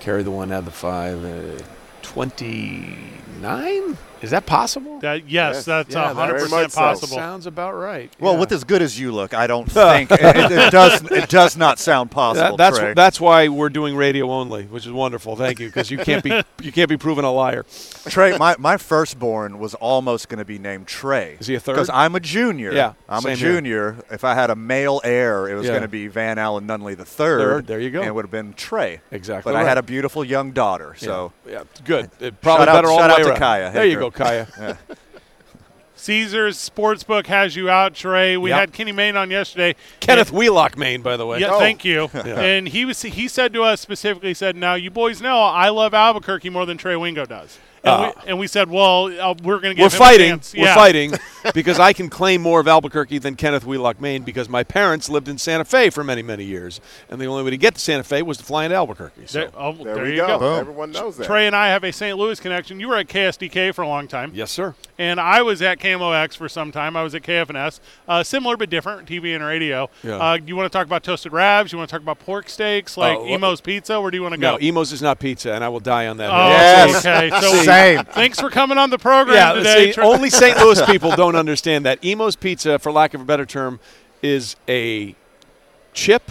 Carry the one, out of the five. Uh, Twenty-nine? Is that possible? That, yes, that's Yeah, hundred very percent much so. possible. Sounds about right. Well, yeah. with as good as you look, I don't think it, it, it does. It does not sound possible. That- that's Trey. that's why we're doing radio only, which is wonderful. Thank you, because you can't be you can't be proven a liar. Trey, my, my firstborn was almost going to be named Trey. Is he a third? Because I'm a junior. Yeah, I'm a same here. junior. If I had a male heir, it was Yeah. going to be Van Allen Nunley the third. Third, there you go. And it would have been Trey. Exactly But I had a beautiful young daughter, so yeah, good. It probably Shout out- better all shout the out way to around. Kaya There you Hager. go, Kaya. Yeah. Caesars Sportsbook has you out, Trey. We Yep. had Kenny Mayne on yesterday. Kenneth And- Wheelock, Mayne, by the way. Yeah, Oh. thank you. Yeah. And he was he said to us specifically said, "Now you boys know I love Albuquerque more than Trey Wingo does." And, Uh, we, and we said, "Well, uh, we're going to give We're him a fighting. chance." We're Yeah. fighting because I can claim more of Albuquerque than Kenneth Wheelock, Mayne, because my parents lived in Santa Fe for many, many years, and the only way to get to Santa Fe was to fly into Albuquerque. So There, oh, There there we you go. go. Everyone knows that. Trey and I have a St. Louis connection. You were at KSDK for a long time. yes, sir. And I was at KMOX for some time. I was at KFNS. Uh, similar but different, TV and radio. Yeah. Uh, do you want to talk about toasted ravs? You want to talk about pork steaks, like what- Imo's Pizza? Where do you want to go? No. Imos is not pizza, and I will die on that. Oh. Yes. okay. So Same. Thanks for coming on the program Yeah, today. see, only St. Louis people don't understand that. Imo's Pizza, for lack of a better term, is a chip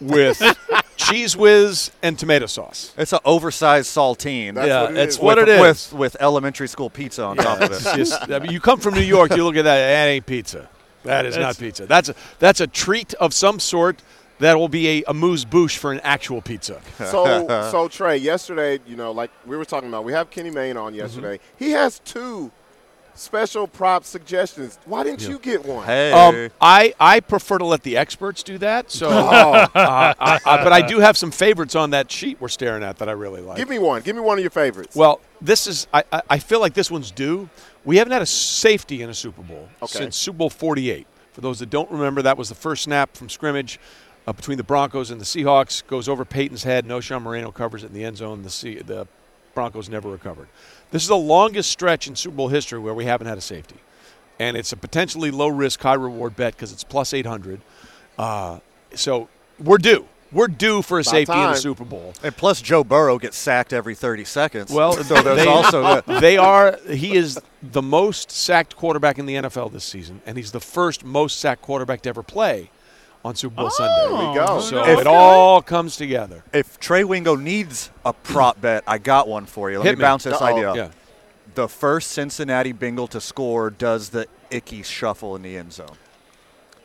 with cheese whiz and tomato sauce. It's an oversized saltine. That's yeah, what it that's is. what with, it is. With, with elementary school pizza on top of it. Just- I mean, you come from New York, you look at that. That ain't pizza. That is That's- not pizza. That's a, that's a treat of some sort. That will be a amuse bouche for an actual pizza. So, so Trey, yesterday, you know, like we were talking about, we have Kenny Mayne on yesterday. Mm-hmm. He has two special prop suggestions. Why didn't you get one? Hey. Um, I, I prefer to let the experts do that. So, uh, I, I, but I do have some favorites on that sheet we're staring at that I really like. Give me one. Give me one of your favorites. Well, this is I, I- I feel like this one's due. We haven't had a safety in a Super Bowl Okay. since Super Bowl 48. For those that don't remember, that was the first snap from scrimmage uh, between the Broncos and the Seahawks. Goes over Peyton's head. Knowshon Moreno covers it in the end zone. The C, the Broncos never recovered. This is the longest stretch in Super Bowl history where we haven't had a safety, and it's a potentially low risk, high reward bet because it's plus 800. Uh, so we're due. We're due for a About safety in the time. Super Bowl. and plus, Joe Burrow gets sacked every 30 seconds. Well, so there's they, also that. they are. He is the most sacked quarterback in the NFL this season, and he's the first most sacked quarterback to ever play on Super Bowl Sunday. There we go. So Okay. it all comes together. If Trey Wingo needs a prop bet, I got one for you. Let Hit me me. bounce this Uh-oh. idea. Yeah. The first Cincinnati Bengal to score does the icky shuffle in the end zone.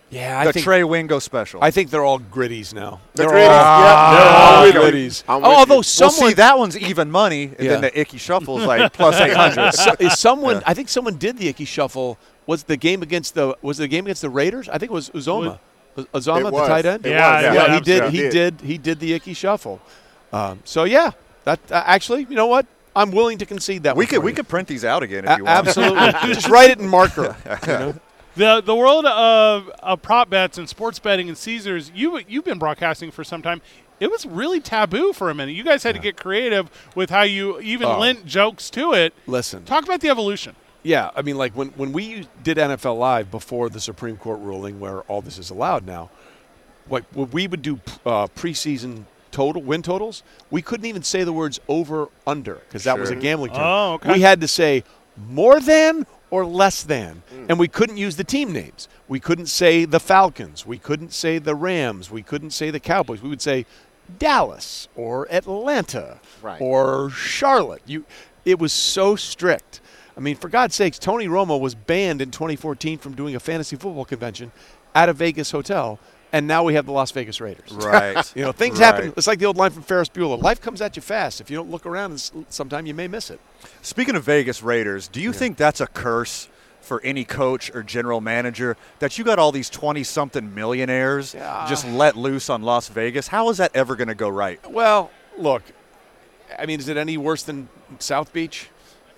Yeah, I the think Trey Wingo special. I think they're all griddies now. The they're griddies, all, yep. they're all with griddies. Oh, although you. well, see, that one's even money, and Yeah. then the icky shuffle is like plus 800. So- is someone I think someone did the Icky Shuffle. Was the game against the was the game against the Raiders? I think it was Uzomah. Uzomah, It the tight end. It Yeah, yeah, yeah, he did. He Did. did. He did the Icky Shuffle. Um, so yeah, that uh, actually, you know what? I'm willing to concede that. we one could for we you. could print these out again if A- you want. absolutely. Just write it in marker. you know? The the world of, of prop bets and sports betting and Caesars, you you've been broadcasting for some time. It was really taboo for a minute. You guys had to get creative with how you even Oh. lent jokes to it. Listen, Talk about the evolution. Yeah, I mean, like when, when we did NFL Live before the Supreme Court ruling, where all this is allowed now, like when we would do uh, preseason total win totals, we couldn't even say the words over under because that was a gambling term. Oh, okay. We had to say more than or less than, and we couldn't use the team names. We couldn't say the Falcons. We couldn't say the Rams. We couldn't say the Cowboys. We would say Dallas or Atlanta Right. or Charlotte. You, it was so strict. I mean, for God's sakes, Tony Romo was banned in 2014 from doing a fantasy football convention at a Vegas hotel, and now we have the Las Vegas Raiders. Right. You know, things Right. happen. It's like the old line from Ferris Bueller: "Life comes at you fast. If you don't look around, sometime you may miss it." Speaking of Vegas Raiders, do you think that's a curse for any coach or general manager that you got all these 20 something millionaires Yeah. just let loose on Las Vegas? How is that ever going to go right? Well, look, I mean, is it any worse than South Beach?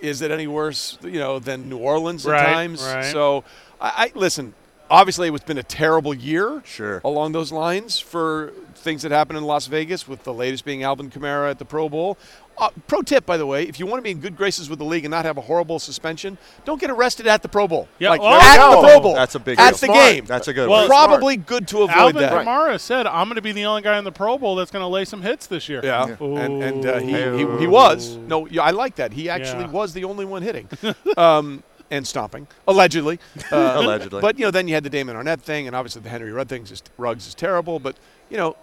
Is it any worse, you know, than New Orleans Right, at times? right. So, I, I listen. Obviously, it's been a terrible year. Sure. Along those lines for things that happened in Las Vegas, with the latest being Alvin Kamara at the Pro Bowl. Uh, pro tip, by the way, if you want to be in good graces with the league and not have a horrible suspension, don't get arrested at the Pro Bowl. Yeah, like oh, at no. the Pro Bowl. That's a big at deal. the Smart. game. That's a good Well, one. Probably good to avoid Alvin that. Kamara said, "I'm going to be the only guy in the Pro Bowl that's going to lay some hits this year." Yeah, and, and uh, he, he, he was. No, yeah, I like that. He actually Yeah. was the only one hitting um, and stomping, allegedly. Uh, Allegedly. But, you know, then you had the Damon Arnette thing, and obviously the Henry Ruggs thing, is, Ruggs is terrible. But, you know,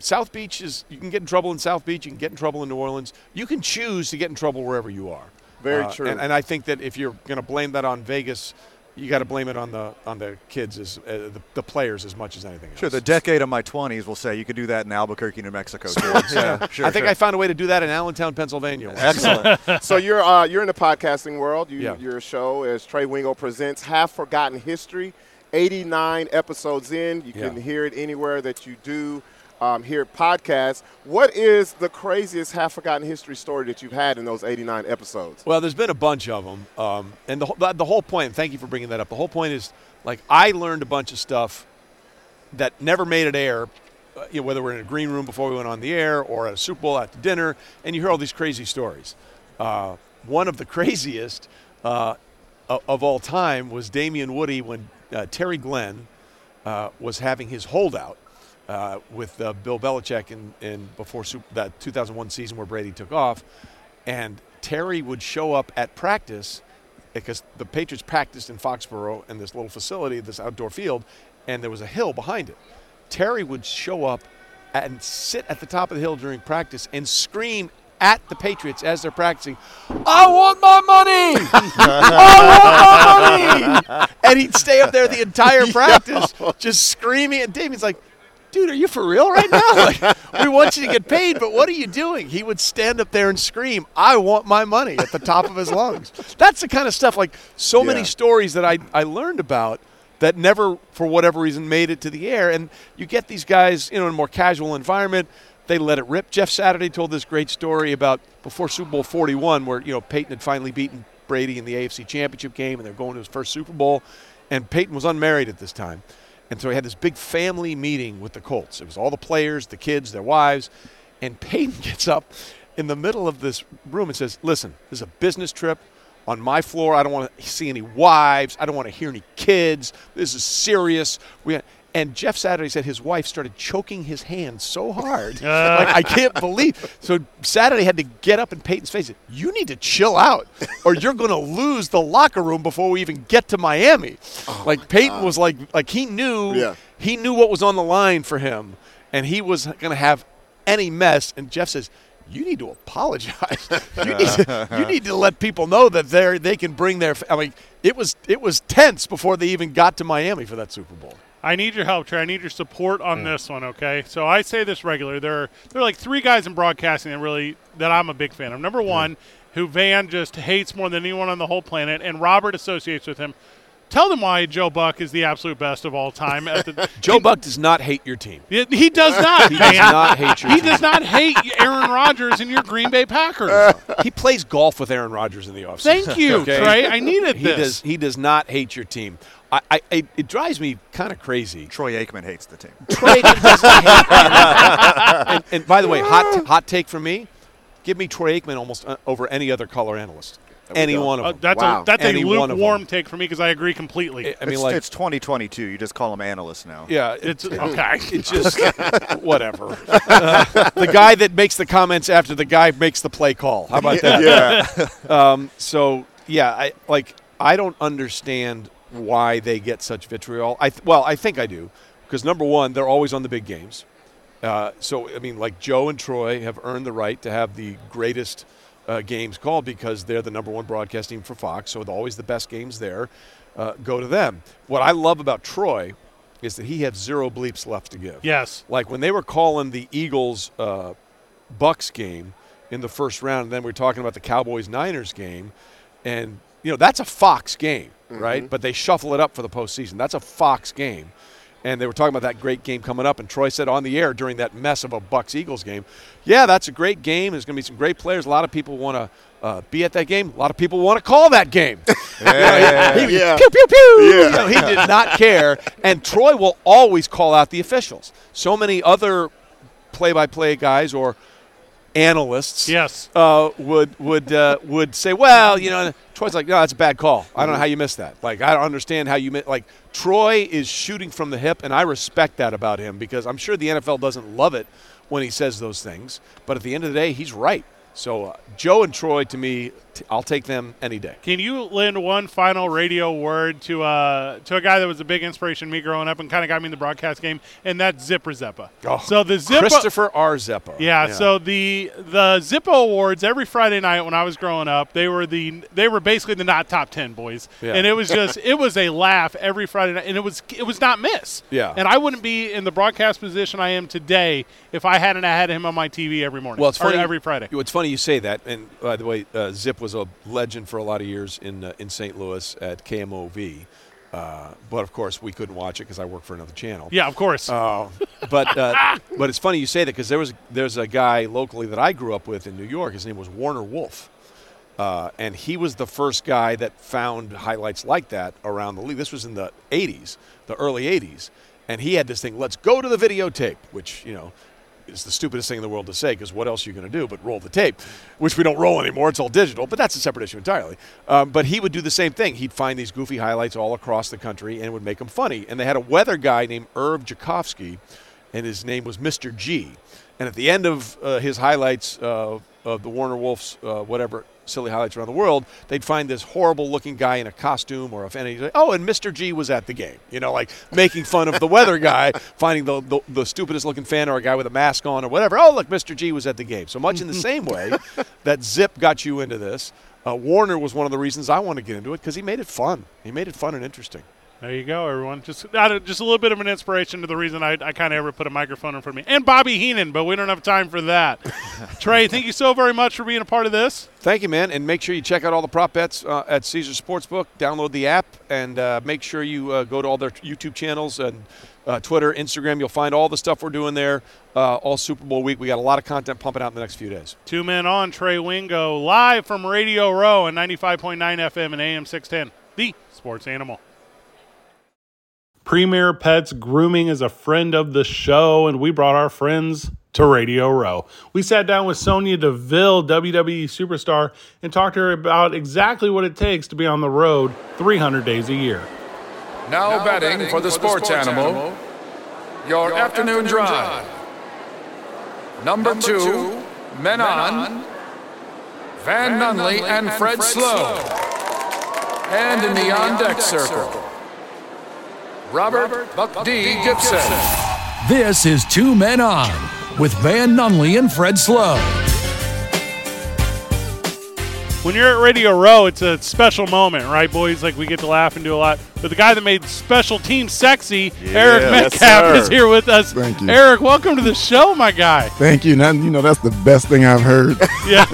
South Beach is, you can get in trouble in South Beach, you can get in trouble in New Orleans. You can choose to get in trouble wherever you are. Very Uh, true. And, and I think that if you're going to blame that on Vegas, you got to blame it on the on the kids, as uh, the, the players, as much as anything else. Sure, the decade of my 20s will say you could do that in Albuquerque, New Mexico. Too. yeah, sure, I think sure. I found a way to do that in Allentown, Pennsylvania. Excellent. so you're uh, you're in the podcasting world. You, Yeah. Your show is Trey Wingo presents Half Forgotten History. 89 episodes in. You can Yeah. hear it anywhere that you do um, hear podcasts. What is the craziest half forgotten history story that you've had in those 89 episodes? Well, there's been a bunch of them, um, and the the whole point. Thank you for bringing that up. The whole point is like I learned a bunch of stuff that never made it air. uh, You know, whether we're in a green room before we went on the air or at a Super Bowl after dinner, and you hear all these crazy stories. Uh, one of the craziest uh, of all time was Damien Woody when uh, Terry Glenn uh, was having his holdout uh, with uh, Bill Belichick in, in before Super, that 2001 season where Brady took off, and Terry would show up at practice because the Patriots practiced in Foxborough in this little facility, this outdoor field, and there was a hill behind it. Terry would show up and sit at the top of the hill during practice and scream at the Patriots as they're practicing, I want my money! I want my money! And he'd stay up there the entire practice just screaming. And Damon's like, dude, are you for real right now? Like, we want you to get paid, but what are you doing? He would stand up there and scream, I want my money at the top of his lungs. That's the kind of stuff, like so many stories that I, I learned about that never, for whatever reason, made it to the air. And you get these guys, you know, in a more casual environment. They let it rip. Jeff Saturday told this great story about before Super Bowl 41, where you know Peyton had finally beaten Brady in the AFC Championship game, and they're going to his first Super Bowl. And Peyton was unmarried at this time, and so he had this big family meeting with the Colts. It was all the players, the kids, their wives, and Peyton gets up in the middle of this room and says, "Listen, this is a business trip." on my floor. I don't want to see any wives. I don't want to hear any kids. This is serious. We and Jeff Saturday said his wife started choking his hand so hard. Uh. like, I can't believe. So Saturday had to get up in Peyton's face. You need to chill out, or you're going to lose the locker room before we even get to Miami. Oh like Peyton was like, like he knew, Yeah. he knew what was on the line for him, and he was going to have any mess. And Jeff says, "You need to apologize. you, need to, you need to let people know that they they can bring their. I mean, it was it was tense before they even got to Miami for that Super Bowl. I need your help, Trey. I need your support on this one, okay? So I say this regularly. There are there are like three guys in broadcasting that really that I'm a big fan of. Number one, who Van just hates more than anyone on the whole planet, and Robert associates with him. Tell them why Joe Buck is the absolute best of all time. At the, Joe Buck does not hate your team. he, he does not. He does not hate your He team. does not hate Aaron Rodgers and your Green Bay Packers. He plays golf with Aaron Rodgers in the offseason. Thank you, okay? Trey. I needed He this. does. He does not hate your team. I, I it, it drives me kind of crazy. Troy Aikman hates the team. Troy does not hate. and, and by the way, hot hot take from me: give me Troy Aikman almost uh, over any other color analyst. Any one of Uh, them. that's Wow. a that's Any a lukewarm take for me because I agree completely. I mean, it's, like, it's 2022. You just call them analysts now. yeah, it's okay. It's just whatever. Uh, the guy that makes the comments after the guy makes the play call. How about that? Yeah. Um, so yeah, I like I don't understand why they get such vitriol. I th- well, I think I do because number one, they're always on the big games. Uh, so I mean, like Joe and Troy have earned the right to have the greatest uh, games called because they're the number one broadcast team for Fox. So always the best games there uh, go to them. What I love about Troy is that he has zero bleeps left to give. Yes. Like when they were calling the Eagles uh, Bucks game in the first round, and then we are talking about the Cowboys Niners game, and you know that's a Fox game, right? But they shuffle it up for the postseason. That's a Fox game. And they were talking about that great game coming up, and Troy said on the air during that mess of a Bucks Eagles game, "Yeah, that's a great game. There's going to be some great players. A lot of people want to uh, be at that game. A lot of people want to call that game." You know, he, he Yeah. pew pew pew. Yeah. You know, he did not care, and Troy will always call out the officials. So many other play-by-play guys or analysts Yes. uh, would would uh, would say, well, you know, Troy's like, no, that's a bad call. I don't know how you missed that. Like, I don't understand how you mi- like. Troy is shooting from the hip, and I respect that about him because I'm sure the NFL doesn't love it when he says those things. But at the end of the day, he's right. So uh, Joe and Troy, to me, I'll take them any day. Can you lend one final radio word to uh, to a guy that was a big inspiration to me growing up and kind of got me in the broadcast game, and that's Zipper Zeppa. Oh, so the Zippo, Christopher R. Zeppo. yeah, So the the Zippo Awards every Friday night when I was growing up, they were the they were basically the not top ten boys, Yeah. and it was just it was a laugh every Friday night, and it was it was not miss. Yeah. and I wouldn't be in the broadcast position I am today if I hadn't had him on my TV every morning. Well, it's or funny every Friday. It's funny you say that. And by the way, uh, Zip was a legend for a lot of years in uh, in St. Louis at KMOV. Uh, but of course, we couldn't watch it because I work for another channel. Yeah, of course. Uh, but uh, but it's funny you say that because there was there's a guy locally that I grew up with in New York. His name was Warner Wolf. Uh, and he was the first guy that found highlights like that around the league. This was in the 80s, the early 80s. And he had this thing, let's go to the videotape, which, you know, is the stupidest thing in the world to say because what else are you going to do but roll the tape, which we don't roll anymore. It's all digital, but that's a separate issue entirely. Um, but he would do the same thing. He'd find these goofy highlights all across the country and would make them funny. And they had a weather guy named Irv Gikofsky, and his name was Mr. G. And at the end of uh, his highlights uh, of the Warner Wolf's uh, whatever silly highlights around the world, they'd find this horrible-looking guy in a costume or a fan. And he'd say, "Oh, and Mr. G was at the game." You know, like making fun of the weather guy, finding the, the the stupidest-looking fan or a guy with a mask on or whatever. Oh, look, Mr. G was at the game. So much in the same way that Zip got you into this. Uh, Warner was one of the reasons I want to get into it because he made it fun. He made it fun and interesting. There you go, everyone. Just just a little bit of an inspiration to the reason I, I kind of ever put a microphone in front of me. And Bobby Heenan, but we don't have time for that. Trey, thank you so very much for being a part of this. Thank you, man. And make sure you check out all the prop bets uh, at Caesar Sportsbook. Download the app and uh, make sure you uh, go to all their YouTube channels and uh, Twitter, Instagram. You'll find all the stuff we're doing there uh, all Super Bowl week. We got a lot of content pumping out in the next few days. Two men on, Trey Wingo, live from Radio Row and 95.9 FM and AM 610, the sports animal. Premier Pets Grooming is a friend of the show, and we brought our friends to Radio Row. We sat down with Sonya Deville, WWE superstar, and talked to her about exactly what it takes to be on the road 300 days a year. Now, now betting, betting, for the, for sports, the sports animal, animal, your, your afternoon, afternoon drive. drive. Number, Number two, two, men, on, Van, Van Nunley and, and Fred, Fred Slow. And, and in the on deck circle, circle. Robert, Robert Buck D. Gibson. Gibson. This is Two Men On with Van Nunley and Fred Slow. When you're at Radio Row, it's a special moment, right, boys? Like we get to laugh and do a lot. But the guy that made special team sexy, yeah, Eric Metcalf, is here with us. Thank you, Eric. Welcome to the show, my guy. Thank you. Now, you know that's the best thing I've heard. yeah.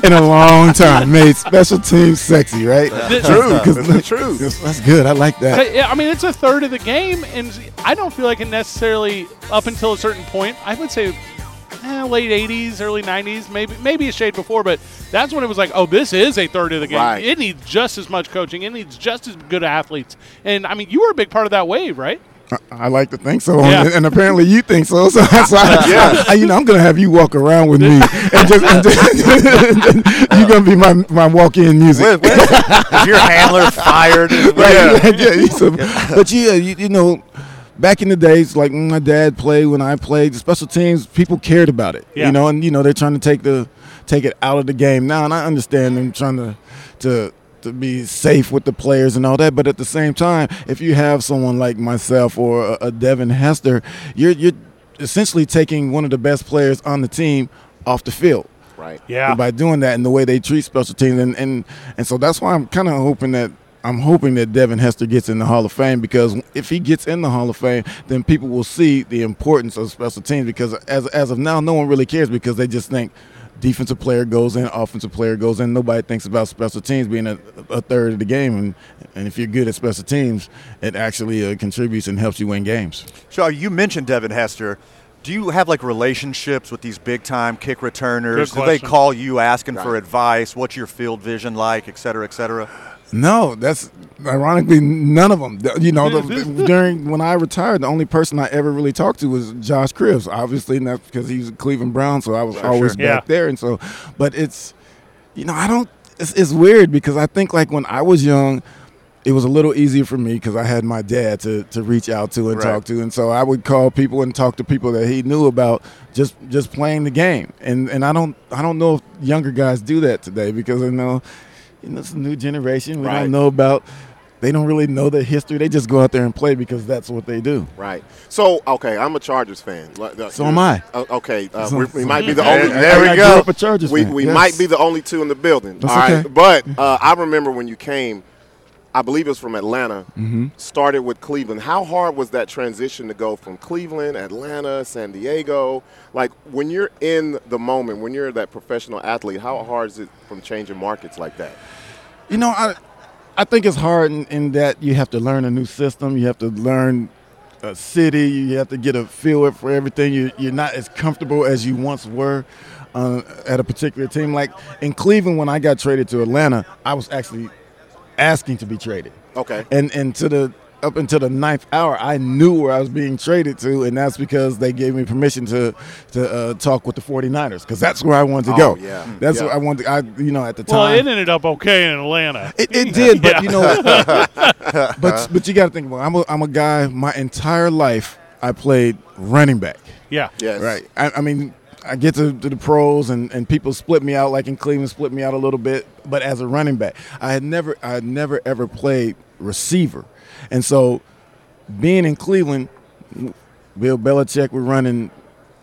in a long time. Made special team sexy, right? That's true. That's true. That's good. I like that. I mean, it's a third of the game, and I don't feel like it necessarily up until a certain point. I would say eh, late 80s, early 90s, maybe maybe a shade before, but that's when it was like, oh, this is a third of the game. Right. It needs just as much coaching. It needs just as good athletes. And I mean, you were a big part of that wave, right? I like to think so, yeah. and, and, apparently you think so. So that's why, yeah. I, you know, I'm gonna have you walk around with me, and just, and just you're gonna be my, my walk-in music. Wait, wait. Is your handler fired? Right, yeah, yeah. So, but yeah, you, you know, back in the days, like mm, my dad played when I played, the special teams, people cared about it. Yeah. You know, and you know they're trying to take the take it out of the game now, and I understand them trying to to to be safe with the players and all that. But at the same time, if you have someone like myself or a, a Devin Hester, you're you're essentially taking one of the best players on the team off the field. Right. Yeah. By doing that and the way they treat special teams, and and, and so that's why I'm kind of hoping that I'm hoping that Devin Hester gets in the Hall of Fame because if he gets in the Hall of Fame, then people will see the importance of special teams. Because as as of now, no one really cares because they just think defensive player goes in, offensive player goes in. Nobody thinks about special teams being a, a third of the game, and and if you're good at special teams, it actually uh, contributes and helps you win games. So you mentioned Devin Hester. Do you have like relationships with these big time kick returners? Do they call you asking right. for advice? What's your field vision like, et cetera, et cetera? No, that's ironically none of them. You know, the, during when I retired, the only person I ever really talked to was Josh Cribbs. Obviously, and that's because he's a Cleveland Brown, so I was always sure. back yeah. there. And so, but it's, you know, I don't. It's, it's weird because I think like when I was young, it was a little easier for me because I had my dad to, to reach out to and right. talk to, and so I would call people and talk to people that he knew about just just playing the game. And and I don't I don't know if younger guys do that today because I know you know, it's a new generation. We right. don't know about. They don't really know the history. They just go out there and play because that's what they do. Right. So, okay, I'm a Chargers fan. So am I. Uh, okay, uh, we, we might be the only. There, there we go. we we yes. might be the only two in the building. That's all okay. But uh, I remember when you came. I believe it was from Atlanta. Mm-hmm. Started with Cleveland. How hard was that transition to go from Cleveland, Atlanta, San Diego? Like when you're in the moment, when you're that professional athlete, how hard is it from changing markets like that? You know, I I think it's hard in, in, that you have to learn a new system. You have to learn a city. You have to get a feel for everything. You, you're not as comfortable as you once were uh, at a particular team. Like in Cleveland, when I got traded to Atlanta, I was actually asking to be traded. Okay. And and to the up until the ninth hour, I knew where I was being traded to, and that's because they gave me permission to to uh, talk with the 49ers because that's where I wanted to go. Oh, yeah, that's yeah. what I wanted. To, I you know at the time. Well, it ended up okay in Atlanta. It, it did, but you know, but but you got to think about. It. I'm a I'm a guy. My entire life, I played running back. Yeah. Yes. Right. I, I mean, I get to, to the pros and, and people split me out like in Cleveland split me out a little bit, but as a running back, I had never I had never ever played receiver, and so being in Cleveland, Bill Belichick was running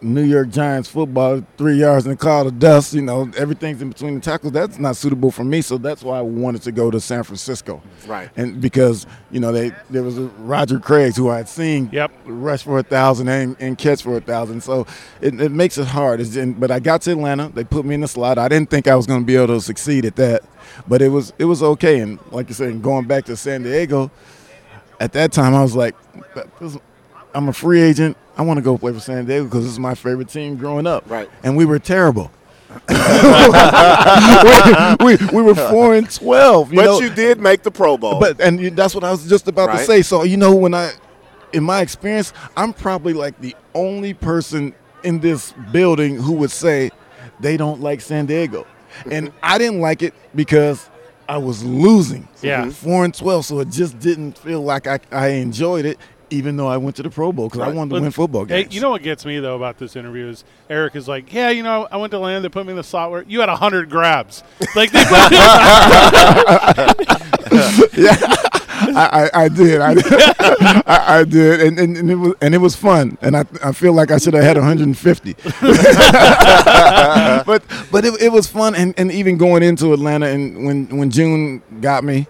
New York Giants football, three yards in a cloud of dust. You know, everything's in between the tackles. That's not suitable for me. So that's why I wanted to go to San Francisco. Right. And because you know they there was a Roger Craig who I had seen Yep. rush for a thousand and, and catch for a thousand. So it, it makes it hard. In, but I got to Atlanta. They put me in the slot. I didn't think I was going to be able to succeed at that, but it was it was okay. And like you said, going back to San Diego, at that time I was like, I'm a free agent. I want to go play for San Diego because this is my favorite team growing up. Right. And we were terrible. we, we, we were four and twelve. You but know? you did make the Pro Bowl. But and that's what I was just about to say. So you know, when I, in my experience, I'm probably like the only person in this building who would say they don't like San Diego, mm-hmm. and I didn't like it because I was losing. Yeah. four and twelve, so it just didn't feel like I, I enjoyed it, even though I went to the Pro Bowl because I wanted to But- win football Hey, games. you know what gets me though about this interview is Eric is like, yeah, you know, I went to land. They put me in the slot where you had hundred grabs. Like, they I, I, I did. I, I, I did, and, and, and it was and it was fun, and I, I feel like I should have had 150. but but it, it was fun, and, and even going into Atlanta, and when when June got me,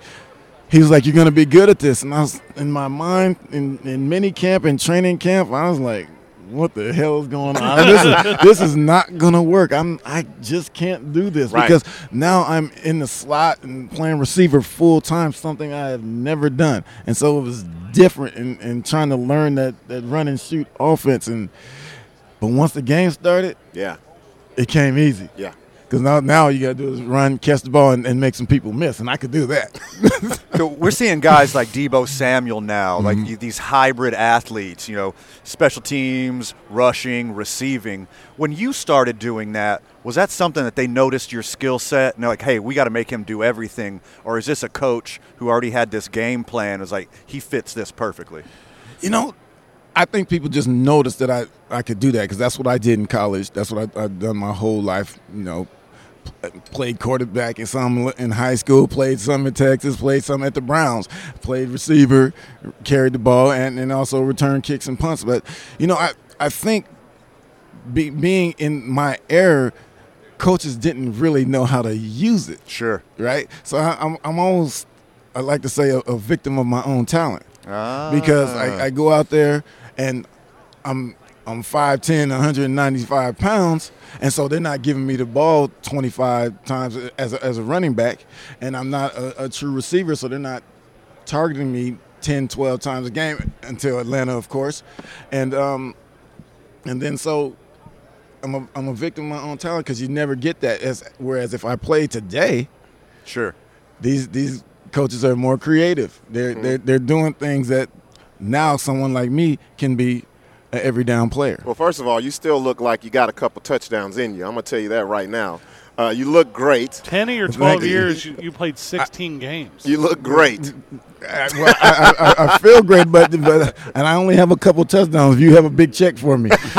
he was like, "You're gonna be good at this," and I was in my mind in in mini camp and training camp, I was like. What the hell is going on? this, is, this is not gonna work. I'm. I just can't do this Right. because now I'm in the slot and playing receiver full time, something I have never done. And so it was different in, in trying to learn that, that run and shoot offense. And but once the game started, yeah. it came easy. Yeah. Because now, now you got to do is run, catch the ball, and, and make some people miss, and I could do that. So we're seeing guys like Deebo Samuel now, Mm-hmm. like these hybrid athletes, you know, special teams, rushing, receiving. When you started doing that, was that something that they noticed your skill set and they're like, hey, we got to make him do everything? Or is this a coach who already had this game plan? Is like, he fits this perfectly? You know, I think people just noticed that I, I could do that because that's what I did in college. That's what I, I've done my whole life. You know, played quarterback in some in high school, played some in Texas, played some at the Browns, played receiver, carried the ball, and, and also returned kicks and punts. But you know, I I think be, being in my era, coaches didn't really know how to use it. Sure. Right. So I, I'm I'm almost I like to say a, a victim of my own talent ah. because I, I go out there and I'm I'm 5'10", 195 pounds, and so they're not giving me the ball 25 times as a, as a running back, and I'm not a, a true receiver, so they're not targeting me 10, 12 times a game until Atlanta, of course, and um, and then so I'm a, I'm a victim of my own talent because you never get that. As whereas if I play today, sure, these these coaches are more creative. They're they're they're doing things that now someone like me can be an every down player. Well, first of all, you still look like you got a couple touchdowns in you. I'm gonna tell you that right now. Uh, you look great. ten or twelve years, you, you played sixteen games. You look great. I, well, I, I, I feel great, but, but and I only have a couple touchdowns. If you have a big check for me,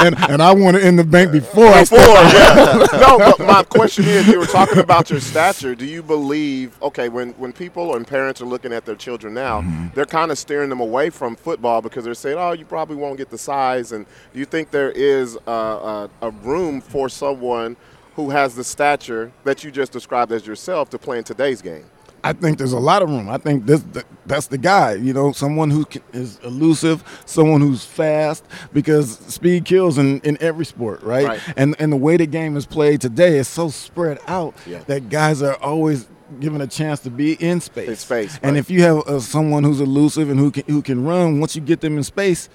and and I want it in the bank before Before, yeah. no, but my question is, you were talking about your stature. Do you believe? Okay, when when people and parents are looking at their children now, Mm-hmm. they're kind of steering them away from football because they're saying, "Oh, you probably won't get the size." And do you think there is a, a, a room for someone who has the stature that you just described as yourself to play in today's game? I think there's a lot of room. I think this that's the guy. You know, someone who is elusive, someone who's fast, because speed kills in, in every sport, right? Right. And and the way the game is played today is so spread out Yeah. that guys are always given a chance to be in space. In space, And if you have uh, someone who's elusive and who can who can run, once you get them in space.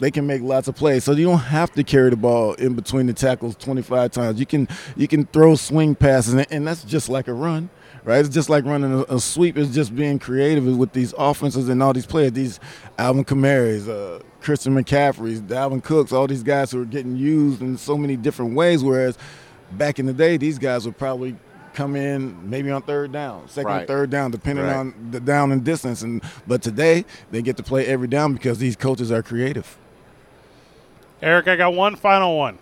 They can make lots of plays, so you don't have to carry the ball in between the tackles 25 times. You can you can throw swing passes, and, and that's just like a run right? It's just like running a, a sweep. It's just being creative with these offenses and all these players. These Alvin Kamara's, uh, Christian McCaffrey's, Dalvin Cooks, all these guys who are getting used in so many different ways. Whereas back in the day, these guys would probably come in maybe on third down, second Right. third down, depending Right. on the down and distance. And but today they get to play every down because these coaches are creative. Eric, I got one final one.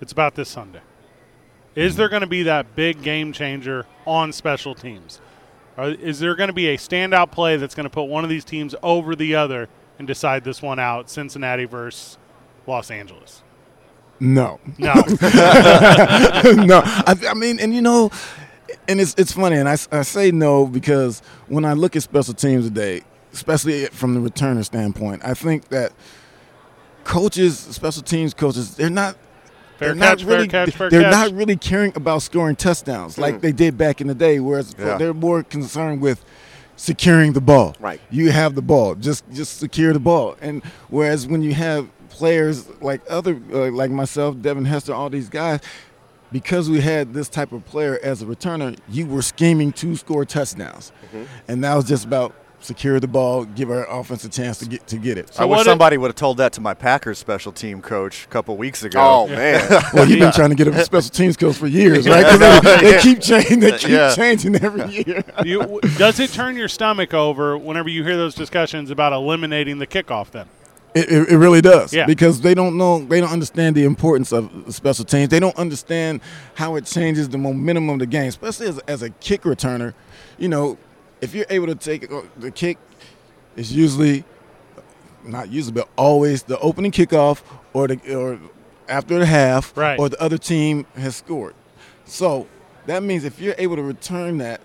It's about this Sunday. Is there going to be that big game changer on special teams? Is there going to be a standout play that's going to put one of these teams over the other and decide this one out? Cincinnati versus Los Angeles. No. No. no. I, I mean, and you know, and it's it's funny, and I, I say no because when I look at special teams today, especially from the returner standpoint, I think that coaches, special teams coaches, they're not. Fair they're not catch, fair really, catch, fair they're catch. not really caring about scoring touchdowns like they did back in the day. Whereas Yeah. they're more concerned with securing the ball. Right. You have the ball. Just just secure the ball. And whereas when you have players like other uh, like myself, Devin Hester, all these guys, because we had this type of player as a returner, you were scheming to score touchdowns, and that was just about secure the ball, give our offense a chance to get to get it. I wish somebody would have told that to my Packers special team coach a couple weeks ago. Oh, man. well, you've been trying to get a special teams coach for years, right? 'Cause they, they Yeah. keep changing. They keep Yeah. changing every year. You, does it turn your stomach over whenever you hear those discussions about eliminating the kickoff then? It, it, it really does. Yeah. Because they don't know, they don't understand the importance of special teams. They don't understand how it changes the momentum of the game, especially as, as a kick returner. You know, if you're able to take uh, the kick, it's usually not usually, but always the opening kickoff or the or after the half, Right. or the other team has scored. So that means if you're able to return that,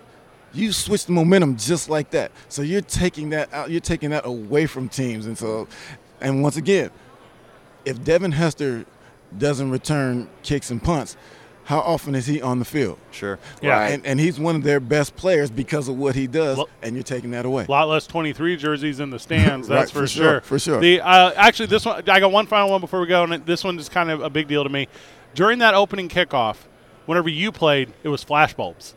you switch the momentum just like that. So you're taking that out. You're taking that away from teams, and so, and once again, if Devin Hester doesn't return kicks and punts, how often is he on the field? Sure. Yeah. And, and he's one of their best players because of what he does, Well- and you're taking that away. A lot less 23 jerseys in the stands, that's Right, for, for sure, for sure. The uh, actually, this one I got one final one before we go, and this one is kind of a big deal to me. During that opening kickoff, whenever you played, it was flashbulbs.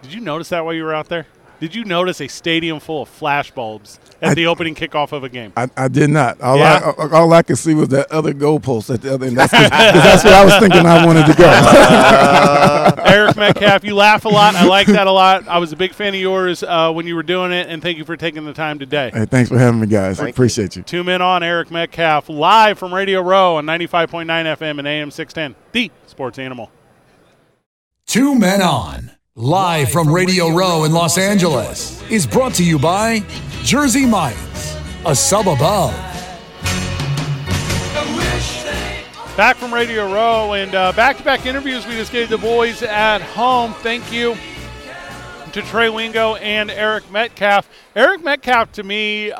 Did you notice that while you were out there? Did you notice a stadium full of flash bulbs at I- the opening kickoff of a game? I, I did not. All, Yeah? I, all I could see was that other goalpost at the other end. That's, 'cause- 'cause that's where I was thinking I wanted to go. Eric Metcalf, you laugh a lot. I like that a lot. I was a big fan of yours uh, when you were doing it, and thank you for taking the time today. hey, thanks for having me, guys. I Thank you. appreciate you. Two men on Eric Metcalf live from Radio Row on 95.9 FM and AM 610, the sports animal. Two Men On, live from Radio Row in Los Angeles, is brought to you by Jersey Mike's, a sub above. Back from Radio Row and uh, back-to-back interviews we just gave the boys at home. Thank you to Trey Wingo and Eric Metcalf. Eric Metcalf, to me, uh,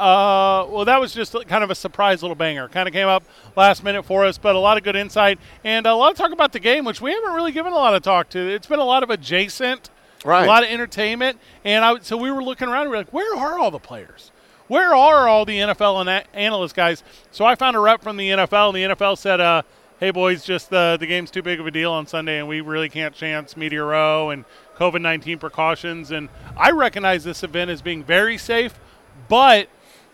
well, that was just kind of a surprise little banger. Kind of came up last minute for us, but a lot of good insight and a lot of talk about the game, which we haven't really given a lot of talk to. It's been a lot of adjacent, Right. a lot of entertainment, and I, so we were looking around and we are like, where are all the players? Where are all the NFL and a- analyst guys? So I found a rep from the NFL, and the NFL said, uh, "Hey boys, just uh, the game's too big of a deal on Sunday, and we really can't chance Media Row and COVID nineteen precautions." And I recognize this event as being very safe, but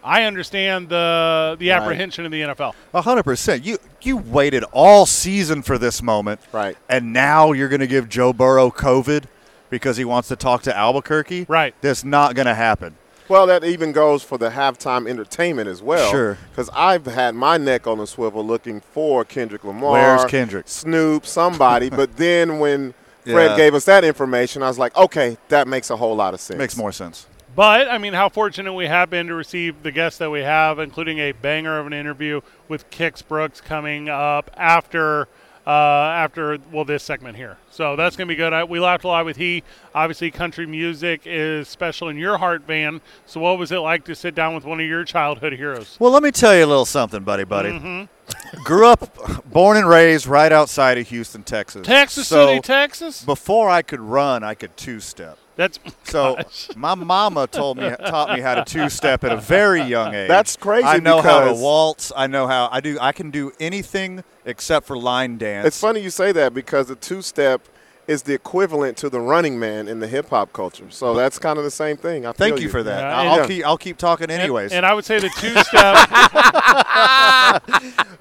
I understand the the apprehension of the NFL. A hundred percent. You you waited all season for this moment, Right. And now you're going to give Joe Burrow COVID because he wants to talk to Albuquerque, Right. That's not going to happen. Well, that even goes for the halftime entertainment as well. Sure. Because I've had my neck on the swivel looking for Kendrick Lamar. Where's Kendrick? Snoop, somebody. but then when Fred Yeah. gave us that information, I was like, okay, that makes a whole lot of sense. Makes more sense. But I mean, how fortunate we have been to receive the guests that we have, including a banger of an interview with Kix Brooks coming up after uh, after well this segment here. So that's gonna be good. I, we laughed a lot with he. Obviously, country music is special in your heart, Van. So what was it like to sit down with one of your childhood heroes? Well, let me tell you a little something, buddy, buddy. Mm-hmm. Grew up, born and raised right outside of Houston, Texas. Texas So, City, Texas. Before I could run, I could two-step. That's So my mama told me taught me how to two step at a very young age. That's crazy I know how to waltz. I know how I do. I can do anything except for line dance. It's funny you say that because the two step is the equivalent to the running man in the hip hop culture. So that's kind of the same thing. I Thank feel you for that. Yeah, I'll and- keep I'll keep talking And- anyways. And, I would say the two step.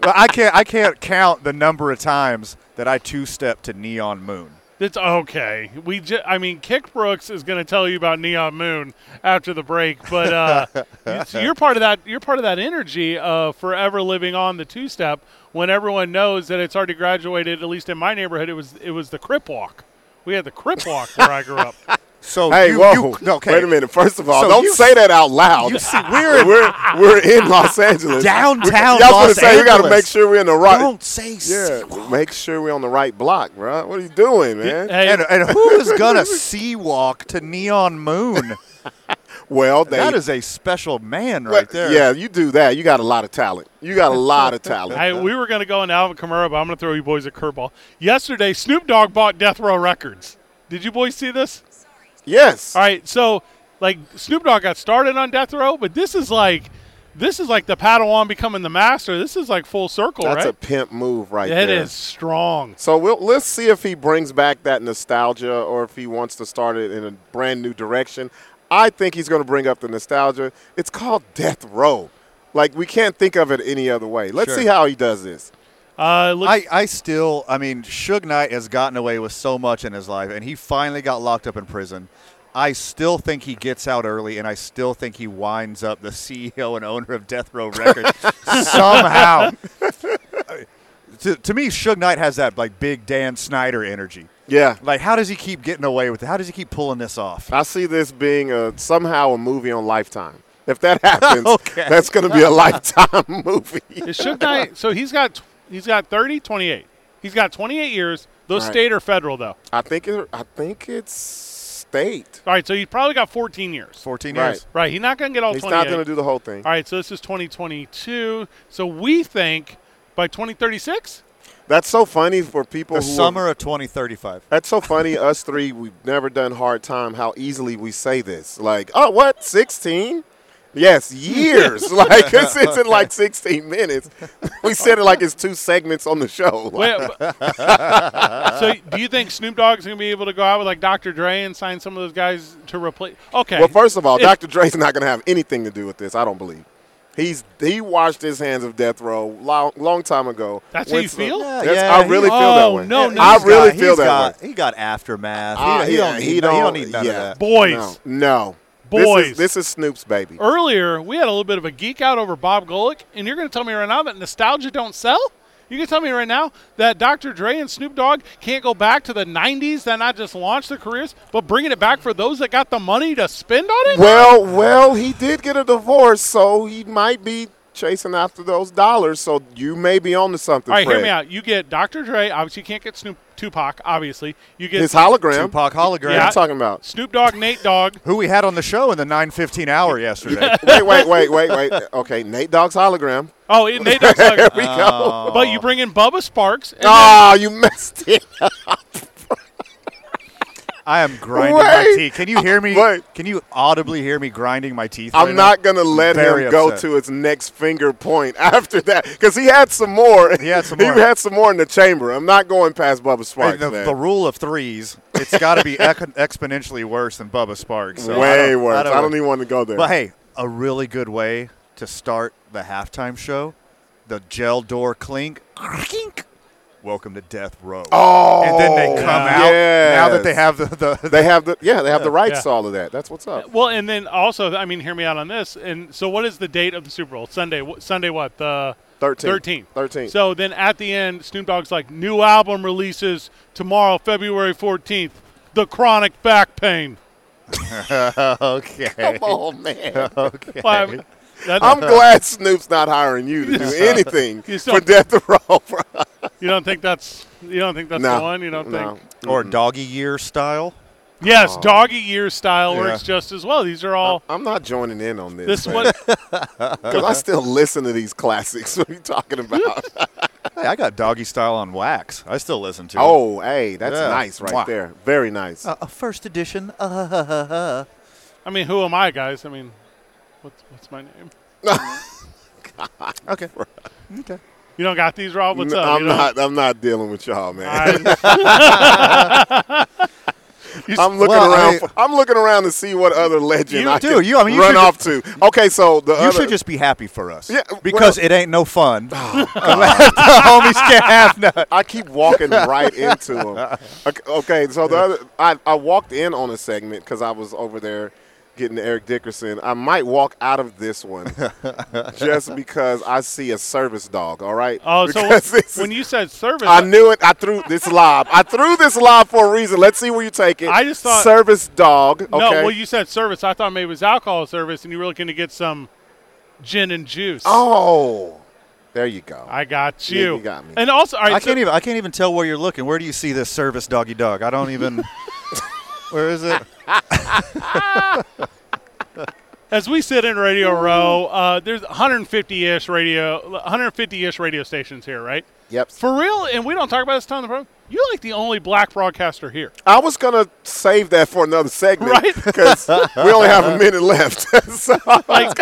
Well, I can't I can't count the number of times that I two step to Neon Moon. It's okay. We, ju- I mean, Kix Brooks is going to tell you about Neon Moon after the break, but uh, you're part of that. You're part of that energy of forever living on the two step when everyone knows that it's already graduated. At least in my neighborhood, it was it was the Crip Walk. We had the Crip Walk where I grew up. So Hey, you, whoa! you- okay. Wait a minute. First of all, So don't you- say that out loud. You see, we're in- we're we're in Los Angeles, Downtown y'all Los gonna say we got to make sure we're in the right. Don't say Yeah, make sure we're on the right block, bro. What are you doing, man? And, and who is gonna sea walk to Neon Moon? Well, they, that is a special man right there. Yeah, you do that. You got a lot of talent. You got a lot of talent. Hey, we were going to go in Alvin Kamara, but I'm going to throw you boys a curveball. Yesterday, Snoop Dogg bought Death Row Records. Did you boys see this? Yes. All right, so like Snoop Dogg got started on Death Row, but this is like this is like the Padawan becoming the master. This is like full circle, right? That's right? a pimp move right It there. is strong. So we'll let's see if he brings back that nostalgia or if he wants to start it in a brand new direction. I think he's going to bring up the nostalgia. It's called Death Row. Like we can't think of it any other way. Let's Sure. see how he does this. Uh, I, I still, I mean, Suge Knight has gotten away with so much in his life, and he finally got locked up in prison. I still think he gets out early, and I still think he winds up the CEO and owner of Death Row Records somehow. to, to me, Suge Knight has that like big Dan Snyder energy. Yeah. Like, how does he keep getting away with it? How does he keep pulling this off? I see this being a somehow a movie on Lifetime. If that happens, Okay. that's going to be a Lifetime movie. Is Suge Knight? So he's got he's got 30, 28. He's got 28 years. Those Right. state or federal though. I think it, I think it's state. All right, so he's probably got 14 years. 14 years. Right, he's not going to get all He's 28. not going to do the whole thing. All right, so this is 2022. So we think by 2036. That's so funny for people The who are- summer of 2035. That's so funny. Us three, we've never done hard time. How easily we say this. Like, oh, what? Sixteen? Yes, years. like it's, it's in like sixteen minutes. We said it like it's two segments on the show. Wait, so do you think Snoop Dogg's going to be able to go out with like Dr. Dre and sign some of those guys to replace? Okay. Well, first of all, If- Dr. Dre's not going to have anything to do with this. I don't believe. He's he washed his hands of death row long, long time ago. That's how When you so- feel? That's- Yeah, I really he- feel that oh, way. no, no. I really got- feel that got, way. He got aftermath. Ah, he, he yeah, don't need, he he don't, don't need none yeah. of that. Boys. No, no. Boys. This is, this is Snoop's baby. Earlier, we had a little bit of a geek out over Bob Golic, and you're going to tell me right now that nostalgia don't sell? You can tell me right now that Dr. Dre and Snoop Dogg can't go back to the 90s that not just launched their careers, but bringing it back for those that got the money to spend on it? Well, well, he did get a divorce, so he might be chasing after those dollars. So you may be on to something. All right, Fred. hear me out. You get Dr. Dre. Obviously, you can't get Snoop Tupac. Obviously, you get His hologram. Tupac hologram. What Yeah. are you talking about? Snoop Dogg, Nate Dogg. Who we had on the show in the 9:15 hour yesterday. wait, wait, wait, wait, wait. Okay, Nate Dogg's hologram. Oh, it- Nate Dogg's hologram. there like, we go. Oh. but you bring in Bubba Sparxxx. And Oh, you messed it up. I am grinding my teeth. Can you hear me? Wait. Can you audibly hear me grinding my teeth? I'm right not gonna let Very him go upset. to his next finger point after that because he had some more. He had some he more. had some more in the chamber. I'm not going past Bubba Sparxxx. the, the rule of threes, it's got to be ec- exponentially worse than Bubba Sparxxx. So I Way don't- worse. I don't even want to go there. But hey, a really good way to start the halftime show: the gel door clink, clink. Welcome to Death Row. Oh, and then they come out now that they have the, the They have the yeah, they have the rights Yeah. to all of that. That's what's up. Well, and then also, I mean, hear me out on this. And so, what is the date of the Super Bowl? Sunday. wh- Sunday what? The 13. 13th. 13th. So then at the end, Snoop Dogg's like, new album releases tomorrow, February 14th. The Chronic Back Pain. okay. Come on, man. okay. Well, I'm- glad Snoop's not hiring you to do anything You for Death Row. You don't think that's you don't think that's No. the one? You don't No. think? Or doggy year style. Yes, doggy year style Yeah. works just as well. These are all. I'm not joining in on this. This one, because I still listen to these classics. What are you talking about? Hey, I got doggy style on wax. I still listen to it. oh, hey, that's Yeah. nice right Mwah. there. Very nice. Uh, a first edition. Uh, I mean, who am I, guys? I mean, what's what's my name? okay. Okay. You don't got these, Rob? What's N- up? I'm You don't- not. I'm not dealing with y'all, man. I- I'm looking Well, around. mean- for, I'm looking around to see what other legend You I do. can You- I mean, you run should off to. Okay, so the You other, should just be happy for us. Yeah, Because well- it ain't no fun. Oh, the homies can't have none. I keep walking right into them. Okay, okay, so the other, I, I walked in on a segment because I was over there getting to Eric Dickerson. I might walk out of this one just because I see a service dog. All right. Oh, so Because this when is- you said service, I knew it. I threw this lob. I threw this lob for a reason. Let's see where you take it. I just thought- service dog. Okay. no, well, you said service. I thought maybe it was alcohol service, and you were looking to get some gin and juice. oh, there you go. I got Yeah, you. you got me. And also, all right, I so- can't even. I can't even tell where you're looking. Where do you see this service doggy dog? I don't even. where is it? as we sit in Radio Row, uh, there's 150-ish radio, 150-ish radio stations here, right? Yep. For real, and we don't talk about this ton on the program. You're like the only black broadcaster here. I was gonna save that for another segment, Right. Because we only have a minute left. so, Like,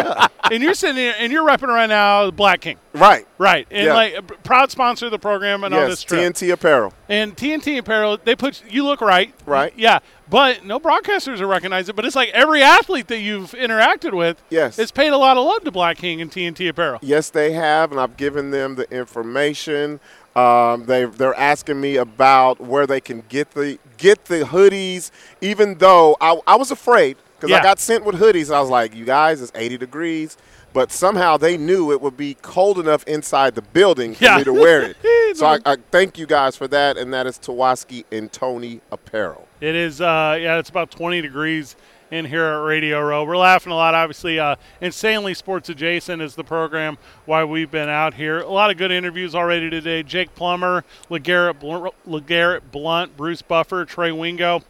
and you're sitting here and you're repping right now Black King, right. right? And Yeah. like proud sponsor of the program and on Yes. this trip. TNT apparel. And TNT Apparel, they put you look right, Right. Yeah, but no broadcasters are recognize it. But it's like every athlete that you've interacted with, Yes. it's paid a lot of love to Black King and TNT Apparel. Yes, they have, and I've given them the information. Um, they they're asking me about where they can get the get the hoodies, even though I, I was afraid because Yeah. I got sent with hoodies. I was like, you guys, it's 80 degrees. But somehow they knew it would be cold enough inside the building for Yeah. me to wear it. so I, I thank you guys for that, and that is Tawaski and Tony Apparel. It is, uh, yeah, it's about 20 degrees in here at Radio Row. We're laughing a lot, obviously. Uh, Insanely Sports Adjacent is the program why we've been out here. A lot of good interviews already today. Jake Plummer, LeGarrette Blunt, LeGarrette Blunt Bruce Buffer, Trey Wingo,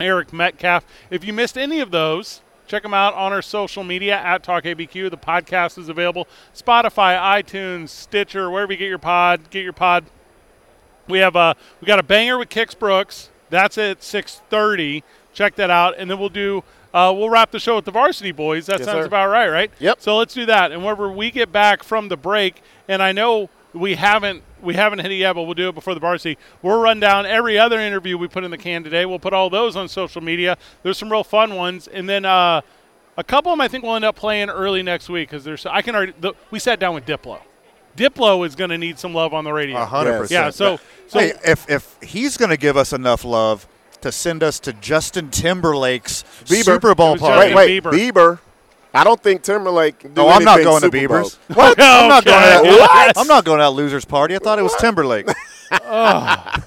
Eric Metcalf. If you missed any of those, check them out on our social media at TalkABQ. The podcast is available Spotify, iTunes, Stitcher, wherever you get your pod. Get your pod. We have a we got a banger with Kix Brooks. That's at 6:30. Check that out, and then we'll do. Uh, we'll wrap the show with the Varsity Boys. That Yes, sounds sir. about right, right? Yep. So let's do that. And whenever we get back from the break, and I know we haven't we haven't hit it yet, but we'll do it before the varsity. We'll run down every other interview we put in the can today. We'll put all those on social media. There's some real fun ones, and then uh, a couple of them I think we'll end up playing early next week because there's I can already. The, we sat down with Diplo. Diplo is going to need some love on the radio. A hundred percent. Yeah. So so hey, if if he's going to give us enough love to send us to Justin Timberlake's Bieber. Super Bowl party, Wait, wait, Bieber. Bieber. I don't think Timberlake. Do Oh, I'm not anything going to Super Bowl. Bieber's. What? I'm not going to that. What? I'm not going to that losers party. I thought it was Timberlake. Ah.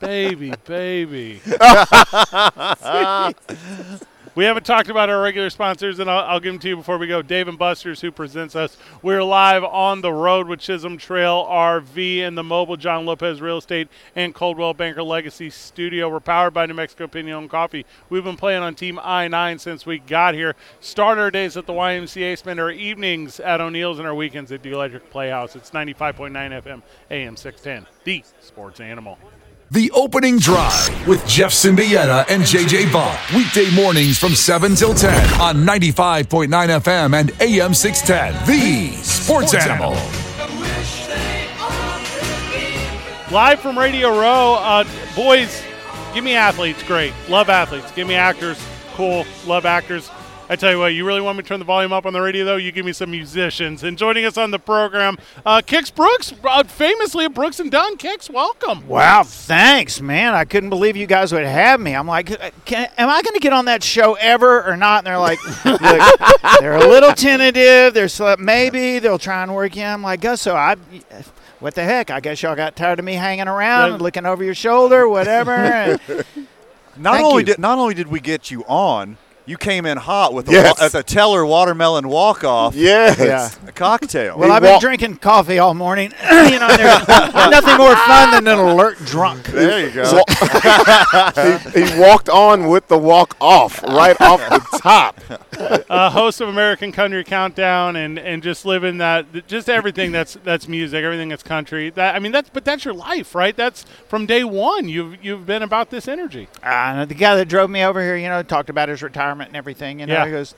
baby, baby. we haven't talked about our regular sponsors, and I'll, I'll give them to you before we go. Dave and Buster's, who presents us. We're live on the road with Chisholm Trail RV and the mobile John Lopez Real Estate and Coldwell Banker Legacy Studio. We're powered by New Mexico Pinion Coffee. We've been playing on Team I 9 since we got here. Start our days at the YMCA, spend our evenings at O'Neill's, and our weekends at the Electric Playhouse. It's 95.9 FM, AM 610, the sports animal. The opening drive with Jeff Siembieda and JJ Bach. Weekday mornings from 7 till 10 on 95.9 FM and AM 610. The Sports Animal. Live from Radio Row, uh, boys, give me athletes, great. Love athletes. Give me actors, cool. Love actors. I tell you what, you really want me to turn the volume up on the radio, though? You give me some musicians. And joining us on the program, uh, Kix Brooks, uh, famously at Brooks and Dunn. Kix, welcome. Wow, thanks, man. I couldn't believe you guys would have me. I'm like, can, am I going to get on that show ever or not? And they're like, look, they're a little tentative. They're sl- maybe they'll try and work you. I'm like, "Gus, so I, what the heck? I guess y'all got tired of me hanging around, and looking over your shoulder, whatever. Not Thank only you. did not only did we get you on, you came in hot with a, Yes. wa- at the Teller watermelon walk off. Yes. Yeah. A cocktail. well, He I've been drinking coffee all morning. you know, there's nothing more fun than an alert drunk. there you go. he, he walked on with the walk off, right off the top. uh, host of American Country Countdown, and, and just living that, just everything that's that's music, everything that's country. That I mean, that's but that's your life, right? That's from day one. You've you've been about this energy. Uh, the guy that drove me over here, you know, talked about his retirement and everything. You know, Yeah. he goes,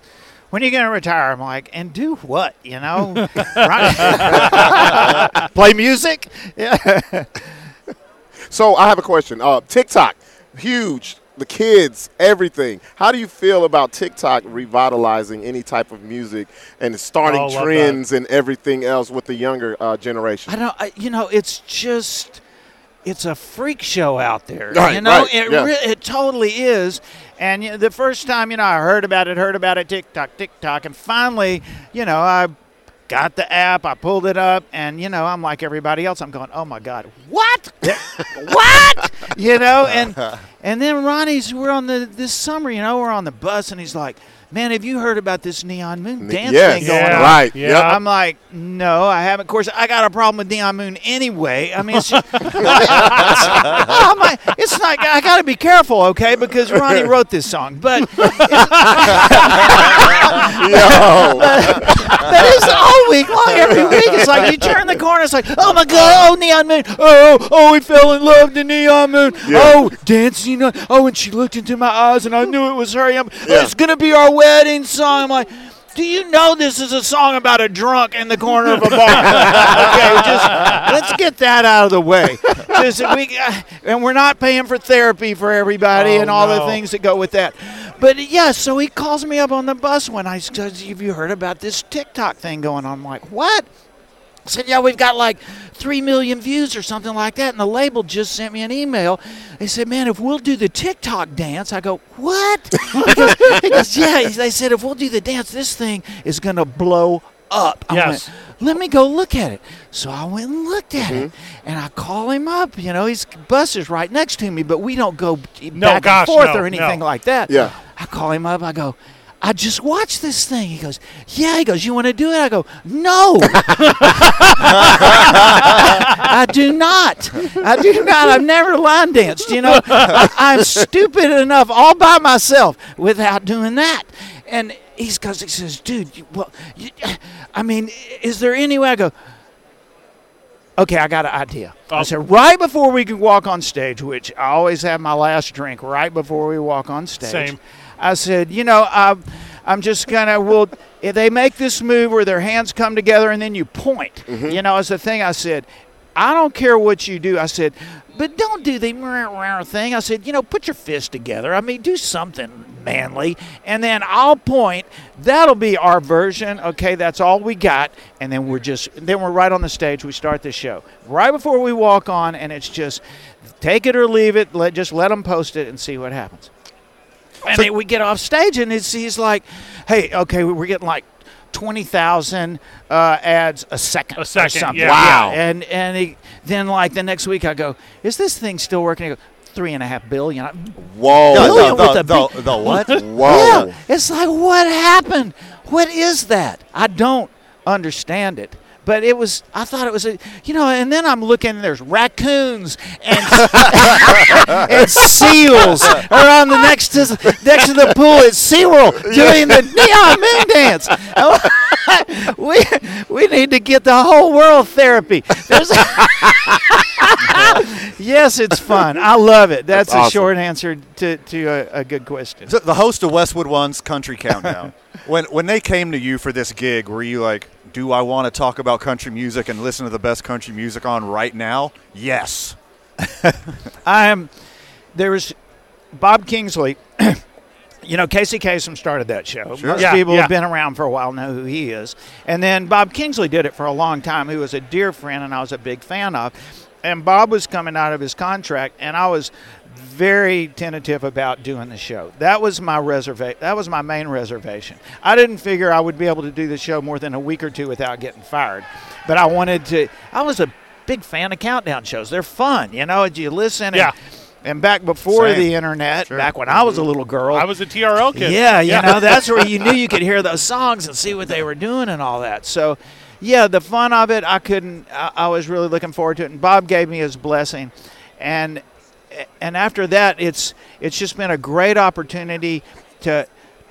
"When are you going to retire?" I'm like, "And do what? You know, play music." Yeah. So I have a question. Uh, TikTok, huge. the kids, everything. How do you feel about TikTok revitalizing any type of music and starting Oh, love trends and everything else with the younger uh, generation? I don't. I, you know, it's just it's a freak show out there. Right, you know, right, it yeah. re- it totally is. And you know, the first time, you know, I heard about it, heard about it, TikTok, TikTok, and finally, you know, I got the app, I pulled it up, and you know, I'm like everybody else. I'm going, oh my god, what? what? You know, and and then Ronnie's we're on the this summer, you know, we're on the bus, and he's like. Man, have you heard about this neon moon dance yes, thing going yeah, on? right, Yeah. yep. I'm like, no, I haven't. Of course, I got a problem with neon moon anyway. I mean, it's just, I'm like, it's not. I got to be careful, okay? Because Ronnie wrote this song, but but it's all week long, every week. It's like you turn the corner, it's like, oh my god, oh neon moon, oh oh, oh we fell in love the neon moon, oh dancing, on- oh, and she looked into my eyes, and I knew it was her. I'm, It's gonna be our wedding song. I'm like. Do you know this is a song about a drunk in the corner of a bar? okay, just let's get that out of the way. Just, we, uh, and we're not paying for therapy for everybody Oh, and all the things that go with that. But yeah, so he calls me up on the bus when I says, "Have you heard about this TikTok thing going on?" I'm like, "What?" I said, "Yeah, we've got like three million views or something like that." And the label just sent me an email. They said, "Man, if we'll do the TikTok dance," I go, "What?" He goes, he goes, "Yeah." They said, "If we'll do the dance, this thing is gonna blow up." I Yes. went, let me go look at it. So I went and looked at it, Mm-hmm. and I call him up. You know, his bus is right next to me, but we don't go No, back gosh, and forth no, or anything no. like that. Yeah. I call him up. I go, I just watched this thing. He goes, Yeah. He goes, You want to do it? I go, No. I do not. I do not. I've never line danced. You know, I, I'm stupid enough all by myself without doing that. And he's goes, he says, Dude, you, well, you, I mean, is there any way I go? Okay, I got an idea. I Oh. said, right before we can walk on stage, which I always have my last drink right before we walk on stage. Same. I said, you know, I'm, I'm just gonna. Well, if they make this move where their hands come together and then you point, mm-hmm. you know, it's the thing. I said, I don't care what you do. I said, but don't do the thing. I said, you know, put your fist together. I mean, do something manly, and then I'll point. That'll be our version. Okay, that's all we got, and then we're just then we're right on the stage. We start the show right before we walk on, and it's just take it or leave it. Let just let them post it and see what happens. And then we get off stage, and it's, he's like, "Hey, okay, we're getting like twenty thousand uh, ads a second, A second, or something. yeah. Wow. And and he, then like the next week, I go, "Is this thing still working?" He goes, three and a half billion. I- Whoa. Billion the, with the, a the, big- the what? Whoa. Yeah, it's like what happened? What is that? I don't understand it. But it was, I thought it was, a, you know, and then I'm looking, and there's raccoons and, and seals are on the next to next to the pool. It's SeaWorld doing the neon moon dance. we we need to get the whole world therapy. There's yes, it's fun. I love it. That's, That's a awesome. short answer to, to a, a good question. So the host of Westwood One's Country Countdown. when when they came to you for this gig, were you like, "Do I want to talk about country music and listen to the best country music on right now?" Yes. I am. There was Bob Kingsley. you know, Casey Kasem started that show. Most Yeah, people yeah. have been around for a while know who he is. And then Bob Kingsley did it for a long time. He was a dear friend, and I was a big fan of. And Bob was coming out of his contract, and I was very tentative about doing the show. That was my reservation. That was my main reservation. I didn't figure I would be able to do the show more than a week or two without getting fired. But I wanted to. I was a big fan of countdown shows. They're fun, you know. You listen. And, Yeah. And back before Same. the internet, back when I was a mm-hmm. little girl, I was a TRL kid. yeah, you know, that's where you knew you could hear those songs and see what they were doing and all that. So, yeah, the fun of it, I couldn't. I, I was really looking forward to it, and Bob gave me his blessing, and and after that, it's it's just been a great opportunity to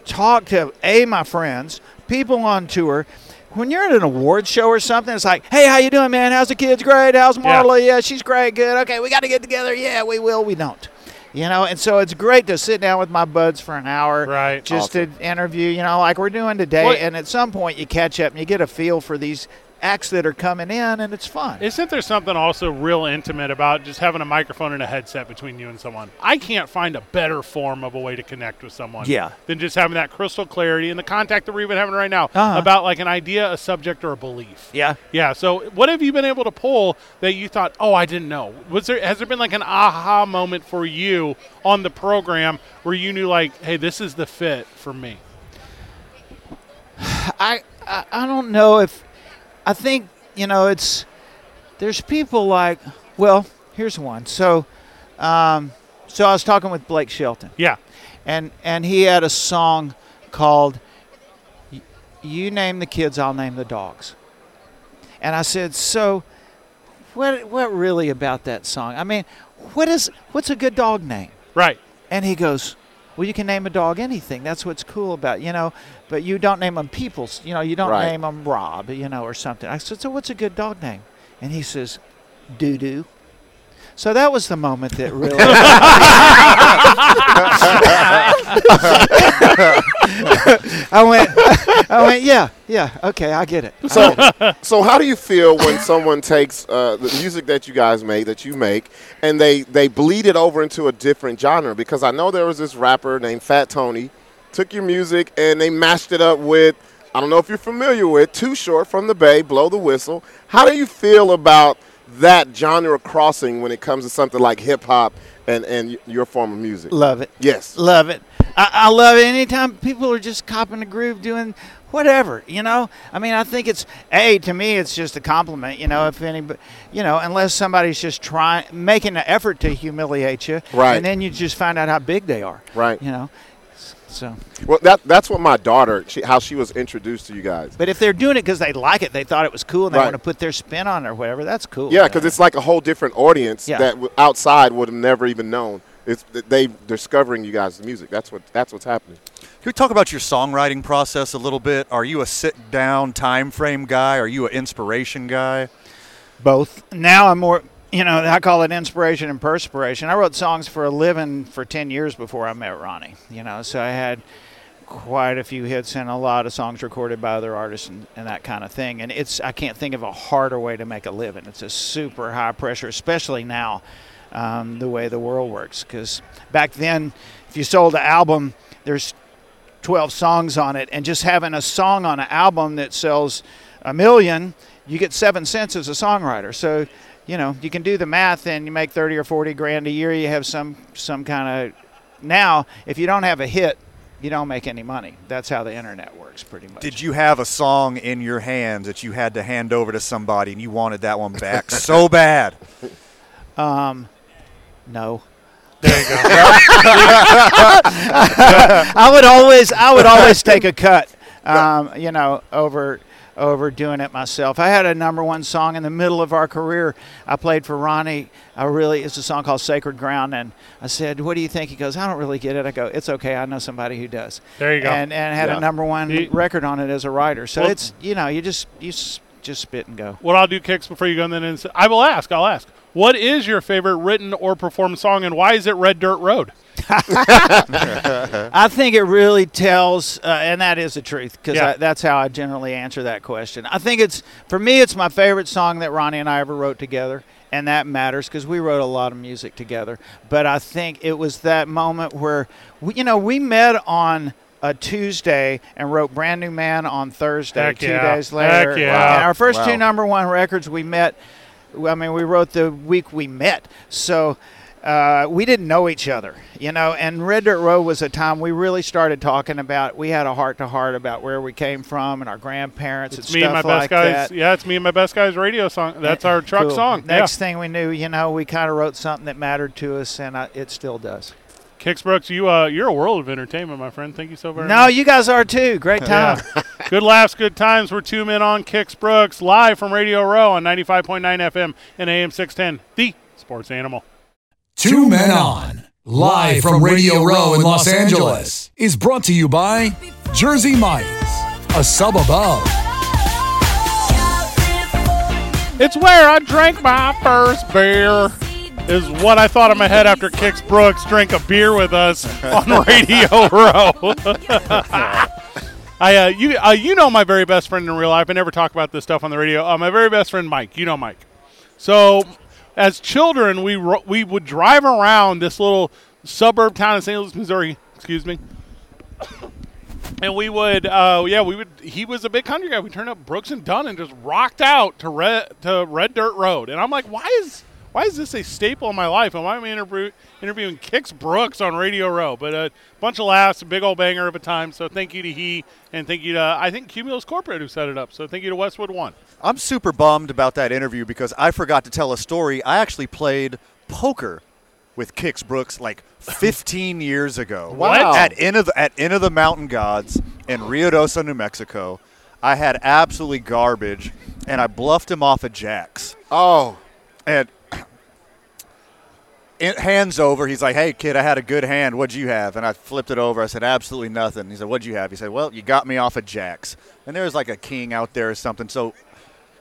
talk to a my friends, people on tour. When you're at an award show or something, it's like, "Hey, how you doing, man? How's the kids? Great. How's Marla? Yeah, she's great. Good. Okay, we got to get together. Yeah, we will. We don't." You know, and so it's great to sit down with my buds for an hour, Right. Just to interview. You know, like we're doing today. And at some point, you catch up and you get a feel for these acts that are coming in, and it's fun. Isn't there something also real intimate about just having a microphone and a headset between you and someone? I can't find a better form of a way to connect with someone Yeah. than just having that crystal clarity and the contact that we're even having right now Uh-huh. about like an idea, a subject, or a belief. Yeah. Yeah. So, what have you been able to pull that you thought, oh, I didn't know? Was there has there been like an aha moment for you on the program where you knew like, hey, this is the fit for me? I, I I don't know if I think you know it's there's people like well here's one. So um, so I was talking with Blake Shelton. Yeah. And and he had a song called you name the kids I'll name the dogs. And I said so what what really about that song? I mean what is what's a good dog name? Right. And he goes well you can name a dog anything that's what's cool about you know but you don't name them people. you know you don't Right. name them rob you know or something i said so what's a good dog name and he says doo doo so that was the moment that really i went i went yeah yeah okay i get it So, so how do you feel when someone takes uh, the music that you guys make, that you make, and they they bleed it over into a different genre? Because I know there was this rapper named Fat Tony, took your music and they mashed it up with. I don't know if you're familiar with Too Short from the Bay, Blow the Whistle. How do you feel about that genre crossing when it comes to something like hip hop and, and your form of music? Love it. Yes. Love it. I, I love it. Anytime people are just copping the groove, doing whatever, you know. I mean, I think it's a to me, it's just a compliment, you know. If anybody, you know, unless somebody's just trying, making an effort to humiliate you, Right. And then you just find out how big they are, Right. You know. So, Well, that that's what my daughter, she, how she was introduced to you guys. but if they're doing it because they like it, they thought it was cool, and they Right. want to put their spin on it or whatever, that's cool. Yeah, because it's like a whole different audience Yeah. that w- outside would have never even known. It's th- they discovering you guys' music. That's what that's what's happening. Can we talk about your songwriting process a little bit? Are you a sit down time frame guy? Are you an inspiration guy? both. Now I'm more, you know, I call it inspiration and perspiration. I wrote songs for a living for 10 years before I met Ronnie, you know, so I had quite a few hits and a lot of songs recorded by other artists and, and that kind of thing. And it's, I can't think of a harder way to make a living. It's a super high pressure, especially now, um, the way the world works. Because back then, if you sold an album, there's 12 songs on it, and just having a song on an album that sells a million, you get seven cents as a songwriter. So, you know, you can do the math, and you make 30 or 40 grand a year. You have some some kind of. Now, if you don't have a hit, you don't make any money. That's how the internet works, pretty much. Did you have a song in your hands that you had to hand over to somebody and you wanted that one back so bad? Um, no. There you go. I would always, I would always take a cut. Um, you know, over over doing it myself. I had a number one song in the middle of our career. I played for Ronnie. I really, it's a song called Sacred Ground, and I said, "What do you think?" He goes, "I don't really get it." I go, "It's okay. I know somebody who does." There you go. And and had Yeah. a number one You- record on it as a writer. So Well- it's you know, you just you just spit and go. What I'll do, Kix before you go, and then I will ask. I'll ask. What is your favorite written or performed song, and why is it Red Dirt Road? I think it really tells, uh, and that is the truth, because Yeah. that's how I generally answer that question. I think it's, for me, it's my favorite song that Ronnie and I ever wrote together, and that matters because we wrote a lot of music together. But I think it was that moment where, we, you know, we met on a Tuesday and wrote Brand New Man on Thursday, Heck two yeah. days later. Heck yeah. And our first Wow. two number one records we met, I mean, we wrote the week we met. So, uh, we didn't know each other, you know. And Red Dirt Road was a time we really started talking about. We had a heart to heart about where we came from and our grandparents It's and me stuff and my best like guys. that. Yeah, it's me and my best guys radio song. That's our truck Cool. song. Next yeah. thing we knew, you know, we kind of wrote something that mattered to us, and I, it still does. Kix Brooks, you uh, you're a world of entertainment, my friend. Thank you so very No, much. No, you guys are too. Great time. Yeah. good laughs, good times. We're two men on Kix Brooks live from Radio Row on 95.9 FM and AM 610, the Sports Animal. Two Men On, live from Radio Row in Los Angeles, is brought to you by Jersey Mike's, a sub above. It's where I drank my first beer. Is what I thought in my head after Kix Brooks drank a beer with us on Radio Row. I uh, you uh, you know my very best friend in real life. I never talk about this stuff on the radio. Uh, my very best friend Mike. You know Mike. So, as children, we ro- we would drive around this little suburb town in St. Louis, Missouri. Excuse me. And we would, uh, yeah, we would. He was a big country guy. We turned up Brooks and Dunn and just rocked out to Red to Red Dirt Road. And I'm like, why is why is this a staple in my life? And why am I interview, interviewing Kix Brooks on Radio Row? But a bunch of laughs, a big old banger of a time. So thank you to he, and thank you to I think Cumulus Corporate who set it up. So thank you to Westwood One. I'm super bummed about that interview because I forgot to tell a story. I actually played poker with Kix Brooks like 15 years ago. Wow. At end of the, at Inn of the Mountain Gods in Ruidoso, New Mexico. I had absolutely garbage, and I bluffed him off of jacks. Oh. And in, hands over, he's like, "Hey kid, I had a good hand. What'd you have?" And I flipped it over. I said, "Absolutely nothing." He said, "What'd you have?" He said, "Well, you got me off of jacks." And there was like a king out there or something. So,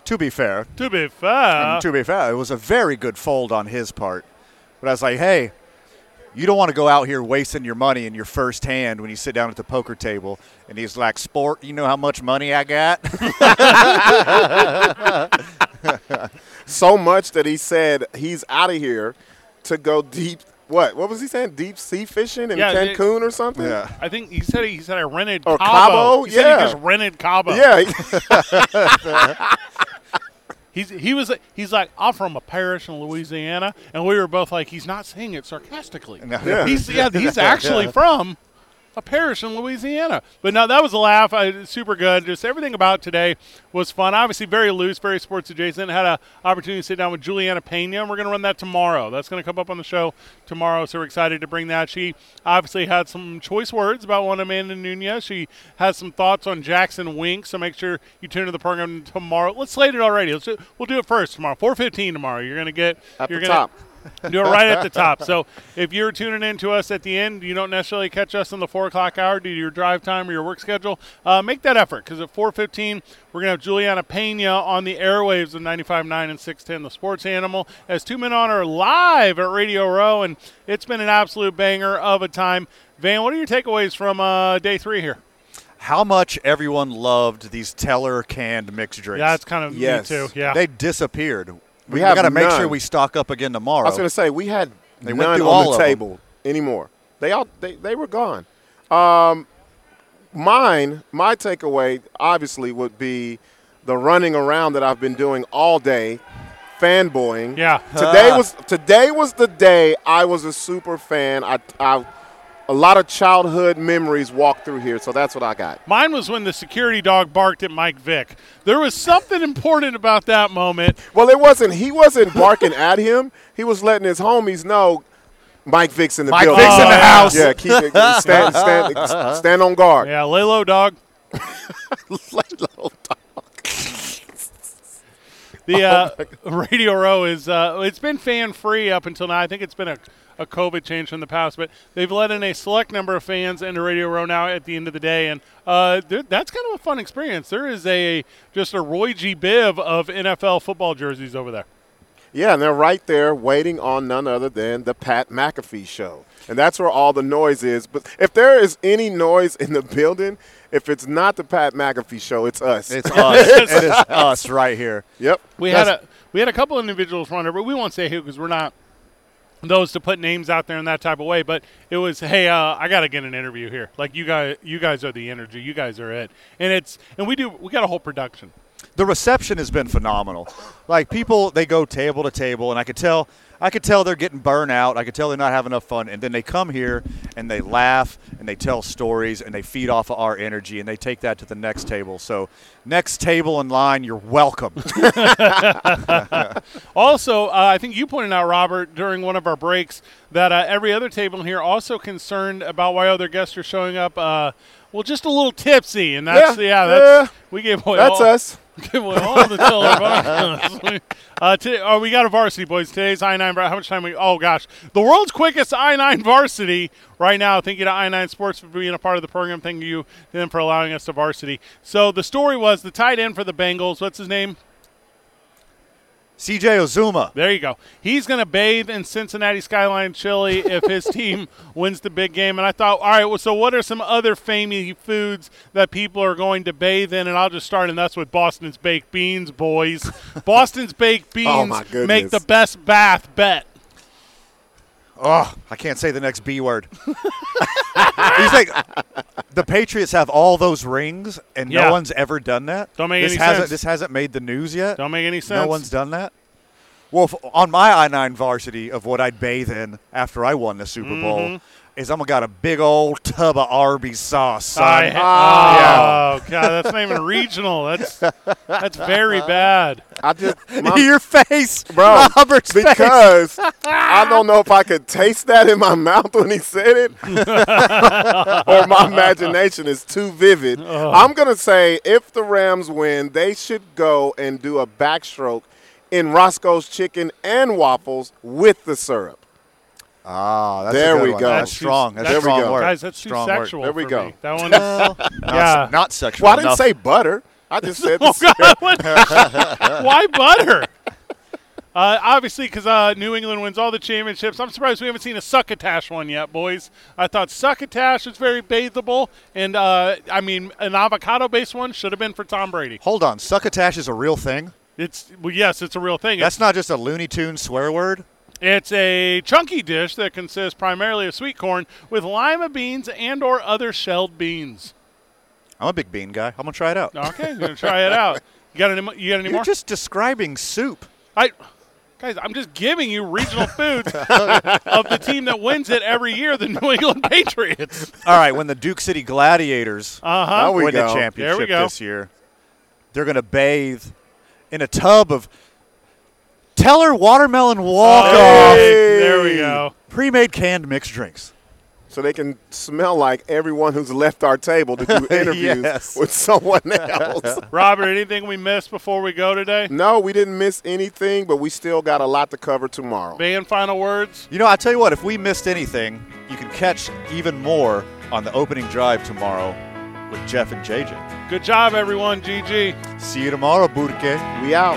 to be fair, To be fair, to be fair, it was a very good fold on his part. But I was like, hey, you don't want to go out here wasting your money in your first hand when you sit down at the poker table. And he's like, sport, you know how much money I got? so much that he said he's out of here to go deep. What? What was he saying? Deep sea fishing in Yeah, it- Cancun or something? Yeah. I think he said he said I rented Or Cabo. Cabo? He said Yeah. he just rented Cabo. Yeah. He's he was he's like I'm from a parish in Louisiana, and we were both like he's not saying it sarcastically. Yeah. He's yeah he's actually from a parish in Louisiana. But no, that was a laugh. I, super good. Just everything about today was fun. Obviously, very loose, very sports adjacent. Had an opportunity to sit down with Juliana Pena, and we're going to run that tomorrow. That's going to come up on the show tomorrow. So we're excited to bring that. She obviously had some choice words about one Amanda Nunes. She has some thoughts on Jackson Wink. So make sure you tune to the program tomorrow. Let's slate it already. Let's do, we'll do it first tomorrow. 4:15 tomorrow. You're going to get At you're the gonna, top. do it right at the top. So if you're tuning in to us at the end, you don't necessarily catch us in the four o'clock hour due to your drive time or your work schedule. Uh, make that effort because at 4:15 we're gonna have Juliana Pena on the airwaves of 95.9 and 610, the Sports Animal, as two men on are live at Radio Row, and it's been an absolute banger of a time. Van, what are your takeaways from uh, day three here? How much everyone loved these Teller canned mixed drinks. Yeah, it's kind of Yes. me too. Yeah, They disappeared. We, We have got to make sure we stock up again tomorrow. I was going to say we had They went none through on all the of 'em. table anymore. They all they, they were gone. Um, mine, my takeaway obviously would be the running around that I've been doing all day, fanboying. Yeah. Today was today was the day I was a super fan. I, I a lot of childhood memories walk through here, so that's what I got. Mine was when the security dog barked at Mike Vick. There was something important about that moment. Well, it wasn't. He wasn't barking at him. He was letting his homies know. Mike Vick's in the Mike building. Vick's in the house. Yeah, keep it, stand, stand, stand on guard. Yeah, lay low, dog. Lay low, dog. The uh, Radio Row is uh, it's been fan free up until now. I think it's been a, a COVID change from the past, but they've let in a select number of fans into Radio Row now at the end of the day, and uh, that's kind of a fun experience. There is a just a Roy G. Biv of NFL football jerseys over there. Yeah, and they're right there waiting on none other than the Pat McAfee show. And that's where all the noise is. But if there is any noise in the building, if it's not the Pat McAfee show, it's us. It's us. it is us right here. Yep. We had a we had a couple individuals run over. We won't say who because we're not those to put names out there in that type of way. But it was, hey, uh, I got to get an interview here. Like you guys, you guys are the energy. You guys are it. And it's and we do we got a whole production. the reception has been phenomenal. Like people, they go table to table, and I could tell, I could tell they're getting burnt out. I could tell they're not having enough fun, and then they come here and they laugh and they tell stories and they feed off of our energy and they take that to the next table. So, next table in line, you're welcome. Also, uh, I think you pointed out, Robert, during one of our breaks, that uh, every other table here also concerned about why other guests are showing up. Uh, well, just a little tipsy, and that's Yeah, yeah, that's yeah. we gave away That's all, us. Give away all the Teller uh, oh, we got a varsity, boys. Today's I nine. How much time we? Oh gosh, the world's quickest I nine varsity right now. Thank you to I nine Sports for being a part of the program. Thank you to them for allowing us to varsity. So the story was the tight end for the Bengals. What's his name? CJ Uzomah. There you go. He's going to bathe in Cincinnati Skyline chili if his team wins the big game. And I thought, all right, well, so what are some other famous foods that people are going to bathe in? And I'll just start, and that's with Boston's baked beans, boys. Boston's baked oh, beans Oh, make the best bath bet. Oh, I can't say the next B word. He's like, the Patriots have all those rings, and Yeah. no one's ever done that. Don't make this any hasn't, sense. This hasn't made the news yet. Don't make any sense. No one's done that. Well, if, on my I nine varsity of what I'd bathe in after I won the Super Bowl Mhm. Is I'm gonna got a big old tub of Arby's sauce. Son. I, oh, God, that's not even regional. That's that's very bad. I just Your face, bro, Robert's face. because I don't know if I could taste that in my mouth when he said it, or my imagination is too vivid. I'm gonna say if the Rams win, they should go and do a backstroke in Roscoe's Chicken and Waffles with the syrup. Ah, that's a there good we one. go. That's strong. That's there strong we go. word. Guys, that's too Strong word. sexual There we for go. me. That one, Well, yeah. not sexual. Well, I didn't enough. say butter. I just said Oh, God, Why butter? Uh, obviously, because uh, New England wins all the championships. I'm surprised we haven't seen a succotash one yet, boys. I thought succotash is very bathable, and uh, I mean, an avocado-based one should have been for Tom Brady. Hold on, succotash is a real thing. It's well, yes, it's a real thing. That's not just a Looney Tune swear word. It's a chunky dish that consists primarily of sweet corn with lima beans and/or other shelled beans. I'm a big bean guy. I'm gonna try it out. Okay, I'm gonna try it out. You got any? You got any You're more? just describing soup. I, guys, I'm just giving you regional foods of the team that wins it every year, the New England Patriots. All right, when the Duke City Gladiators Uh-huh. Win the go. We championship this year, they're gonna bathe in a tub of Teller watermelon walk off Hey. There we go. pre-made canned mixed drinks. So they can smell like everyone who's left our table to do interviews Yes. with someone else. Robert, anything we missed before we go today? no, we didn't miss anything, but we still got a lot to cover tomorrow. Band final words. You know, I tell you what, if we missed anything, you can catch even more on the opening drive tomorrow with Jeff and JJ. Good job, everyone. GG. See you tomorrow, Burke. We out.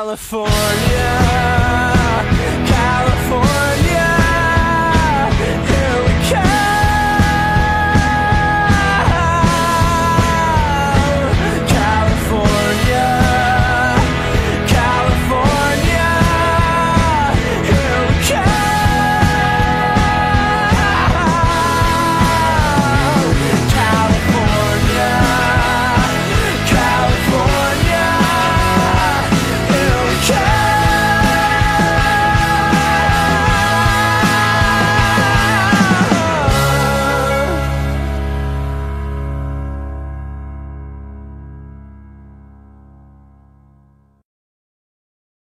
California.